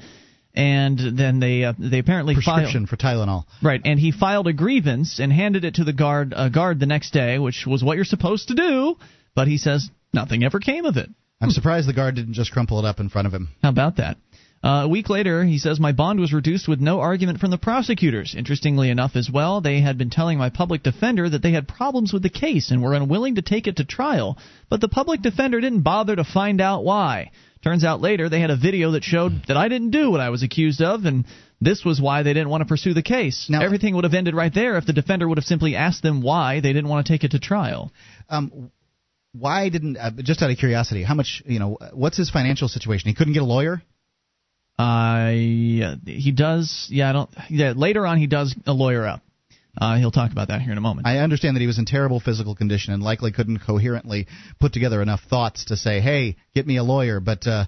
and then they uh, they apparently Prescription filed, for Tylenol. right, and he filed a grievance and handed it to the guard uh, guard the next day, which was what you're supposed to do. But he says nothing ever came of it. I'm surprised the guard didn't just crumple it up in front of him. How about that? Uh, a week later, he says my bond was reduced with no argument from the prosecutors. Interestingly enough, as well, they had been telling my public defender that they had problems with the case and were unwilling to take it to trial, but the public defender didn't bother to find out why. Turns out later they had a video that showed that I didn't do what I was accused of, and this was why they didn't want to pursue the case. Now, Everything would have ended right there if the defender would have simply asked them why they didn't want to take it to trial. Um, why didn't uh, just out of curiosity how much you know what's his financial situation he couldn't get a lawyer uh he does yeah i don't yeah later on he does a lawyer up uh, he'll talk about that here in a moment. I understand that he was in terrible physical condition and likely couldn't coherently put together enough thoughts to say, "Hey, get me a lawyer." But uh,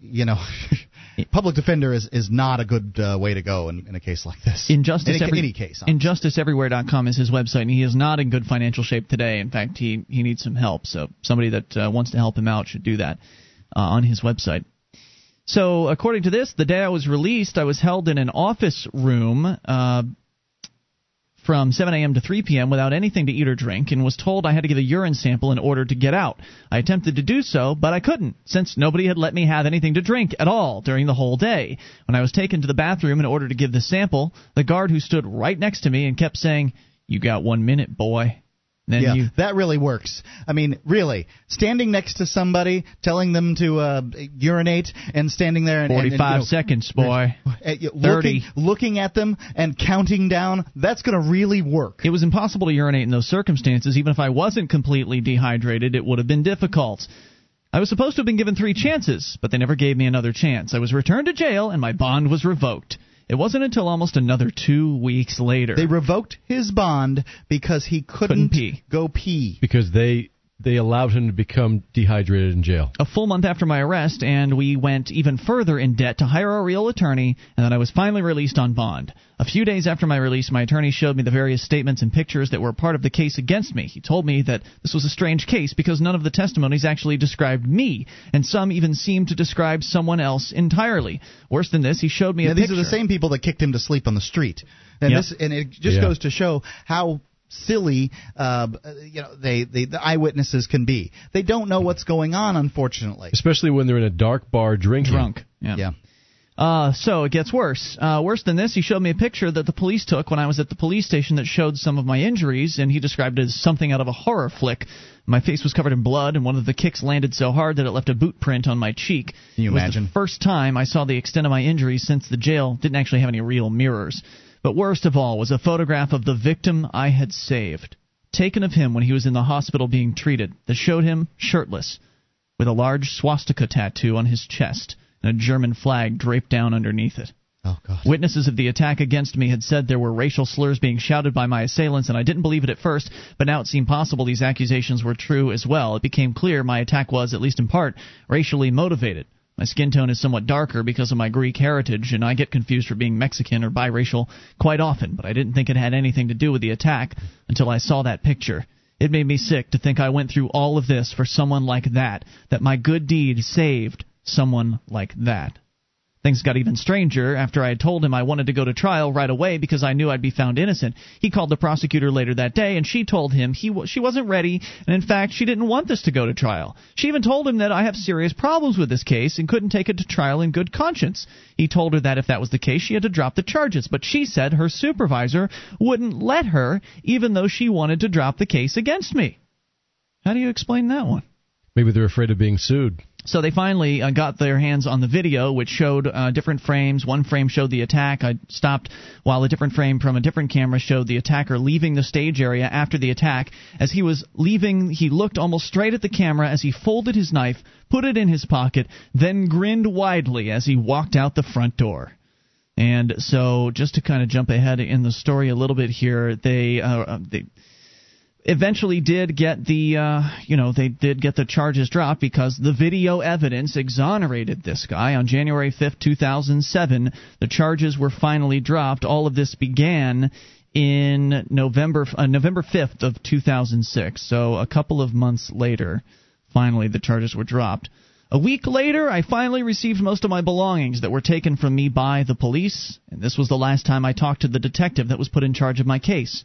you know, public defender is, is not a good uh, way to go in, in a case like this. Injustice in every, any case. InjusticeEverywhere.com is his website, and he is not in good financial shape today. In fact, he he needs some help. So somebody that uh, wants to help him out should do that uh, on his website. So, according to this, the day I was released, I was held in an office room uh, from 7 a.m. to 3 p.m. without anything to eat or drink and was told I had to give a urine sample in order to get out. I attempted to do so, but I couldn't, since nobody had let me have anything to drink at all during the whole day. When I was taken to the bathroom in order to give the sample, the guard who stood right next to me and kept saying, You got one minute, boy. Then yeah, you, that really works. I mean, really, standing next to somebody, telling them to uh, urinate, and standing there and forty-five and, and, you know, seconds, boy, looking, thirty, looking at them and counting down. That's going to really work. It was impossible to urinate in those circumstances. Even if I wasn't completely dehydrated, it would have been difficult. I was supposed to have been given three chances, but they never gave me another chance. I was returned to jail, and my bond was revoked. It wasn't until almost another two weeks later. They revoked his bond because he couldn't, couldn't pee. go pee. Because they they allowed him to become dehydrated in jail. A full month after my arrest, and we went even further in debt to hire a real attorney, and then I was finally released on bond. A few days after my release, my attorney showed me the various statements and pictures that were part of the case against me. He told me that this was a strange case because none of the testimonies actually described me, and some even seemed to describe someone else entirely. Worse than this, he showed me now, a these picture. are the same people that kicked him to sleep on the street. And Yep. this and it just Yeah. goes to show how silly uh, you know they, they the eyewitnesses can be. They don't know what's going on, unfortunately. Especially when they're in a dark bar drinking. Drunk. Yeah. Yeah. Uh, so it gets worse. Uh, worse than this, he showed me a picture that the police took when I was at the police station that showed some of my injuries, and he described it as something out of a horror flick. My face was covered in blood, and one of the kicks landed so hard that it left a boot print on my cheek. Can you it was imagine? the first time I saw the extent of my injuries since the jail didn't actually have any real mirrors. But worst of all was a photograph of the victim I had saved, taken of him when he was in the hospital being treated, that showed him shirtless, with a large swastika tattoo on his chest and a German flag draped down underneath it. Oh God. Witnesses of the attack against me had said there were racial slurs being shouted by my assailants, and I didn't believe it at first, but now it seemed possible these accusations were true as well. It became clear my attack was, at least in part, racially motivated. My skin tone is somewhat darker because of my Greek heritage, and I get confused for being Mexican or biracial quite often, but I didn't think it had anything to do with the attack until I saw that picture. It made me sick to think I went through all of this for someone like that, that my good deed saved someone like that. Things got even stranger after I had told him I wanted to go to trial right away because I knew I'd be found innocent. He called the prosecutor later that day and she told him he w- she wasn't ready and in fact she didn't want this to go to trial. She even told him that I have serious problems with this case and couldn't take it to trial in good conscience. He told her that if that was the case she had to drop the charges, but she said her supervisor wouldn't let her even though she wanted to drop the case against me. How do you explain that one? Maybe they're afraid of being sued. So they finally uh, got their hands on the video, which showed uh, different frames. One frame showed the attack. I stopped while a different frame from a different camera showed the attacker leaving the stage area after the attack. As he was leaving, he looked almost straight at the camera as he folded his knife, put it in his pocket, then grinned widely as he walked out the front door. And so, just to kind of jump ahead in the story a little bit here, they uh, they eventually did get the uh, you know they did get the charges dropped because the video evidence exonerated this guy. On January 5th 2007 the charges were finally dropped. All of this began in November uh, November 5th of 2006 so a couple of months later finally the charges were dropped. A week later, I finally received most of my belongings that were taken from me by the police, and this was the last time I talked to the detective that was put in charge of my case.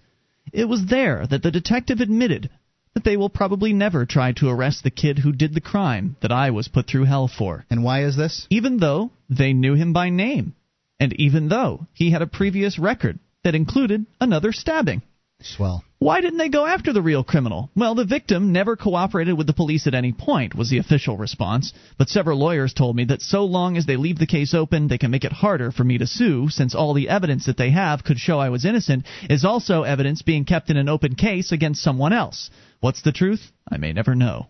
It was there that the detective admitted that they will probably never try to arrest the kid who did the crime that I was put through hell for. And why is this? Even though they knew him by name, and even though he had a previous record that included another stabbing. Swell. Why didn't they go after the real criminal? Well, the victim never cooperated with the police at any point, was the official response. But several lawyers told me that so long as they leave the case open, they can make it harder for me to sue, since all the evidence that they have could show I was innocent is also evidence being kept in an open case against someone else. What's the truth? I may never know.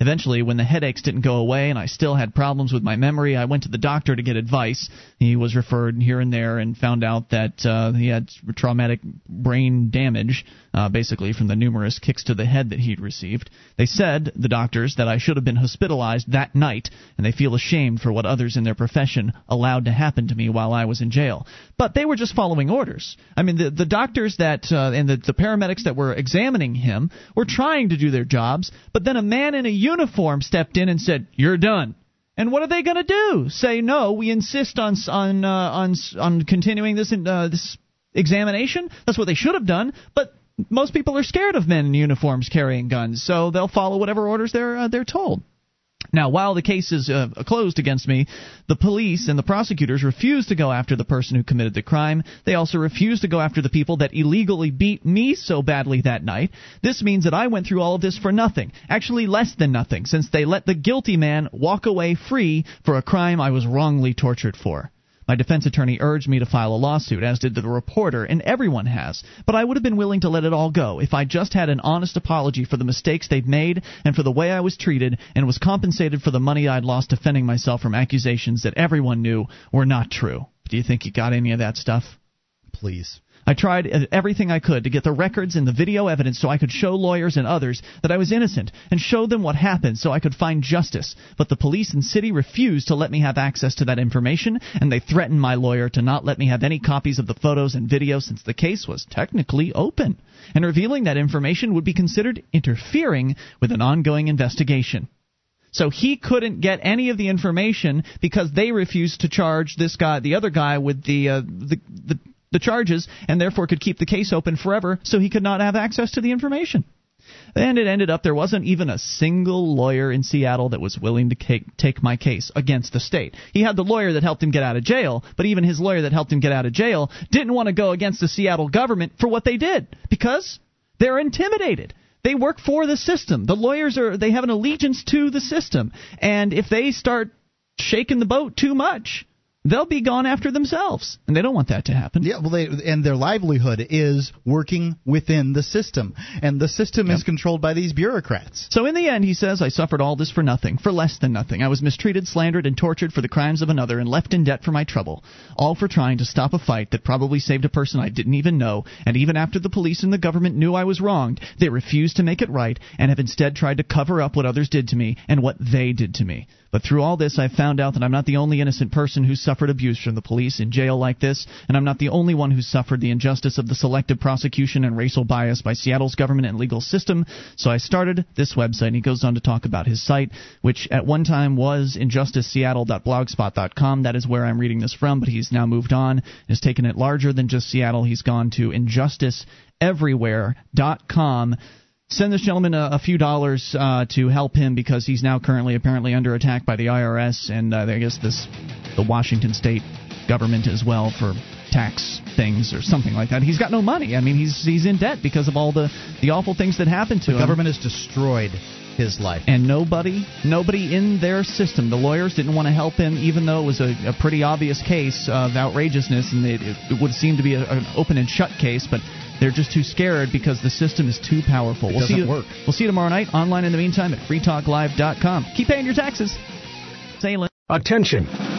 Eventually, when the headaches didn't go away and I still had problems with my memory, I went to the doctor to get advice. He was referred here and there and found out that uh, he had traumatic brain damage, uh, basically from the numerous kicks to the head that he'd received. They said, the doctors, that I should have been hospitalized that night, and they feel ashamed for what others in their profession allowed to happen to me while I was in jail. But they were just following orders. I mean, the, the doctors that uh, and the, the paramedics that were examining him were trying to do their jobs, but then a man in a uniform stepped in and said, "You're done." And what are they going to do? Say no? We insist on on uh, on on continuing this uh, this examination. That's what they should have done. But most people are scared of men in uniforms carrying guns, so they'll follow whatever orders they're uh, they're told. Now, while the case is uh, closed against me, the police and the prosecutors refuse to go after the person who committed the crime. They also refuse to go after the people that illegally beat me so badly that night. This means that I went through all of this for nothing. Actually, less than nothing, since they let the guilty man walk away free for a crime I was wrongly tortured for. My defense attorney urged me to file a lawsuit, as did the reporter, and everyone has. But I would have been willing to let it all go if I just had an honest apology for the mistakes they've made and for the way I was treated and was compensated for the money I'd lost defending myself from accusations that everyone knew were not true. Do you think you got any of that stuff? Please. I tried everything I could to get the records and the video evidence so I could show lawyers and others that I was innocent and show them what happened so I could find justice. But the police and city refused to let me have access to that information, and they threatened my lawyer to not let me have any copies of the photos and video since the case was technically open. And revealing that information would be considered interfering with an ongoing investigation. So he couldn't get any of the information because they refused to charge this guy, the other guy, with the uh, the, the the charges and therefore could keep the case open forever so he could not have access to the information. And it ended up there wasn't even a single lawyer in Seattle that was willing to take take my case against the state. He had the lawyer that helped him get out of jail, but even his lawyer that helped him get out of jail didn't want to go against the Seattle government for what they did because they're intimidated. They work for the system. The lawyers are they have an allegiance to the system. And if they start shaking the boat too much, they'll be gone after themselves, and they don't want that to happen. Yeah, well, they, and their livelihood is working within the system, and the system yep. is controlled by these bureaucrats. So in the end, he says, I suffered all this for nothing, for less than nothing. I was mistreated, slandered, and tortured for the crimes of another, and left in debt for my trouble, all for trying to stop a fight that probably saved a person I didn't even know. And even after the police and the government knew I was wronged, they refused to make it right, and have instead tried to cover up what others did to me and what they did to me. But through all this, I've found out that I'm not the only innocent person who suffered abuse from the police in jail like this, and I'm not the only one who suffered the injustice of the selective prosecution and racial bias by Seattle's government and legal system. So I started this website, and he goes on to talk about his site, which at one time was injusticeseattle.blogspot.com. That is where I'm reading this from, but he's now moved on, has taken it larger than just Seattle. He's gone to injusticeeverywhere.com send this gentleman a, a few dollars uh, to help him because he's now currently apparently under attack by the IRS and uh, I guess this the Washington State government as well for tax things or something like that. He's got no money. I mean, he's he's in debt because of all the the awful things that happened to the him. The government has destroyed his life. And nobody, nobody in their system, the lawyers didn't want to help him, even though it was a, a pretty obvious case of outrageousness, and it, it would seem to be a, an open and shut case. But they're just too scared because the system is too powerful. It we'll doesn't see you, work. We'll see you tomorrow night online in the meantime at freetalklive.com. Keep paying your taxes. Salem. Attention,